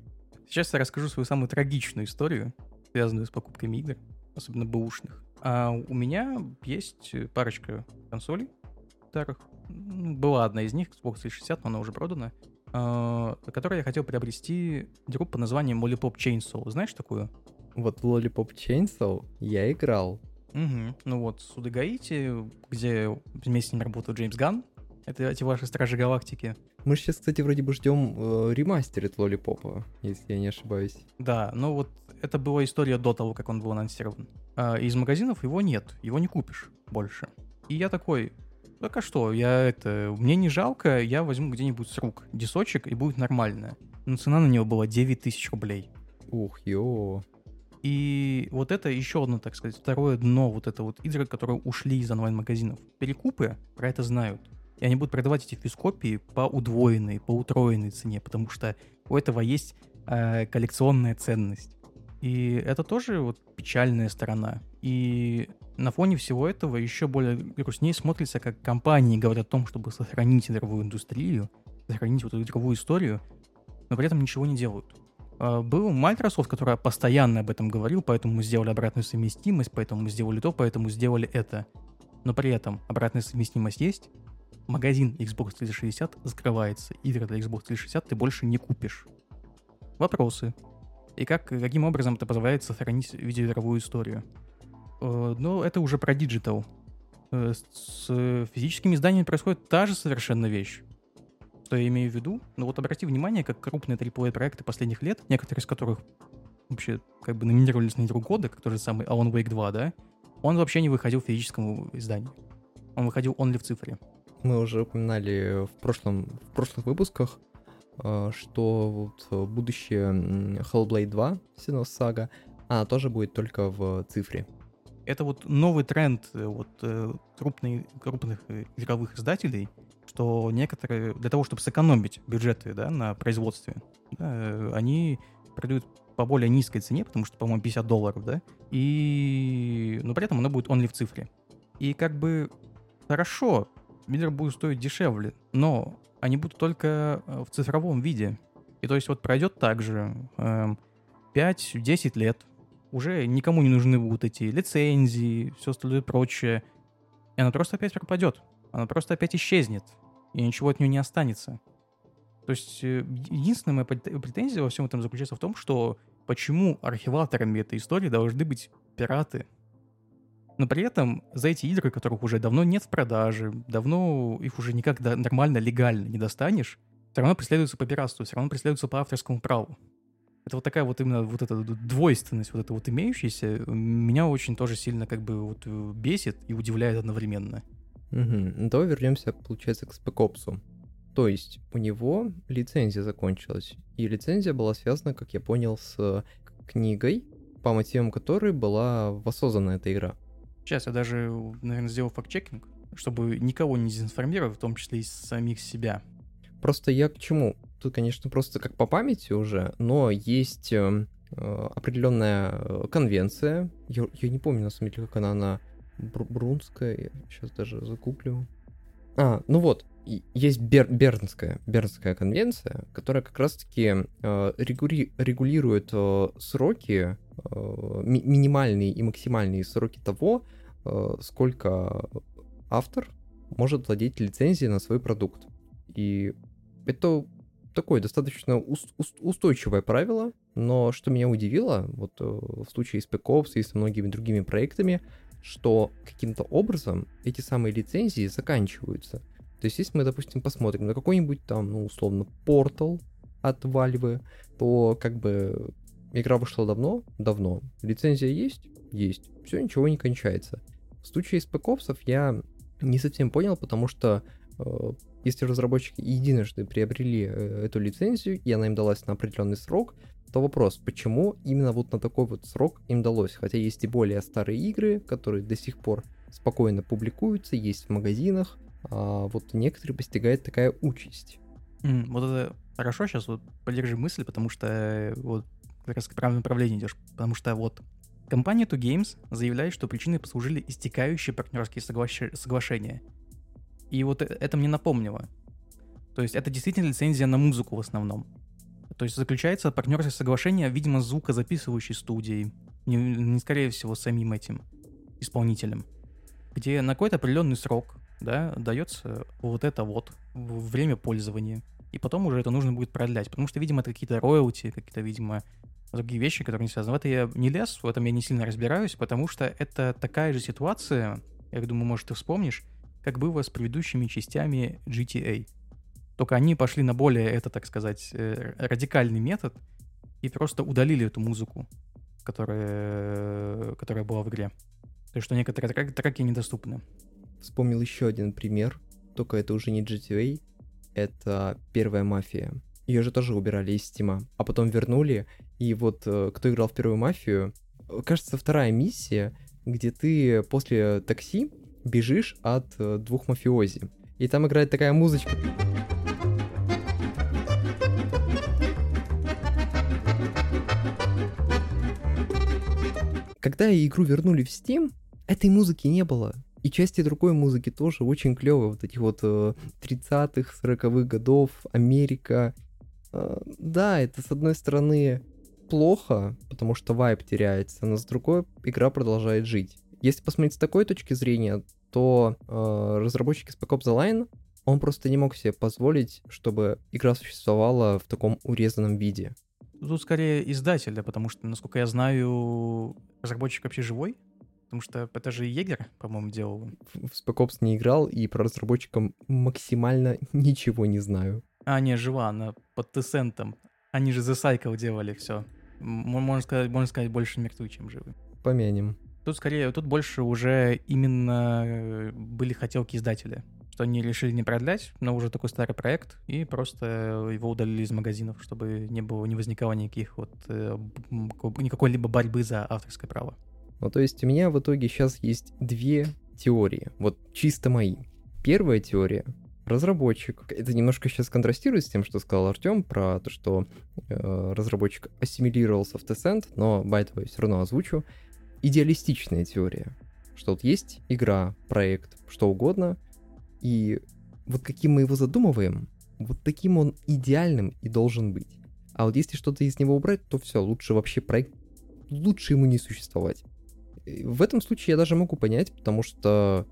Сейчас я расскажу свою самую трагичную историю, связанную с покупками игр, особенно бэушных. А у меня есть парочка консолей старых. Ну, была одна из них, Xbox 360, но она уже продана. Uh, которой я хотел приобрести игру под названием Lollipop Chainsaw. Знаешь такую? Вот Lollipop Chainsaw я играл. Угу. Ну вот, Судагаити, где вместе с ним работал Джеймс Ган, это эти ваши Стражи Галактики. Мы сейчас, кстати, вроде бы ждем э, ремастерит Лолипопа, если я не ошибаюсь. Да, ну вот это была история до того, как он был анонсирован. А из магазинов его нет, его не купишь больше. И я такой, так а что, я это, мне не жалко, я возьму где-нибудь с рук дисочек и будет нормально. Но цена на него была 9 тысяч рублей. Ух, ё. И вот это еще одно, так сказать, второе дно вот это вот игры, которые ушли из онлайн-магазинов. Перекупы про это знают. И они будут продавать эти физкопии по удвоенной, по утроенной цене, потому что у этого есть э, коллекционная ценность. И это тоже вот печальная сторона. И на фоне всего этого еще более грустнее смотрится, как компании говорят о том, чтобы сохранить игровую индустрию, сохранить вот эту игровую историю, но при этом ничего не делают. А, был Microsoft, который постоянно об этом говорил, поэтому мы сделали обратную совместимость, поэтому мы сделали то, поэтому сделали это. Но при этом обратная совместимость есть, магазин Xbox 360 закрывается, игры для Xbox 360 ты больше не купишь. Вопросы. И как, каким образом это позволяет сохранить видеоигровую историю? Э, ну, это уже про digital. Э, с физическими изданиями происходит та же совершенно вещь. Что я имею в виду? Ну вот обрати внимание, как крупные AAA проекты последних лет, некоторые из которых вообще как бы номинировались на игру года, как тот же самый Alan Wake 2, да, он вообще не выходил в физическом издании. Он выходил only в цифре мы уже упоминали в, прошлом, в прошлых выпусках, э, что вот будущее Hellblade 2, Sinus Saga, она тоже будет только в цифре. Это вот новый тренд э, вот, э, крупных, крупных игровых издателей, что некоторые, для того, чтобы сэкономить бюджеты да, на производстве, да, они продают по более низкой цене, потому что, по-моему, 50 долларов, да, и... но при этом оно будет only в цифре. И как бы хорошо, Миллер будет стоить дешевле, но они будут только э, в цифровом виде. И то есть вот пройдет также э, эм, 5-10 лет, уже никому не нужны будут эти лицензии, все остальное прочее. И она просто опять пропадет. Она просто опять исчезнет. И ничего от нее не останется. То есть э, единственная моя претензия во всем этом заключается в том, что почему архиваторами этой истории должны быть пираты, но при этом за эти игры, которых уже давно нет в продаже, давно их уже никак нормально, легально не достанешь, все равно преследуются по пиратству, все равно преследуются по авторскому праву. Это вот такая вот именно вот эта двойственность, вот эта вот имеющаяся, меня очень тоже сильно как бы вот э, бесит и удивляет одновременно. Угу. Давай вернемся, получается, к Спекопсу. То есть у него лицензия закончилась, и лицензия была связана, как я понял, с книгой, по мотивам которой была воссоздана эта игра. Сейчас я даже, наверное, сделал факт-чекинг, чтобы никого не дезинформировать, в том числе и самих себя. Просто я к чему? Тут, конечно, просто как по памяти уже, но есть э, э определенная э, конвенция. Я, я не помню, на самом деле, как она, она брунская. Сейчас даже закуплю. А, ну вот, есть Бер, Бернская, Бернская конвенция, которая как раз-таки э, регули, регулирует э, сроки, ми, минимальные и максимальные сроки того, э, сколько автор может владеть лицензией на свой продукт. И это такое достаточно уст, уст, устойчивое правило, но что меня удивило, вот э, в случае с Spec и со многими другими проектами, что каким-то образом эти самые лицензии заканчиваются. То есть, если мы, допустим, посмотрим на какой-нибудь там, ну, условно, портал от Valve, то как бы игра вышла давно, давно. Лицензия есть? Есть. Все, ничего не кончается. В случае с я не совсем понял, потому что э, если разработчики единожды приобрели э, эту лицензию, и она им далась на определенный срок, то вопрос, почему именно вот на такой вот срок им далось? Хотя есть и более старые игры, которые до сих пор спокойно публикуются, есть в магазинах, а вот некоторые постигает такая участь. Mm, вот это хорошо, сейчас вот поддержи мысль, потому что э, вот как раз к правильному направлению идешь. Потому что вот компания 2 Games заявляет, что причиной послужили истекающие партнерские соглаш... соглашения. И вот э, это мне напомнило. То есть это действительно лицензия на музыку в основном. То есть заключается партнерское соглашение, видимо, звукозаписывающей студией, не, не скорее всего самим этим исполнителем, где на какой-то определенный срок да, дается вот это вот время пользования. И потом уже это нужно будет продлять, потому что, видимо, это какие-то роялти, какие-то, видимо, другие вещи, которые не связаны. В это я не лез, в этом я не сильно разбираюсь, потому что это такая же ситуация, я думаю, может, ты вспомнишь, как было с предыдущими частями GTA. Только они пошли на более, это, так сказать, э, радикальный метод и просто удалили эту музыку, которая, которая была в игре. То есть, что некоторые треки, треки недоступны. Вспомнил еще один пример, только это уже не GTA, это первая мафия. Ее же тоже убирали из стима, а потом вернули, и вот э, кто играл в первую мафию, кажется, вторая миссия, где ты после такси бежишь от э, двух мафиози. И там играет такая музычка. Когда игру вернули в Steam, этой музыки не было. И части другой музыки тоже очень клевые. Вот этих вот 30-х, э, 40-х годов, Америка. Э, да, это с одной стороны плохо, потому что вайп теряется, но с другой игра продолжает жить. Если посмотреть с такой точки зрения, то э, разработчики Spec Ops The Line, он просто не мог себе позволить, чтобы игра существовала в таком урезанном виде. Тут скорее издатель, да, потому что, насколько я знаю, разработчик вообще живой, потому что это же Егер, по-моему, делал. В Spec Ops не играл, и про разработчика максимально ничего не знаю. А, не, жива, она под Тесентом. Они же The Cycle делали все. Можно сказать, можно сказать, больше мертвы, чем живы. Помянем. Тут скорее, тут больше уже именно э, были хотелки издателя что они решили не продлять, но уже такой старый проект, и просто его удалили из магазинов, чтобы не было, не возникало никаких вот э, никакой либо борьбы за авторское право. Ну, то есть у меня в итоге сейчас есть две теории, вот чисто мои. Первая теория разработчик. Это немножко сейчас контрастирует с тем, что сказал Артем про то, что э, разработчик ассимилировался в Tencent, но байтовый все равно озвучу. Идеалистичная теория, что вот есть игра, проект, что угодно, и вот каким мы его задумываем, вот таким он идеальным и должен быть. А вот если что-то из него убрать, то все, лучше вообще проект, лучше ему не существовать. В этом случае я даже могу понять, потому что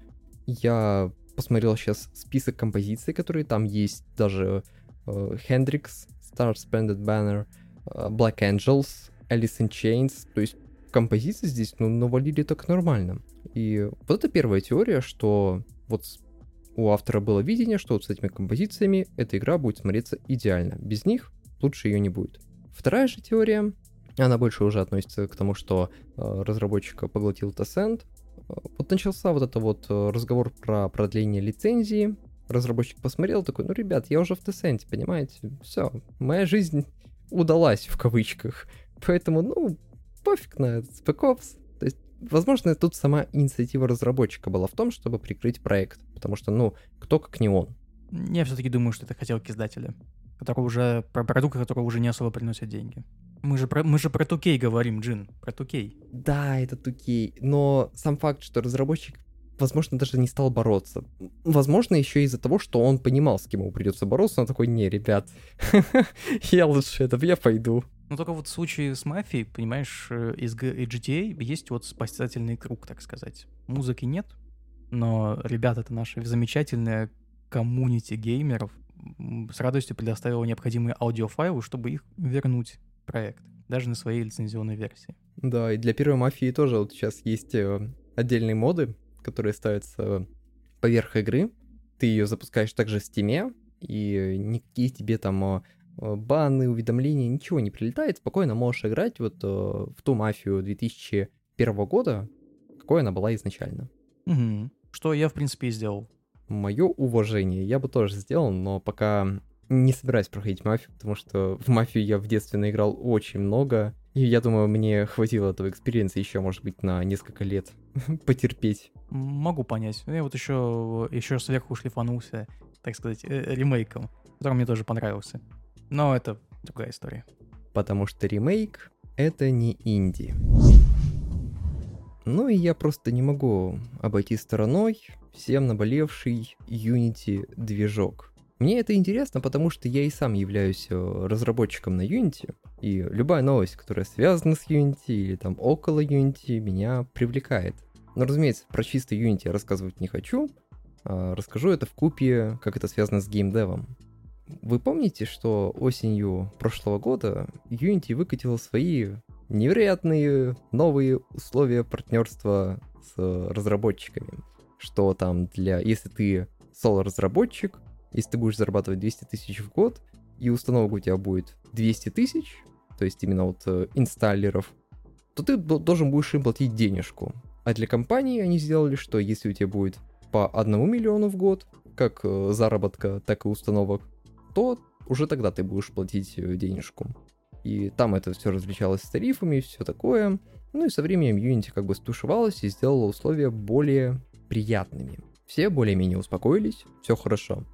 я посмотрел сейчас список композиций, которые там есть, даже э, Hendrix, Star Splendid Banner, э, Black Angels, Alice in Chains, то есть композиции здесь, ну, навалили так нормально. И вот это первая теория, что вот у автора было видение, что вот с этими композициями эта игра будет смотреться идеально. Без них лучше ее не будет. Вторая же теория, она больше уже относится к тому, что э, разработчика поглотил Tencent. Вот начался вот это вот э, разговор про продление лицензии. Разработчик посмотрел такой, ну, ребят, я уже в Tencent, понимаете? Все, моя жизнь удалась в кавычках. Поэтому, ну, пофиг на Spec Ops. То есть, возможно, тут сама инициатива разработчика была в том, чтобы прикрыть проект потому что, ну, кто как не он. Я все-таки думаю, что это хотелки издателя, который уже, про продукт, который уже не особо приносит деньги. Мы же про, мы же про Тукей говорим, Джин, про Тукей. Да, это Тукей, но сам факт, что разработчик, возможно, даже не стал бороться. Возможно, еще из-за того, что он понимал, с кем ему придется бороться, он такой, не, ребят, я лучше это, я пойду. Ну, только вот в случае с мафией, понимаешь, э, из GTA есть вот спасательный круг, так сказать. Музыки нет, но ребята, это наши замечательные коммунити геймеров, с радостью предоставил необходимые аудиофайлы, чтобы их вернуть проект, даже на своей лицензионной версии. Да, и для первой мафии тоже вот сейчас есть э, отдельные моды, которые ставятся поверх игры. Ты ее запускаешь также в Steam, и никакие тебе там э, баны, уведомления, ничего не прилетает. Спокойно можешь играть вот э, в ту мафию 2001 года, какой она была изначально. Угу. Что я, в принципе, и сделал. Мое уважение я бы тоже сделал, но пока не собираюсь проходить мафию, потому что в мафию я в детстве наиграл очень много. И я думаю, мне хватило этого experience -а еще, может быть, на несколько лет потерпеть. Могу понять. Я вот еще, еще сверху шлифанулся, так сказать, э, ремейком, который мне тоже понравился. Но это другая история. Потому что ремейк — это не инди. Ну и я просто не могу обойти стороной всем наболевший Unity движок. Мне это интересно, потому что я и сам являюсь э, разработчиком на Unity, и любая новость, которая связана с Unity или там около Unity, меня привлекает. Но, разумеется, про чистый Unity я рассказывать не хочу, а расскажу это в купе, как это связано с геймдевом. Вы помните, что осенью прошлого года Unity выкатила свои невероятные новые условия партнерства с разработчиками? Что там для... Если ты соло-разработчик, если ты будешь зарабатывать 200 тысяч в год, и установок у тебя будет 200 тысяч, то есть именно вот э, инсталлеров, то ты должен будешь им платить денежку. А для компании они сделали, что если у тебя будет по 1 миллиону в год, как э, заработка, так и установок, то уже тогда ты будешь платить э, денежку. И там это все различалось с тарифами и все такое. Ну и со временем Unity как бы стушевалась и сделала условия более приятными. Все более-менее успокоились, все хорошо.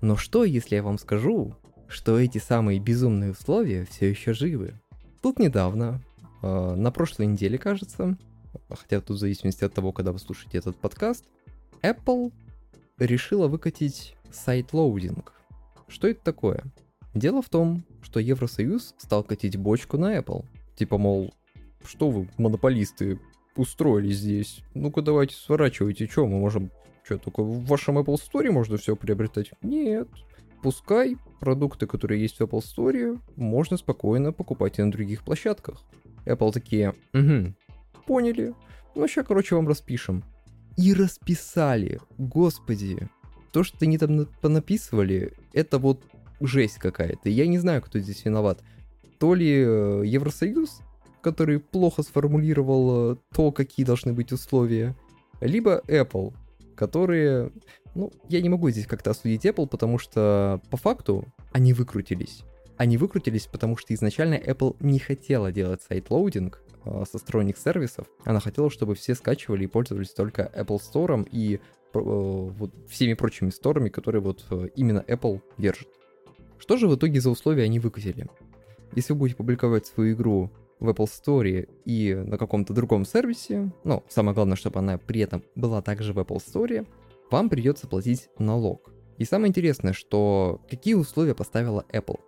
Но что, если я вам скажу, что эти самые безумные условия все еще живы? Тут недавно, э, на прошлой неделе, кажется, хотя тут в зависимости от того, когда вы слушаете этот подкаст, Apple решила выкатить sideloading. Что это такое? Дело в том, что Евросоюз стал катить бочку на Apple. Типа, мол, что вы, монополисты, устроили здесь? Ну-ка давайте сворачивайте, что мы можем что, только в вашем Apple Store можно все приобретать? Нет. Пускай продукты, которые есть в Apple Store, можно спокойно покупать и на других площадках. Apple такие, угу, поняли. Ну, сейчас, короче, вам распишем. И расписали. Господи. То, что они там понаписывали, это вот жесть какая-то. Я не знаю, кто здесь виноват. То ли э, Евросоюз, который плохо сформулировал э, то, какие должны быть условия, либо Apple, которые... Ну, я не могу здесь как-то осудить Apple, потому что по факту они выкрутились. Они выкрутились, потому что изначально Apple не хотела делать sideloading э, со сторонних сервисов. Она хотела, чтобы все скачивали и пользовались только Apple Store и э, вот всеми прочими сторами, которые вот э, именно Apple держит. Что же в итоге за условия они выкатили? Если вы будете публиковать свою игру в Apple Store и на каком-то другом сервисе, ну, самое главное, чтобы она при этом была также в Apple Store, вам придется платить налог. И самое интересное, что какие условия поставила Apple.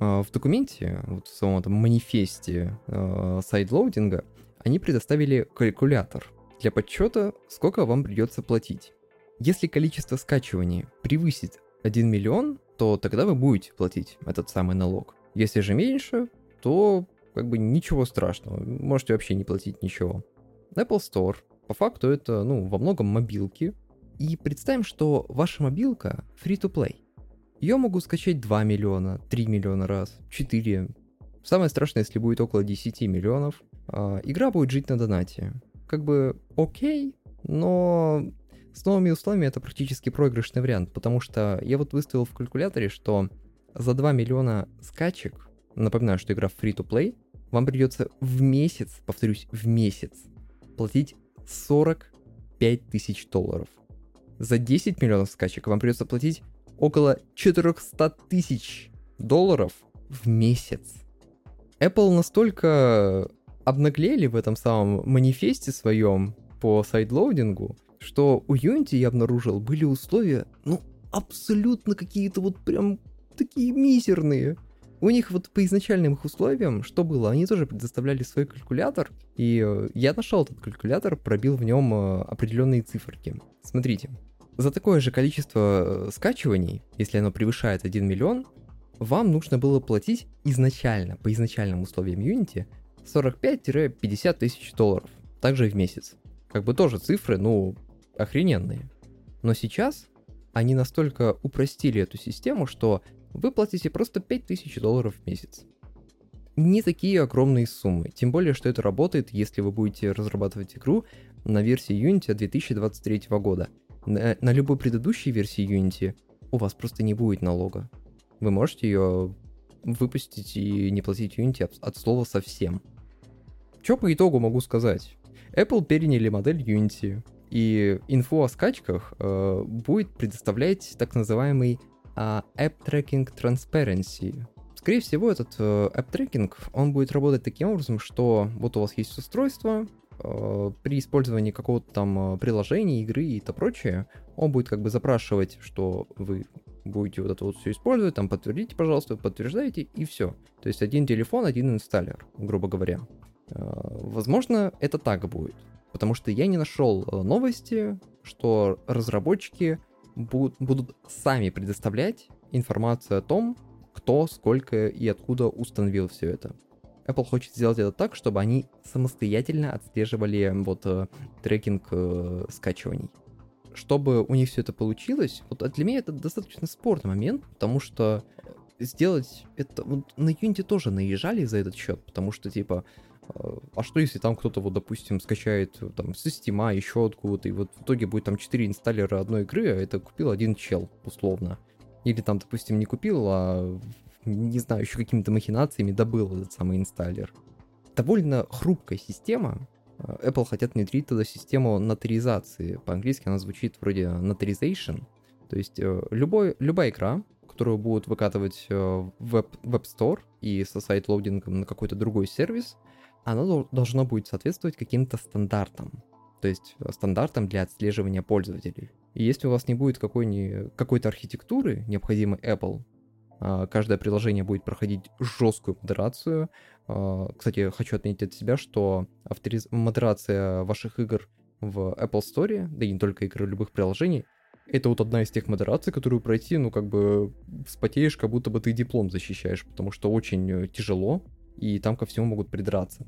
А, в документе, вот в самом этом манифесте э, сайдлоудинга, они предоставили калькулятор для подсчета, сколько вам придется платить. Если количество скачиваний превысит 1 миллион, то тогда вы будете платить этот самый налог. Если же меньше, то как бы ничего страшного, можете вообще не платить ничего. Apple Store, по факту это, ну, во многом мобилки. И представим, что ваша мобилка free-to-play. Ее могут скачать 2 миллиона, 3 миллиона раз, 4. Самое страшное, если будет около 10 миллионов. А, игра будет жить на донате. Как бы окей, но с новыми условиями это практически проигрышный вариант, потому что я вот выставил в калькуляторе, что за 2 миллиона скачек, напоминаю, что игра free-to-play, вам придется в месяц, повторюсь, в месяц платить 45 тысяч долларов. За 10 миллионов скачек вам придется платить около 400 тысяч долларов в месяц. Apple настолько обнаглели в этом самом манифесте своем по сайдлоудингу, что у Unity я обнаружил были условия, ну, абсолютно какие-то вот прям такие мизерные. У них вот по изначальным их условиям, что было, они тоже предоставляли свой калькулятор, и э, я нашел этот калькулятор, пробил в нем э, определенные циферки. Смотрите, за такое же количество э, скачиваний, если оно превышает 1 миллион, вам нужно было платить изначально, по изначальным условиям Unity, 45-50 тысяч долларов, также в месяц. Как бы тоже цифры, ну, охрененные. Но сейчас они настолько упростили эту систему, что вы платите просто 5000 долларов в месяц. Не такие огромные суммы, тем более, что это работает, если вы будете разрабатывать игру на версии Unity 2023 года. На, на любой предыдущей версии Unity у вас просто не будет налога. Вы можете ее выпустить и не платить Unity от, слова совсем. Что по итогу могу сказать? Apple переняли модель Unity, и инфу о скачках э, будет предоставлять так называемый App Tracking Transparency. Скорее всего, этот э, App Tracking, он будет работать таким образом, что вот у вас есть устройство, э, при использовании какого-то там э, приложения, игры и то прочее, он будет как бы запрашивать, что вы будете вот это вот все использовать, там подтвердите, пожалуйста, подтверждаете, и все. То есть один телефон, один инсталлер, грубо говоря. А, возможно, это так будет. Потому что я не нашел новости, что разработчики будут, сами предоставлять информацию о том, кто, сколько и откуда установил все это. Apple хочет сделать это так, чтобы они самостоятельно отслеживали вот э, трекинг э, скачиваний. Чтобы у них все это получилось, вот для меня это достаточно спорный момент, потому что сделать это... Вот на Unity тоже наезжали за этот счет, потому что, типа, а что если там кто-то, вот, допустим, скачает там с Steam, еще откуда-то, и вот в итоге будет там 4 инсталлера одной игры, а это купил один чел, условно. Или там, допустим, не купил, а не знаю, еще какими-то махинациями добыл этот самый инсталлер. Довольно хрупкая система. Apple хотят внедрить туда систему нотаризации. По-английски она звучит вроде notarization. То есть э, любой, любая игра, которую будут выкатывать э, в Web, Web Store и со sideloading -ом на какой-то другой сервис, она должна будет соответствовать каким-то стандартам. То есть э, стандартам для отслеживания пользователей. И если у вас не будет какой-то какой архитектуры, необходимой Apple, а, каждое приложение будет проходить жесткую модерацию. А, кстати, хочу отметить от себя, что авториз... модерация ваших игр в Apple Store, да и не только игр, любых приложений, это вот одна из тех модераций, которую пройти, ну, как бы спотеешь, как будто бы ты диплом защищаешь, потому что очень э, тяжело, и там ко всему могут придраться.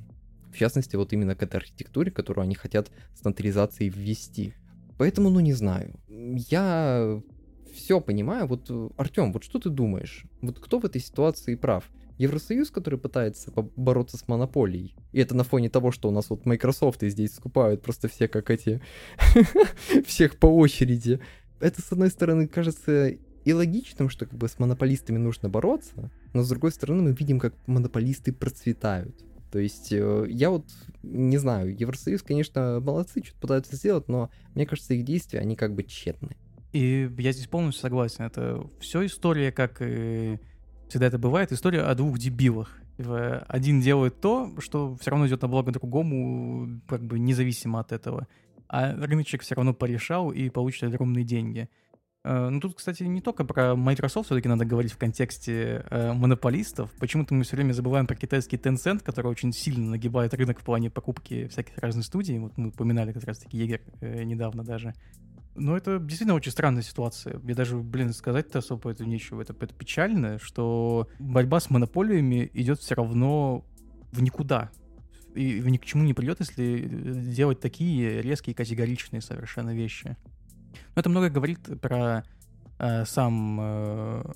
В частности, вот именно к этой архитектуре, которую они хотят с нотаризацией ввести. Поэтому, ну, не знаю. Я все понимаю. Вот, Артем, вот что ты думаешь? Вот кто в этой ситуации прав? Евросоюз, который пытается бороться с монополией. И это на фоне того, что у нас вот Microsoft и здесь скупают просто все как эти... всех по очереди. Это, с одной стороны, кажется и логичным, что как бы с монополистами нужно бороться, но с другой стороны мы видим, как монополисты процветают. То есть э, я вот не знаю, Евросоюз, конечно, молодцы, что-то пытаются сделать, но мне кажется, их действия, они как бы тщетны. И я здесь полностью согласен. Это все история, как и всегда это бывает, история о двух дебилах. Один делает то, что все равно идет на благо другому, как бы независимо от этого. А рыночек все равно порешал и получит огромные деньги. Э, ну, тут, кстати, не только про Microsoft все-таки надо говорить в контексте э, монополистов. Почему-то мы все время забываем про китайский Tencent, который очень сильно нагибает рынок в плане покупки всяких разных студий. Вот мы упоминали как раз-таки Егер э, недавно даже. Ну, это действительно очень странная ситуация. Мне даже, блин, сказать-то особо это нечего. Это, это печально, что борьба с монополиями идет все равно в никуда. И ни к чему не придет, если делать такие резкие, категоричные совершенно вещи. Но это много говорит про э, сам, э,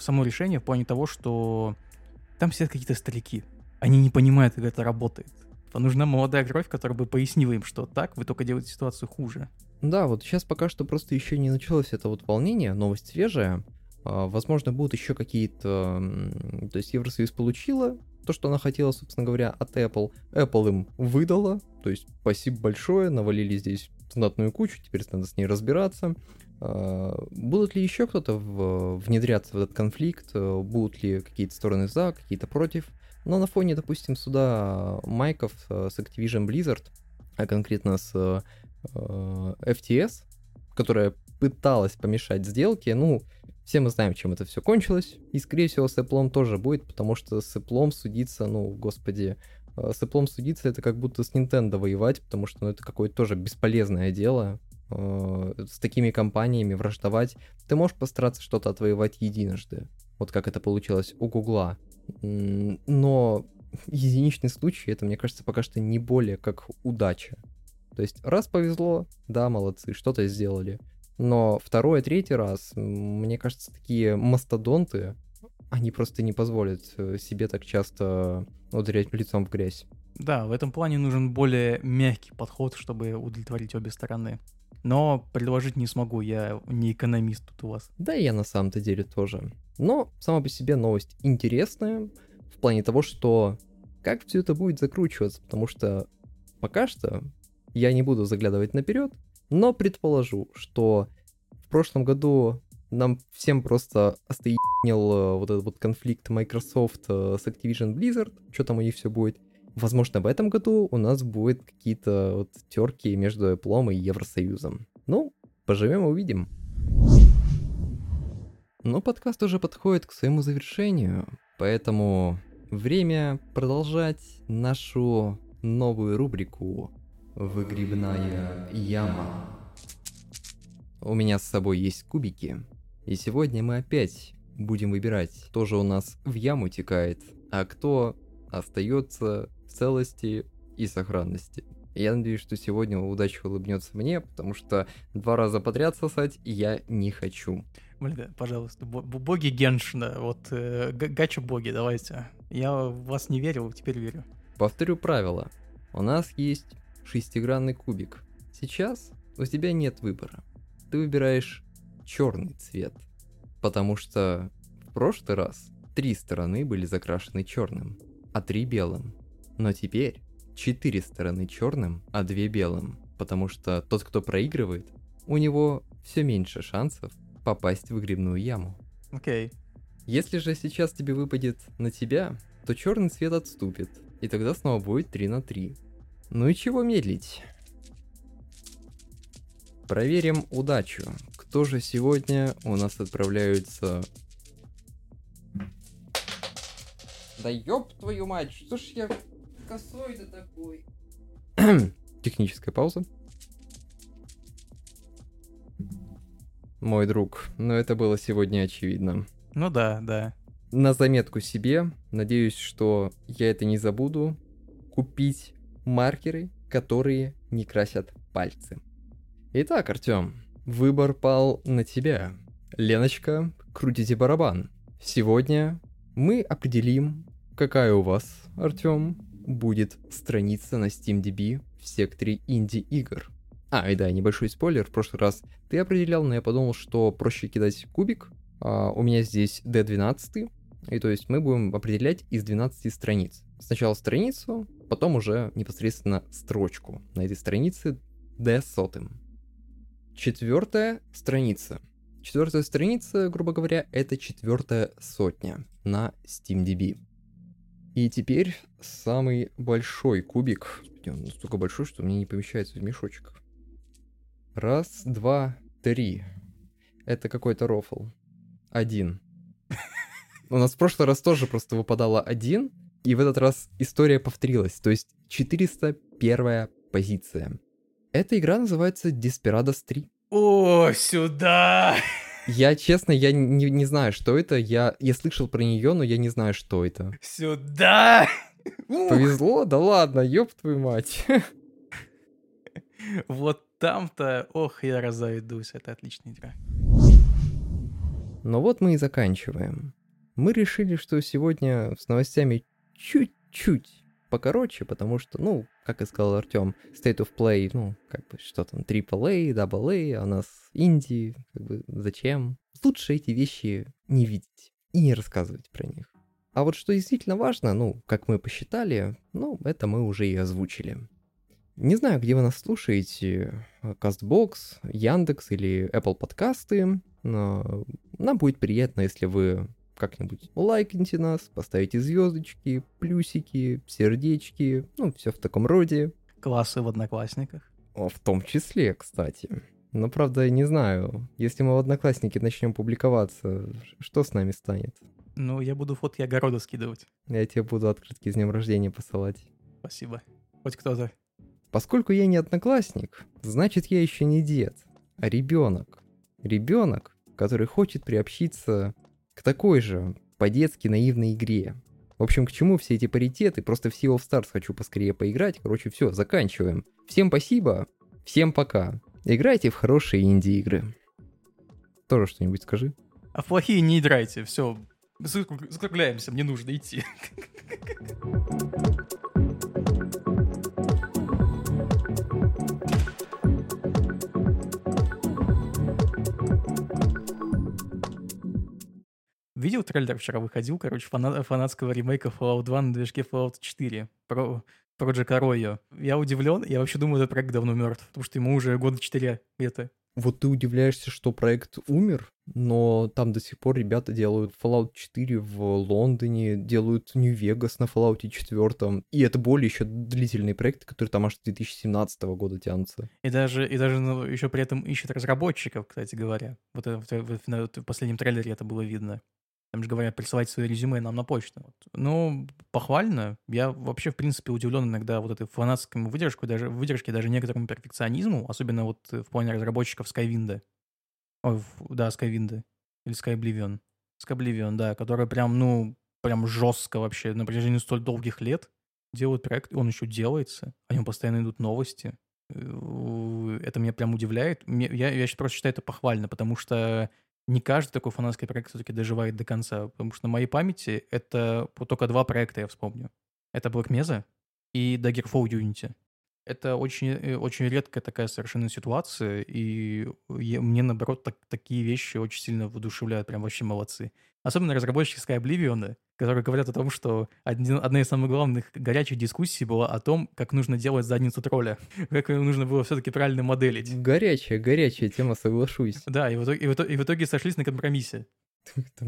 само решение в плане того, что там сидят какие-то старики. Они не понимают, как это работает. Нужна молодая кровь, которая бы пояснила им, что так вы только делаете ситуацию хуже. Да, вот сейчас пока что просто еще не началось это вот волнение, новость свежая. А, возможно, будут еще какие-то... То есть Евросоюз получила то, что она хотела, собственно говоря, от Apple. Apple им выдала, то есть спасибо большое, навалили здесь знатную кучу, теперь надо с ней разбираться. А, будут ли еще кто-то внедряться в этот конфликт? Будут ли какие-то стороны за, какие-то против? Но на фоне, допустим, суда Майков с Activision Blizzard, а конкретно с Э, FTS, которая пыталась помешать сделке. Ну, все мы знаем, чем это все кончилось. И, скорее всего, с Apple тоже будет, потому что с Apple судиться, ну, господи, э, с Apple судиться это как будто с Nintendo воевать, потому что ну, это какое-то тоже бесполезное дело. Э, с такими компаниями враждовать. Ты можешь постараться что-то отвоевать единожды. Вот как это получилось у Гугла. Но единичный случай, это, мне кажется, пока что не более как удача. То есть раз повезло, да, молодцы, что-то сделали. Но второй, третий раз, мне кажется, такие мастодонты, они просто не позволят э, себе так часто ударять лицом в грязь. Да, в этом плане нужен более мягкий подход, чтобы удовлетворить обе стороны. Но предложить не смогу, я не экономист тут у вас. Да, я на самом-то деле тоже. Но сама по себе новость интересная в плане того, что как все это будет закручиваться, потому что пока что я не буду заглядывать наперед, но предположу, что в прошлом году нам всем просто остоянил э, вот этот вот конфликт Microsoft э, с Activision Blizzard, что там у них все будет. Возможно, в этом году у нас будут какие-то вот терки между Apple и Евросоюзом. Ну, поживем и увидим. Но подкаст уже подходит к своему завершению, поэтому время продолжать нашу новую рубрику «Выгребная яма». У меня с собой есть кубики, и сегодня мы опять будем выбирать, кто же у нас в яму текает, а кто остается в целости и сохранности. Я надеюсь, что сегодня удача улыбнется мне, потому что два раза подряд сосать я не хочу. Блин, пожалуйста, боги Геншина, вот э, гача боги, давайте. Я в вас не верил, теперь верю. Повторю правило. У нас есть шестигранный кубик. Сейчас у тебя нет выбора. Ты выбираешь черный цвет, потому что в прошлый раз три стороны были закрашены черным, а три белым. Но теперь четыре стороны черным, а две белым, потому что тот, кто проигрывает, у него все меньше шансов попасть в выгребную яму. Окей. Okay. Если же сейчас тебе выпадет на тебя, то черный цвет отступит, и тогда снова будет 3 на 3. Ну и чего медлить? Проверим удачу. Кто же сегодня у нас отправляются... Да ёб твою мать, что ж я косой-то такой? Техническая пауза. Мой друг, но это было сегодня очевидно. Ну да, да. На заметку себе, надеюсь, что я это не забуду, купить маркеры, которые не красят пальцы. Итак, Артем, выбор пал на тебя. Леночка, крутите барабан. Сегодня мы определим, какая у вас, Артем, будет страница на SteamDB в секторе инди-игр. А, и да, небольшой спойлер, в прошлый раз ты определял, но я подумал, что проще кидать кубик. А, у меня здесь D12, и то есть мы будем определять из 12 страниц. Сначала страницу, потом уже непосредственно строчку на этой странице D сотым. Четвертая страница. Четвертая страница, грубо говоря, это четвертая сотня на SteamDB. И теперь самый большой кубик. Он настолько большой, что мне не помещается в мешочек. Раз, два, три. Это какой-то рофл. Один. У нас в прошлый раз тоже просто выпадало один, и в этот раз история повторилась. То есть 401 позиция. Эта игра называется Desperados 3. О, сюда! Я, честно, я не, не знаю, что это. Я, я слышал про нее, но я не знаю, что это. Сюда! Повезло? Да ладно, ёб твою мать. Вот там-то, ох, я разойдусь, это отличная игра. Ну вот мы и заканчиваем. Мы решили, что сегодня с новостями чуть-чуть покороче, потому что, ну, как и сказал Артем, State of Play, ну, как бы, что там, AAA, AA, а у нас инди, как бы, зачем? Лучше эти вещи не видеть и не рассказывать про них. А вот что действительно важно, ну, как мы посчитали, ну, это мы уже и озвучили. Не знаю, где вы нас слушаете, CastBox, Яндекс или Apple подкасты, но нам будет приятно, если вы как-нибудь лайкните нас, поставите звездочки, плюсики, сердечки, ну, все в таком роде. Классы в Одноклассниках. В том числе, кстати. Но, правда, я не знаю, если мы в Одноклассники начнем публиковаться, что с нами станет? Ну, я буду фотки огорода скидывать. Я тебе буду открытки с днем рождения посылать. Спасибо. Хоть кто-то. Поскольку я не одноклассник, значит, я еще не дед, а ребенок. Ребенок, который хочет приобщиться к такой же по-детски наивной игре. В общем, к чему все эти паритеты? Просто в Sea of Stars хочу поскорее поиграть. Короче, все, заканчиваем. Всем спасибо, всем пока. Играйте в хорошие инди-игры. Тоже что-нибудь скажи. А в плохие не играйте, все. Закругляемся, мне нужно идти. Видел трейлер вчера выходил, короче, фана- фанатского ремейка Fallout 2 на движке Fallout 4 про Project Arroyo. Я удивлен, я вообще думаю, этот проект давно мертв, потому что ему уже года 4 где-то. Вот ты удивляешься, что проект умер? но там до сих пор ребята делают Fallout 4 в Лондоне, делают Нью-Вегас на Fallout 4, и это более еще длительные проекты, которые там аж с 2017 года тянутся. И даже, и даже ну, еще при этом ищут разработчиков, кстати говоря. Вот это, в, в, в, в последнем трейлере это было видно. Там же говорят, присылайте свои резюме нам на почту. Вот. Ну, похвально. Я вообще, в принципе, удивлен иногда вот этой фанатскому выдержку, даже, выдержке, даже некоторому перфекционизму, особенно вот в плане разработчиков Skywind. Ой, да, Skywind. Или Skyblivion. Skyblivion, да, который прям, ну, прям жестко вообще на протяжении столь долгих лет делают проект, он еще делается, о нем постоянно идут новости. Э, это меня прям удивляет. Я, я просто считаю это похвально, потому что не каждый такой фанатский проект все-таки доживает до конца, потому что на моей памяти это только два проекта, я вспомню. Это Black Mesa и Daggerfall Unity. Это очень, э, очень редкая такая совершенно ситуация, и я, мне, наоборот, так, такие вещи очень сильно воодушевляют, прям вообще молодцы. Особенно разработчики Sky Oblivion, которые говорят о том, что один, одна из самых главных горячих дискуссий была о том, как нужно делать задницу тролля, как ее нужно было все-таки правильно моделить. Горячая, горячая тема, соглашусь. Да, и в итоге, и в итоге, и в итоге сошлись на компромиссе.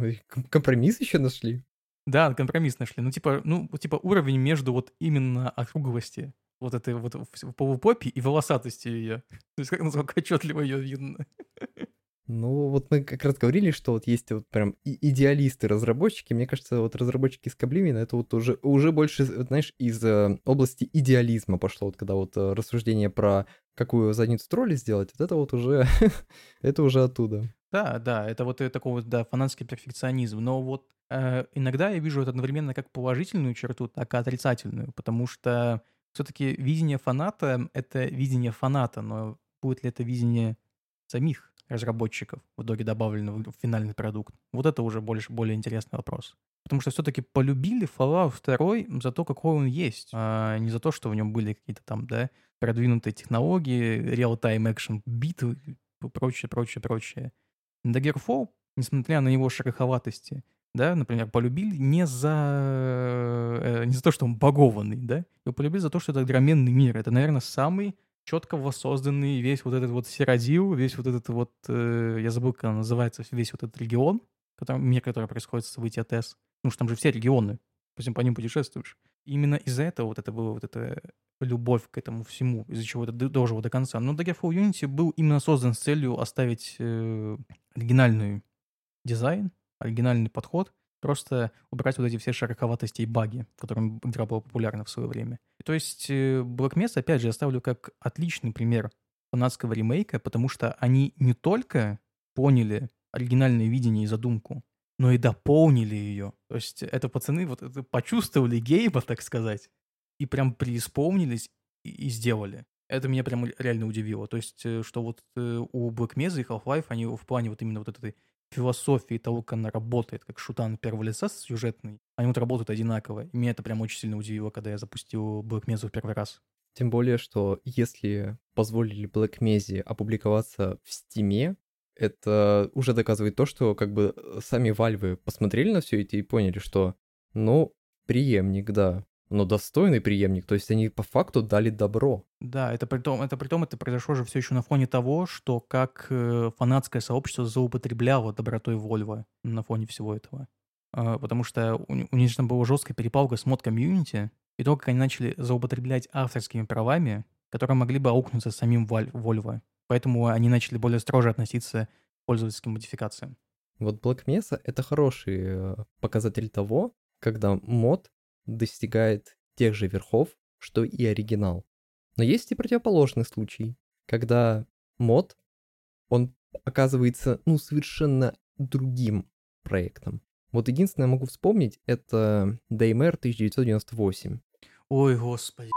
Компромисс еще нашли? Да, компромисс нашли. Ну, типа, ну, типа уровень между вот именно округлости вот этой вот полупопи и волосатости ее. То есть как насколько отчетливо ее видно. Ну, вот мы как раз говорили, что вот есть вот прям идеалисты-разработчики. Мне кажется, вот разработчики из Каблимина это вот уже, уже больше, знаешь, из э, области идеализма пошло, вот когда вот э, рассуждение про какую задницу тролли сделать, вот это вот уже, это уже оттуда. Да, да, это вот э, такой вот, да, фанатский перфекционизм. Но вот э, иногда я вижу это одновременно как положительную черту, так и отрицательную, потому что все-таки видение фаната — это видение фаната, но будет ли это видение самих разработчиков в итоге добавлено в финальный продукт? Вот это уже больше, более интересный вопрос. Потому что все-таки полюбили Fallout 2 за то, какой он есть, а не за то, что в нем были какие-то там, да, продвинутые технологии, real-time action битвы, прочее, прочее, прочее. Daggerfall, несмотря на его шероховатости, да, например, полюбили не за, э, не за то, что он богованный, да, его полюбили за то, что это огроменный мир. Это, наверное, самый четко воссозданный весь вот этот вот Сиродил, весь вот этот вот, э, я забыл, как он называется, весь вот этот регион, который, мир, который происходит события ТЭС. Ну, что там же все регионы, по по ним путешествуешь. Именно из-за этого вот это было вот эта любовь к этому всему, из-за чего это дожил до конца. Но Daggerfall Unity был именно создан с целью оставить э, оригинальный дизайн, оригинальный подход, просто убрать вот эти все широковатости и баги, которыми игра была популярна в свое время. То есть э, Black Mesa, опять же, я ставлю как отличный пример фанатского ремейка, потому что они не только поняли оригинальное видение и задумку, но и дополнили ее. То есть это пацаны вот это почувствовали гейба, так сказать, и прям преисполнились и, и сделали. Это меня прям реально удивило. То есть, э, что вот э, у Black Mesa и Half-Life, они в плане вот именно вот этой философии того, как она работает, как шутан первого лица сюжетный, они вот работают одинаково. И меня это прям очень сильно удивило, когда я запустил Black Mesa в первый раз. Тем более, что если позволили Black Mesa опубликоваться в Стиме, это уже доказывает то, что как бы сами Вальвы посмотрели на все это и поняли, что, ну, преемник, да, но достойный преемник, то есть они по факту дали добро. Да, это при том, это при том, это произошло же все еще на фоне того, что как э, фанатское сообщество злоупотребляло добротой Вольва на фоне всего этого. Э, потому что у, у них там была жесткая перепалка с мод комьюнити, и то, как они начали злоупотреблять авторскими правами, которые могли бы аукнуться самим Вольво. Поэтому они начали более строже относиться к пользовательским модификациям. Вот Black Mesa — это хороший э, показатель того, когда мод достигает тех же верхов, что и оригинал. Но есть и противоположный случай, когда мод, он оказывается, ну, совершенно другим проектом. Вот единственное, я могу вспомнить, это Daymare 1998. Ой, господи,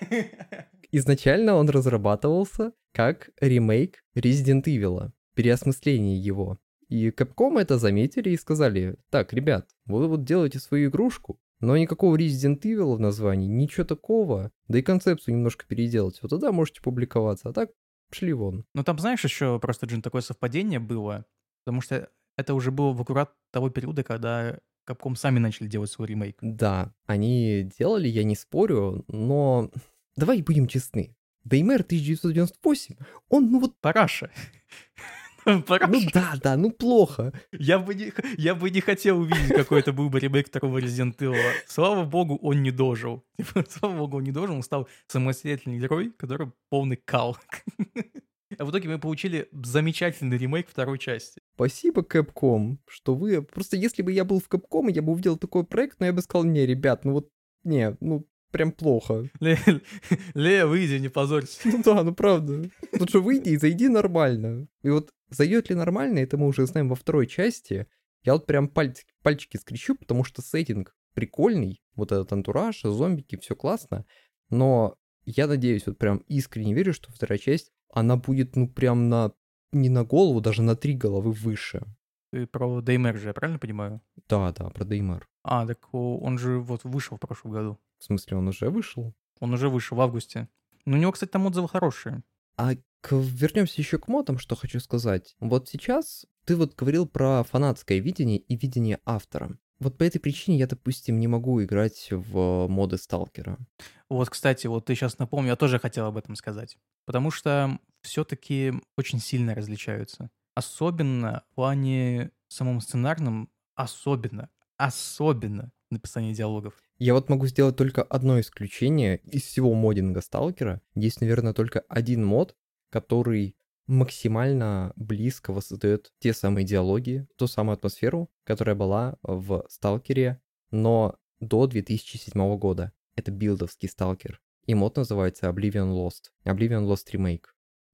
Изначально он разрабатывался как ремейк Resident Evil, переосмысление его. И Capcom это заметили и сказали, так, ребят, вы вот делаете свою игрушку, но никакого Resident Evil в названии, ничего такого, да и концепцию немножко переделать. Вот тогда можете публиковаться, а так шли вон. Ну там, знаешь, еще просто, Джин, такое совпадение было, потому что это уже было в аккурат того периода, когда Capcom сами начали делать свой ремейк. Да, они делали, я не спорю, но давай будем честны. Daymare 1998, он, ну вот... Параша. Ну да, да, ну плохо. Я бы, не, я бы не хотел увидеть какой это был бы ремейк второго Resident Evil. Слава богу, он не дожил. Типа, Слава богу, он не дожил, он стал самостоятельный герой, который полный кал. А в итоге мы получили замечательный ремейк второй части. Спасибо, Capcom, что вы... Просто если бы я был в Capcom, я бы увидел такой проект, но я бы сказал, не, ребят, ну вот, не, ну прям плохо. Ле, Лея, выйди, не позорься. Ну да, ну правда. Лучше выйди и зайди нормально. И вот зайдет ли нормально, это мы уже знаем во второй части. Я вот прям пальц- пальчики скрещу, потому что сеттинг прикольный, вот этот антураж, зомбики, все классно, но я надеюсь, вот прям искренне верю, что вторая часть, она будет, ну, прям на, не на голову, даже на три головы выше. Ты про Деймер же, я правильно понимаю? Да, да, про Деймар. А, так он же вот вышел в прошлом году. В смысле, он уже вышел? Он уже вышел в августе. Ну, у него, кстати, там отзывы хорошие. А к- вернемся еще к модам, что хочу сказать. Вот сейчас ты вот говорил про фанатское видение и видение автора. Вот по этой причине я, допустим, не могу играть в моды Сталкера. Вот, кстати, вот ты сейчас напомнил, я тоже хотел об этом сказать. Потому что все-таки очень сильно различаются. Особенно в плане самом сценарном, особенно, особенно написание диалогов. Я вот могу сделать только одно исключение из всего моддинга Сталкера. Есть, наверное, только один мод, который максимально близко воссоздает те самые диалоги, ту самую атмосферу, которая была в Сталкере, но до 2007 года. Это билдовский Сталкер. И мод называется Oblivion Lost. Oblivion Lost Remake.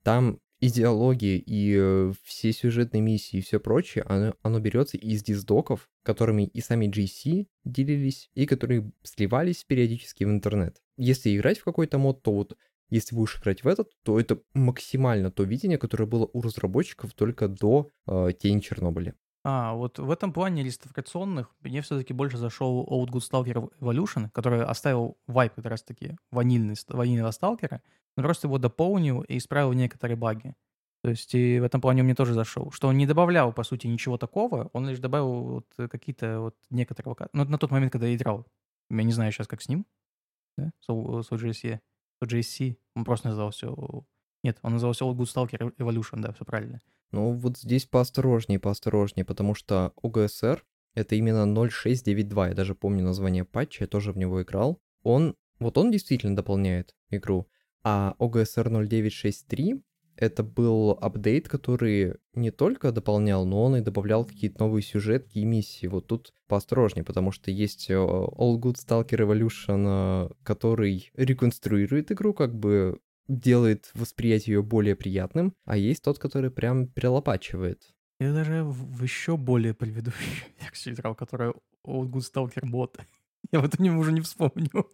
Там и диалоги, и э, все сюжетные миссии, и все прочее, оно, оно берется из диздоков, которыми и сами GC делились, и которые сливались периодически в интернет. Если играть в какой-то мод, то вот если будешь играть в этот, то это максимально то видение, которое было у разработчиков только до э, Тени Чернобыля. А, вот в этом плане реставрационных мне все-таки больше зашел Old Good Stalker Evolution, который оставил вайп как раз-таки ванильный, ванильного сталкера, но просто его дополнил и исправил некоторые баги. То есть и в этом плане он мне тоже зашел. Что он не добавлял, по сути, ничего такого, он лишь добавил вот какие-то вот некоторые. Ну, на тот момент, когда я играл. Я не знаю сейчас, как с ним, да, с, O- с OGSC. С OGSC. Он просто назывался... Нет, он назывался Old Good Stalker Evolution, да, все правильно. Ну вот здесь поосторожнее, поосторожнее, потому что OGSR это именно 0692, я даже помню название патча, я тоже в него играл. Он, вот он действительно дополняет игру, а OGSR 0963 это был апдейт, который не только дополнял, но он и добавлял какие-то новые сюжетки и миссии. Вот тут поосторожнее, потому что есть э, All Good Stalker Evolution, э, который реконструирует игру, как бы делает восприятие ее более приятным, а есть тот, который прям перелопачивает. Я даже в еще более предыдущую версию играл, которая Good Stalker Bot. Я вот о нем уже не вспомню.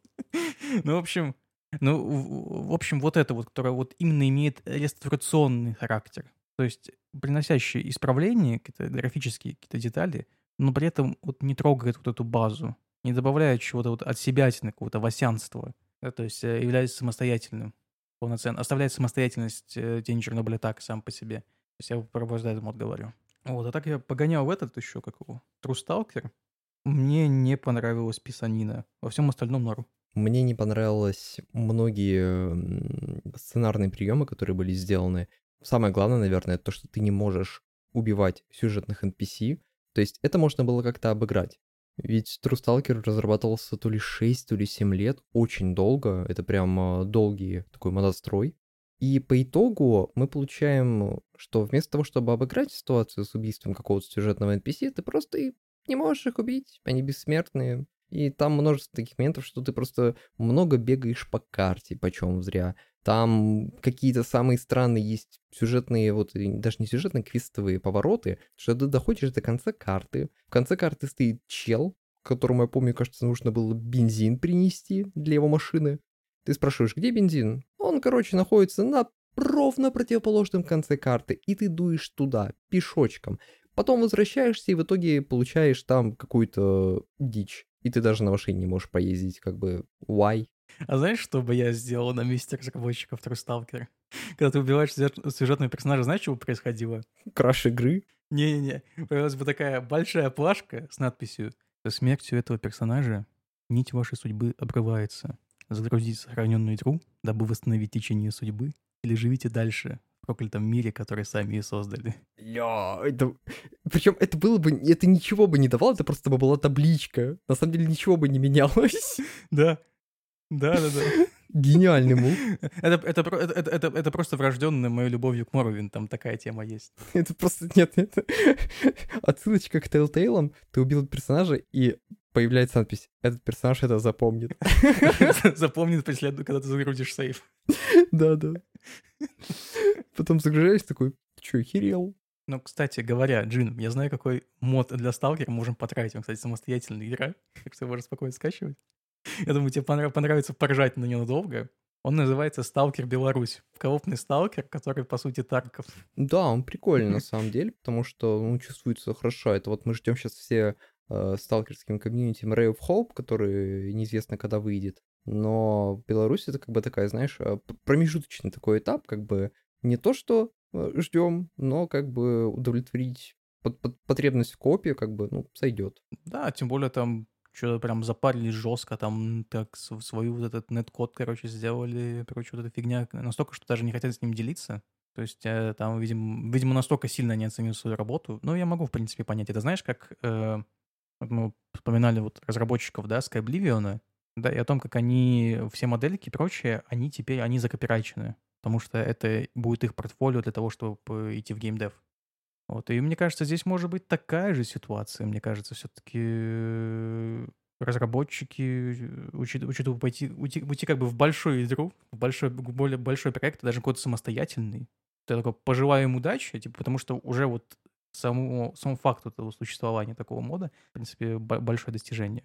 Ну, в общем, ну, в в общем, вот это вот, которое вот именно имеет реставрационный характер. То есть приносящие исправления, какие-то графические какие-то детали, но при этом вот не трогает вот эту базу, не добавляет чего-то вот от себя какого-то васянства. Да, то есть э, является самостоятельным полноценно, оставляет самостоятельность э, Тени Чернобыля так сам по себе. То есть я про этот мод говорю. Вот, а так я погонял в этот еще, как его, Трусталкер. Мне не понравилась писанина. Во всем остальном норм. Мне не понравилось многие сценарные приемы, которые были сделаны. Самое главное, наверное, то, что ты не можешь убивать сюжетных NPC. То есть это можно было как-то обыграть. Ведь True Stalker разрабатывался то ли 6, то ли 7 лет, очень долго, это прям а, долгий такой модострой. И по итогу мы получаем, что вместо того, чтобы обыграть ситуацию с убийством какого-то сюжетного NPC, ты просто и не можешь их убить, они бессмертные. И там множество таких моментов, что ты просто много бегаешь по карте, почем зря. Там какие-то самые странные есть сюжетные, вот даже не сюжетные, квестовые повороты, что ты доходишь до конца карты. В конце карты стоит чел, которому, я помню, кажется, нужно было бензин принести для его машины. Ты спрашиваешь, где бензин? Он, короче, находится на ровно противоположном конце карты, и ты дуешь туда, пешочком. Потом возвращаешься и в итоге получаешь там какую-то дичь. И ты даже на машине не можешь поездить, как бы, why? А знаешь, что бы я сделал на месте разработчиков Трусталкера? Когда ты убиваешь сюжет- сюжетного персонажа, знаешь, что бы происходило? Краш игры? Не-не-не, появилась бы такая большая плашка с надписью «Со смертью этого персонажа нить вашей судьбы обрывается. Загрузите сохраненную игру, дабы восстановить течение судьбы, или живите дальше проклятом мире, который сами и создали. Ля, это... Причем это было бы... Это ничего бы не давало, это просто бы была табличка. На самом деле ничего бы не менялось. Да. Да, да, да. Гениальный мув. Это, это, это, это, это, просто врожденная моей любовью к Моровин, там такая тема есть. Это просто... Нет, это... Отсылочка к Telltale. Ты убил персонажа, и появляется надпись «Этот персонаж это запомнит». Запомнит после когда ты загрузишь сейф. Да-да. Потом загружаешь такой, чё, охерел? Ну, кстати говоря, Джин, я знаю, какой мод для сталкера можем потратить. Он, кстати, самостоятельная игра, так что можно спокойно скачивать. Я думаю, тебе понравится поржать на нее долго. Он называется «Сталкер Беларусь». Коопный сталкер, который, по сути, Тарков. Да, он прикольный на самом деле, потому что он чувствуется хорошо. Это вот мы ждем сейчас все э, сталкерским комьюнити Ray of Hope, который неизвестно когда выйдет. Но Беларусь это как бы такая, знаешь, э, промежуточный такой этап, как бы не то, что э, ждем, но как бы удовлетворить под, под, потребность в копии, как бы, ну, сойдет. Да, тем более там что-то прям запарились жестко, там так свою вот этот нет-код, короче, сделали, короче, вот эта фигня настолько, что даже не хотят с ним делиться. То есть э, там, видимо, видимо, настолько сильно не оценил свою работу. Но я могу, в принципе, понять. Это знаешь, как э, мы вспоминали вот разработчиков, да, Skyblivion, да, и о том, как они, все модельки и прочее, они теперь, они закопирайчены, потому что это будет их портфолио для того, чтобы идти в геймдев. Вот, и мне кажется, здесь может быть такая же ситуация. Мне кажется, все-таки э, разработчики, учитывая, учитывая пойти, уйти, уйти как бы в большую игру, в большой, более большой проект, даже какой-то самостоятельный, я такой пожелаю им удачи, типа, потому что уже вот самому, сам факт этого существования такого мода, в принципе, большое достижение.